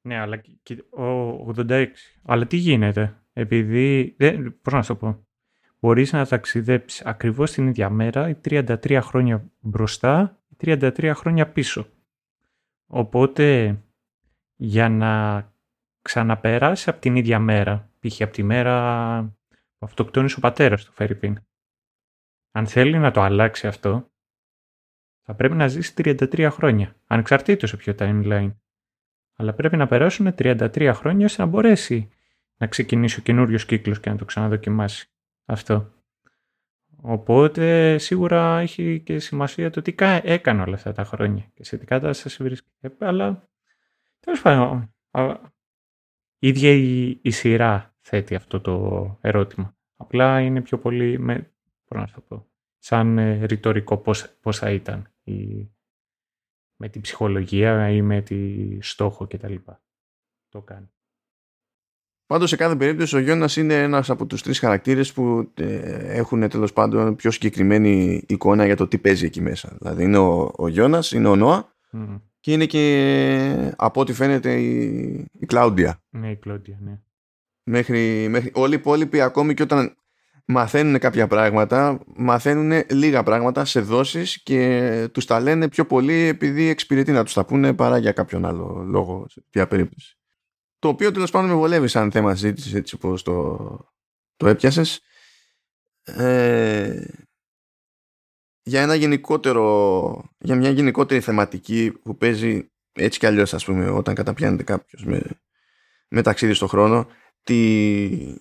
Ναι, αλλά και, ο 86. Αλλά τι γίνεται, επειδή. Πώς να σου το πω; Μπορείς να ταξιδέψεις ακριβώς την ίδια μέρα ή 33 χρόνια μπροστά ή 33 χρόνια πίσω. Οπότε για να ξαναπεράσει από την ίδια μέρα, π.χ. από τη μέρα που αυτοκτόνησε ο πατέρας του Φερρυπίν. Αν θέλει να το αλλάξει αυτό, θα πρέπει να ζήσει 33 χρόνια, ανεξαρτήτως σε ποιο timeline. Αλλά πρέπει να περάσουν 33 χρόνια ώστε να μπορέσει να ξεκινήσει ο καινούριος κύκλος και να το ξαναδοκιμάσει αυτό. Οπότε σίγουρα έχει και σημασία το τι έκανε όλα αυτά τα χρόνια και σε τι κατάσταση βρίσκεται. Ε, αλλά τέλος πάντων, η ίδια η, η, σειρά θέτει αυτό το ερώτημα. Απλά είναι πιο πολύ με, να το πω, σαν ε, ρητορικό πώς, πώς θα ήταν η, με την ψυχολογία ή με τη στόχο κτλ. Το κάνει. Πάντως σε κάθε περίπτωση ο Γιώνας είναι ένας από τους τρεις χαρακτήρες που ε, έχουν τέλος πάντων πιο συγκεκριμένη εικόνα για το τι παίζει εκεί μέσα. Δηλαδή είναι ο, ο Γιώνας, είναι ο Νόα και είναι και από ό,τι φαίνεται η, η Κλάουντια. Ναι, η Κλάουντια, ναι. Μέχρι, μέχρι, όλοι οι υπόλοιποι ακόμη και όταν μαθαίνουν κάποια πράγματα, μαθαίνουν λίγα πράγματα σε δόσεις και τους τα λένε πιο πολύ επειδή εξυπηρετεί να τους τα πούνε παρά για κάποιον άλλο λόγο σε τέτοια περίπτωση το οποίο τέλος πάντων με βολεύει σαν θέμα συζήτησης έτσι όπως το, το έπιασες. Ε, για ένα γενικότερο για μια γενικότερη θεματική που παίζει έτσι κι αλλιώς ας πούμε όταν καταπιάνεται κάποιος με, με ταξίδι στον χρόνο τη,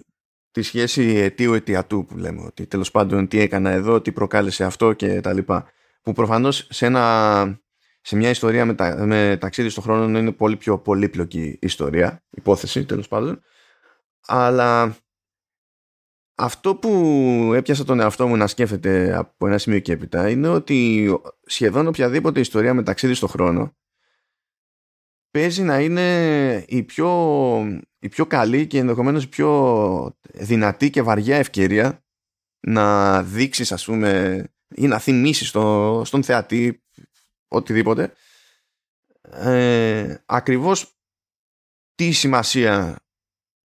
τη σχέση αιτίου αιτιατού που λέμε ότι τέλος πάντων τι έκανα εδώ, τι προκάλεσε αυτό και τα λοιπά. Που προφανώς σε, ένα, σε μια ιστορία με, τα, με ταξίδι στον χρόνο είναι πολύ πιο πολύπλοκη ιστορία, υπόθεση τέλος πάντων. Αλλά αυτό που έπιασα τον εαυτό μου να σκέφτεται από ένα σημείο και έπειτα είναι ότι σχεδόν οποιαδήποτε ιστορία με ταξίδι στον χρόνο παίζει να είναι η πιο, η πιο καλή και ενδεχομένως η πιο δυνατή και βαριά ευκαιρία να δείξεις ας πούμε ή να θυμίσεις στο, στον θεατή οτιδήποτε ε, ακριβώς τι σημασία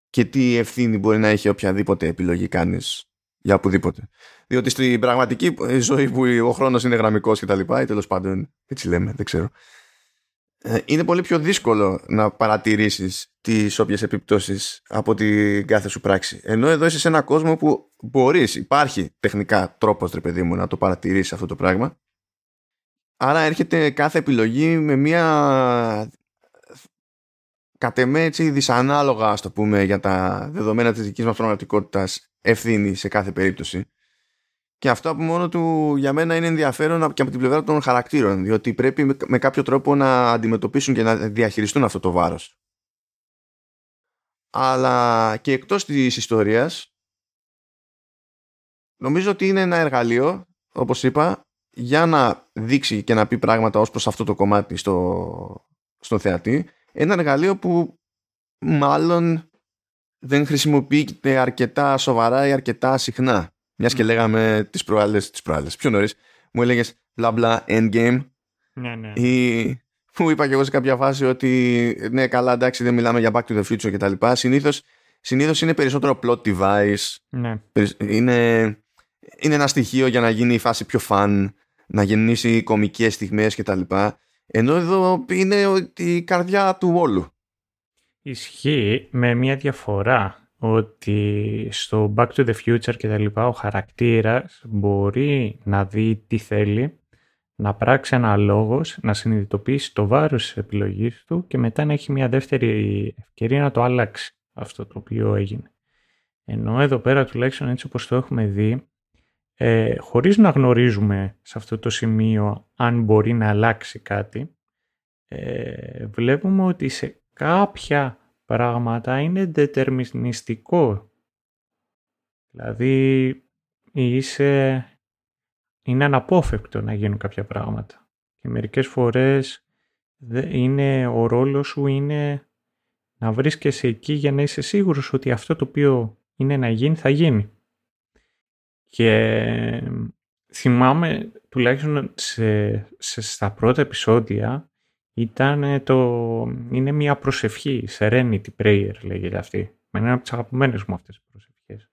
και τι ευθύνη μπορεί να έχει οποιαδήποτε επιλογή κάνεις για οπουδήποτε. Διότι στην πραγματική ζωή που ο χρόνος είναι γραμμικός και τα λοιπά ή τέλος πάντων έτσι λέμε δεν ξέρω ε, είναι πολύ πιο δύσκολο να παρατηρήσεις τις όποιες επιπτώσεις από την κάθε σου πράξη. Ενώ εδώ είσαι σε ένα κόσμο που μπορείς, υπάρχει τεχνικά τρόπος ρε παιδί μου να το παρατηρήσεις αυτό το πράγμα. Άρα έρχεται κάθε επιλογή με μια κατ' εμέ έτσι δυσανάλογα ας το πούμε για τα δεδομένα της δικής μας πραγματικότητας ευθύνη σε κάθε περίπτωση και αυτό από μόνο του για μένα είναι ενδιαφέρον και από την πλευρά των χαρακτήρων, διότι πρέπει με κάποιο τρόπο να αντιμετωπίσουν και να διαχειριστούν αυτό το βάρος. Αλλά και εκτός της ιστορίας, νομίζω ότι είναι ένα εργαλείο, όπως είπα, για να δείξει και να πει πράγματα ως προς αυτό το κομμάτι στο, στο θεατή. Ένα εργαλείο που μάλλον δεν χρησιμοποιείται αρκετά σοβαρά ή αρκετά συχνά. Μιας και λέγαμε τις προάλλες, τις προάλλες. Πιο νωρίς μου έλεγες μπλα μπλα endgame. Ναι, ναι. Ή που είπα και εγώ σε κάποια φάση ότι ναι, καλά, εντάξει, δεν μιλάμε για back to the future κτλ. Συνήθως συνήθως είναι περισσότερο plot device. Ναι. Είναι, είναι ένα στοιχείο για να γίνει η φάση πιο fun, να γεννήσει κομικές στιγμές κτλ. Ενώ εδώ είναι η καρδιά του όλου. Ισχύει με μια διαφορά ότι στο Back to the Future και τα λοιπά ο χαρακτήρας μπορεί να δει τι θέλει, να πράξει ένα λόγος, να συνειδητοποιήσει το βάρος της επιλογής του και μετά να έχει μια δεύτερη ευκαιρία να το αλλάξει αυτό το οποίο έγινε. Ενώ εδώ πέρα τουλάχιστον έτσι όπως το έχουμε δει, ε, χωρίς να γνωρίζουμε σε αυτό το σημείο αν μπορεί να αλλάξει κάτι, ε, βλέπουμε ότι σε κάποια πράγματα είναι δετερμινιστικό. Δηλαδή είσαι, είναι αναπόφευκτο να γίνουν κάποια πράγματα. Και μερικές φορές είναι, ο ρόλος σου είναι να βρίσκεσαι εκεί για να είσαι σίγουρος ότι αυτό το οποίο είναι να γίνει θα γίνει. Και θυμάμαι τουλάχιστον σε, σε, στα πρώτα επεισόδια ήταν το... είναι μια προσευχή, serenity prayer λέγεται αυτή. Με ένα από τις αγαπημένες μου αυτές τις προσευχές.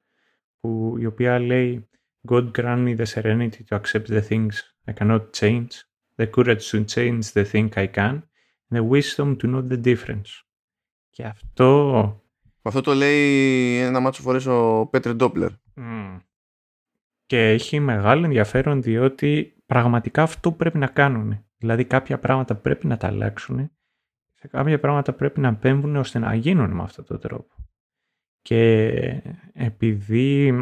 Που, η οποία λέει God grant me the serenity to accept the things I cannot change, the courage to change the thing I can, and the wisdom to know the difference. Και αυτό... Αυτό το λέει ένα μάτσο φορές ο Πέτρε Ντόπλερ. Και έχει μεγάλο ενδιαφέρον διότι πραγματικά αυτό πρέπει να κάνουν. Δηλαδή κάποια πράγματα πρέπει να τα αλλάξουν, σε κάποια πράγματα πρέπει να πέμβουν ώστε να γίνουν με αυτόν τον τρόπο. Και επειδή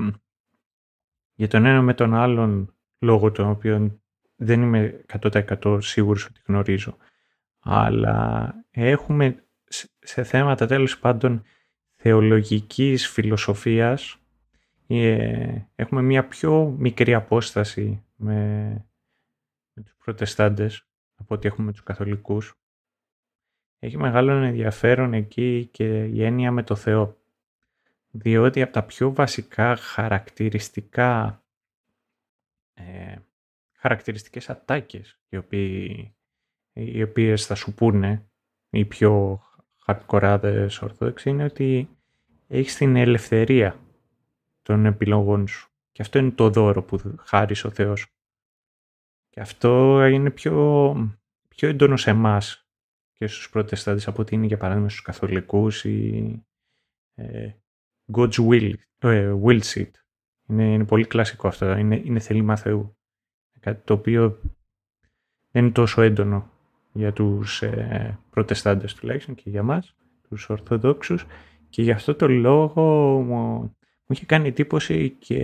για τον ένα με τον άλλον λόγο τον οποίο δεν είμαι 100% σίγουρος ότι γνωρίζω, αλλά έχουμε σε θέματα τέλος πάντων θεολογικής φιλοσοφίας ε, έχουμε μια πιο μικρή απόσταση με με τους προτεστάντες από ό,τι έχουμε τους καθολικούς. Έχει μεγάλο ενδιαφέρον εκεί και η έννοια με το Θεό. Διότι από τα πιο βασικά χαρακτηριστικά ε, χαρακτηριστικές ατάκες οι, οποίοι, οι οποίες θα σου πούνε οι πιο χαρτοκοράδες ορθόδοξοι είναι ότι έχεις την ελευθερία των επιλογών σου. Και αυτό είναι το δώρο που χάρισε ο Θεός. Και αυτό είναι πιο, πιο έντονο σε εμάς και στους προτεστάντες από ότι είναι για παράδειγμα στους καθολικούς ή ε, God's will, ε, will seat. Είναι, είναι πολύ κλασικό αυτό, είναι, είναι θελήμα Θεού. Κάτι το οποίο δεν είναι τόσο έντονο για τους ε, προτεστάντες τουλάχιστον και για μας, τους Ορθοδόξους και γι' αυτό το λόγο Μου είχε κάνει εντύπωση και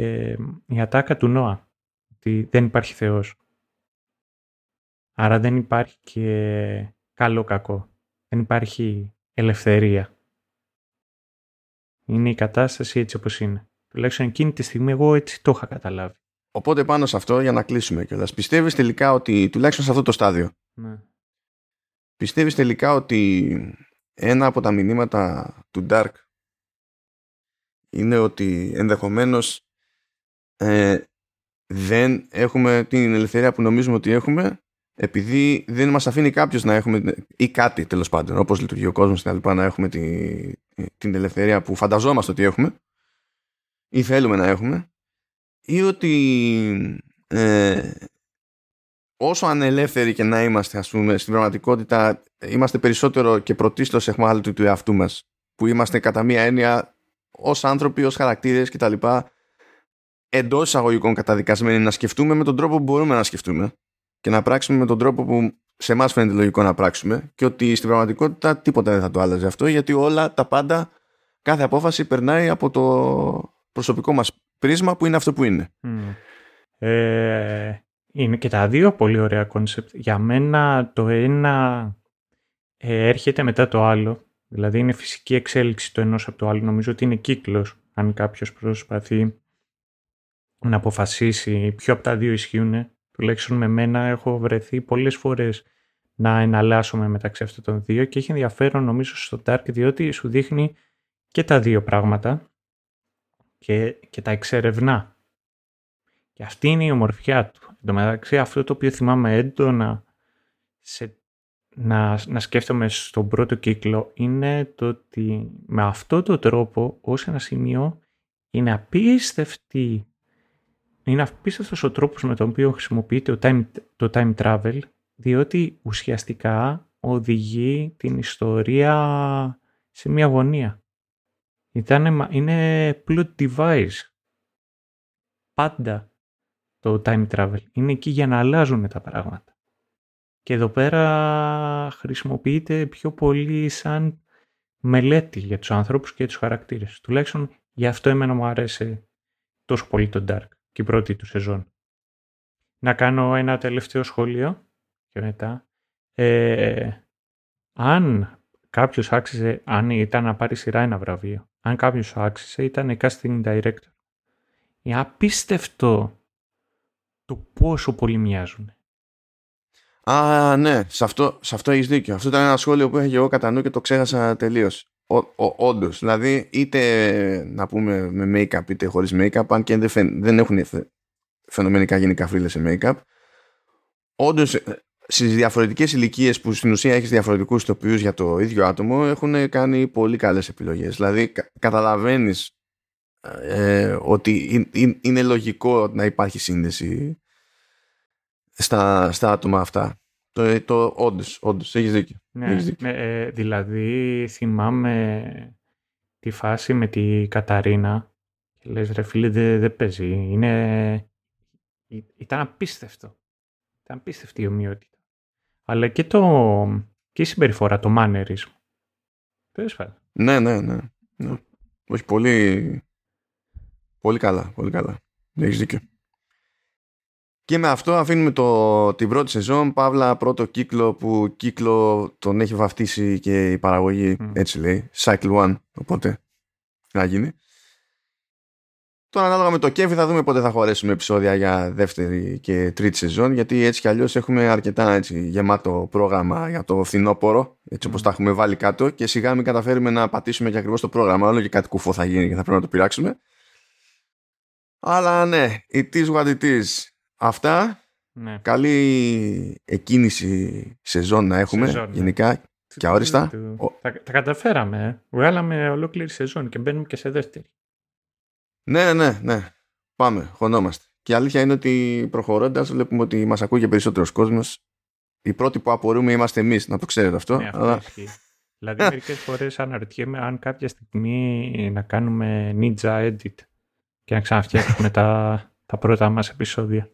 η ατάκα του Νόα, ότι δεν υπάρχει Θεός. Άρα δεν υπάρχει και καλό κακό. Δεν υπάρχει ελευθερία. Είναι η κατάσταση έτσι όπως είναι. Τουλάχιστον εκείνη τη στιγμή εγώ έτσι το είχα καταλάβει. Οπότε πάνω σε αυτό για να κλείσουμε κιόλας. Πιστεύεις τελικά ότι τουλάχιστον σε αυτό το στάδιο Ναι. πιστεύεις τελικά ότι ένα από τα μηνύματα του Dark είναι ότι ενδεχομένως ε, δεν έχουμε την ελευθερία που νομίζουμε ότι έχουμε επειδή δεν μας αφήνει κάποιος να έχουμε ή κάτι τέλος πάντων όπως λειτουργεί ο κόσμος και τα λοιπά, να έχουμε τη, την ελευθερία που φανταζόμαστε ότι έχουμε ή θέλουμε να έχουμε ή ότι ε, όσο ανελεύθεροι και να είμαστε ας πούμε στην πραγματικότητα είμαστε περισσότερο και πρωτίστως εχμάλωτοι του εαυτού μας που είμαστε κατά μία έννοια ως άνθρωποι, ως χαρακτήρες κτλ εντός εισαγωγικών καταδικασμένοι να σκεφτούμε με τον τρόπο που μπορούμε να σκεφτούμε και να πράξουμε με τον τρόπο που σε εμάς φαίνεται λογικό να πράξουμε και ότι στην πραγματικότητα τίποτα δεν θα το άλλαζε αυτό γιατί όλα τα πάντα κάθε απόφαση περνάει από το προσωπικό μας πρίσμα που είναι αυτό που είναι. Μμ. Ε, είναι και τα δύο πολύ ωραία concept. Για μένα το ένα ε, έρχεται μετά το άλλο. Δηλαδή είναι φυσική εξέλιξη το ενός από το άλλο. Νομίζω ότι είναι κύκλος αν κάποιος προσπαθεί να αποφασίσει ποιο από τα δύο ισχύουν. Τουλάχιστον με μένα έχω βρεθεί πολλές φορές να εναλλάσσομαι μεταξύ αυτών των δύο και έχει ενδιαφέρον νομίζω στο Dark διότι σου δείχνει και τα δύο πράγματα και, και τα εξερευνά. Και αυτή είναι η ομορφιά του. Εν τω μεταξύ αυτό το οποίο θυμάμαι έντονα σε, να, να σκέφτομαι στον πρώτο κύκλο είναι το ότι με αυτό το τρόπο ως ένα σημείο είναι απίστευτη είναι απίστευτος ο τρόπος με τον οποίο χρησιμοποιείται το time, το time travel διότι ουσιαστικά οδηγεί την ιστορία σε μια γωνία. Ήτανε, είναι plot device. Πάντα το time travel. Είναι εκεί για να αλλάζουν τα πράγματα. Και εδώ πέρα χρησιμοποιείται πιο πολύ σαν μελέτη για τους ανθρώπους και τους χαρακτήρες. Τουλάχιστον γι' αυτό εμένα μου άρεσε τόσο πολύ το Dark και η πρώτη του σεζόν. Να κάνω ένα τελευταίο σχόλιο και μετά. Ε, αν κάποιος άξιζε, αν ήταν να πάρει σειρά ένα βραβείο, αν κάποιος άξιζε ήταν casting director. Είναι απίστευτο το πόσο πολύ μοιάζουν. Α, ναι, σε αυτό, σε αυτό έχεις δίκιο. Αυτό ήταν ένα σχόλιο που είχα και εγώ κατά νου και το ξέχασα τελείως. Όντως. Δηλαδή, είτε να πούμε με make-up είτε χωρίς make-up, αν και δεν, φαι, δεν έχουν φαινομενικά γίνει καφρίλες σε make-up, όντως στις διαφορετικές ηλικίες που στην ουσία έχεις διαφορετικούς ηθοποιού για το ίδιο άτομο, έχουν κάνει πολύ καλές επιλογές. Δηλαδή, κα, καταλαβαίνεις ε, ότι είναι λογικό να υπάρχει σύνδεση στα, στα άτομα αυτά. Το, το, όντως, όντως, έχεις δίκιο. Ναι, έχεις δίκιο. με, ε, δηλαδή θυμάμαι τη φάση με τη Καταρίνα και λες ρε φίλε δεν δε παίζει. Είναι... Ήταν απίστευτο. Ήταν απίστευτη η ομοιότητα. Αλλά και, το... και η συμπεριφορά, το μάνερισμα. Τέλος πάντων. Ναι, ναι, ναι, ναι. Όχι, πολύ, πολύ καλά, πολύ καλά. Έχεις δίκιο. Και με αυτό αφήνουμε το, την πρώτη σεζόν, παύλα πρώτο κύκλο που κύκλο τον έχει βαφτίσει και η παραγωγή, Mm. έτσι λέει, Cycle One, οπότε να γίνει. Τώρα ανάλογα με το κέφι θα δούμε πότε θα χωρέσουμε επεισόδια για δεύτερη και τρίτη σεζόν γιατί έτσι κι αλλιώς έχουμε αρκετά έτσι, γεμάτο πρόγραμμα για το φθινόπωρο έτσι όπως Mm. τα έχουμε βάλει κάτω και σιγά μην καταφέρουμε να πατήσουμε και ακριβώς το πρόγραμμα όλο και κάτι κουφό θα γίνει και θα πρέπει να το πειράξουμε. Αλλά ναι, it is what it is. Αυτά, Ναι. καλή εκκίνηση σεζόν να έχουμε Σεζόν, ναι. γενικά και αόριστα. Του- Ο- Τα, τα καταφέραμε. ε. Βγάλαμε ολόκληρη σεζόν και μπαίνουμε και σε δεύτερη. Ναι, ναι, ναι. Πάμε, χωνόμαστε. Και η αλήθεια είναι ότι προχωρώντας, βλέπουμε ότι μας ακούει και περισσότερος κόσμος. Οι πρώτοι που απορούμε είμαστε εμείς, να το ξέρετε αυτό. Ναι, αυτό αλλά... ισχύει. Δηλαδή μερικές φορές αναρωτιέμαι αν κάποια στιγμή να κάνουμε ninja edit και να ξαναφτιάξουμε τα, τα πρώτα μας επεισόδια.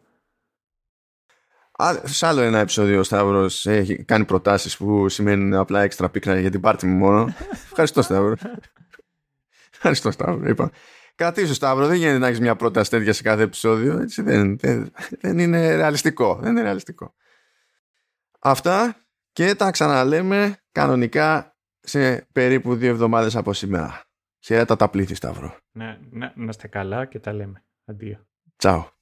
Α, σε άλλο ένα επεισόδιο ο Σταύρος έχει κάνει προτάσεις που σημαίνουν απλά έξτρα πίκρα για την πάρτι μου μόνο. Ευχαριστώ, Σταύρο. Ευχαριστώ, Σταύρο. Είπα. Κρατήσου Σταύρο, δεν γίνεται να έχεις μια πρόταση τέτοια σε κάθε επεισόδιο. Έτσι, δεν, δεν, δεν είναι ρεαλιστικό. Δεν είναι ρεαλιστικό. Αυτά και τα ξαναλέμε κανονικά σε περίπου δύο εβδομάδες από σήμερα. Χαίρετα τα πλήθη Σταύρο. Ναι, να, να είστε καλά και τα λέμε. Αντίο. Τσάου.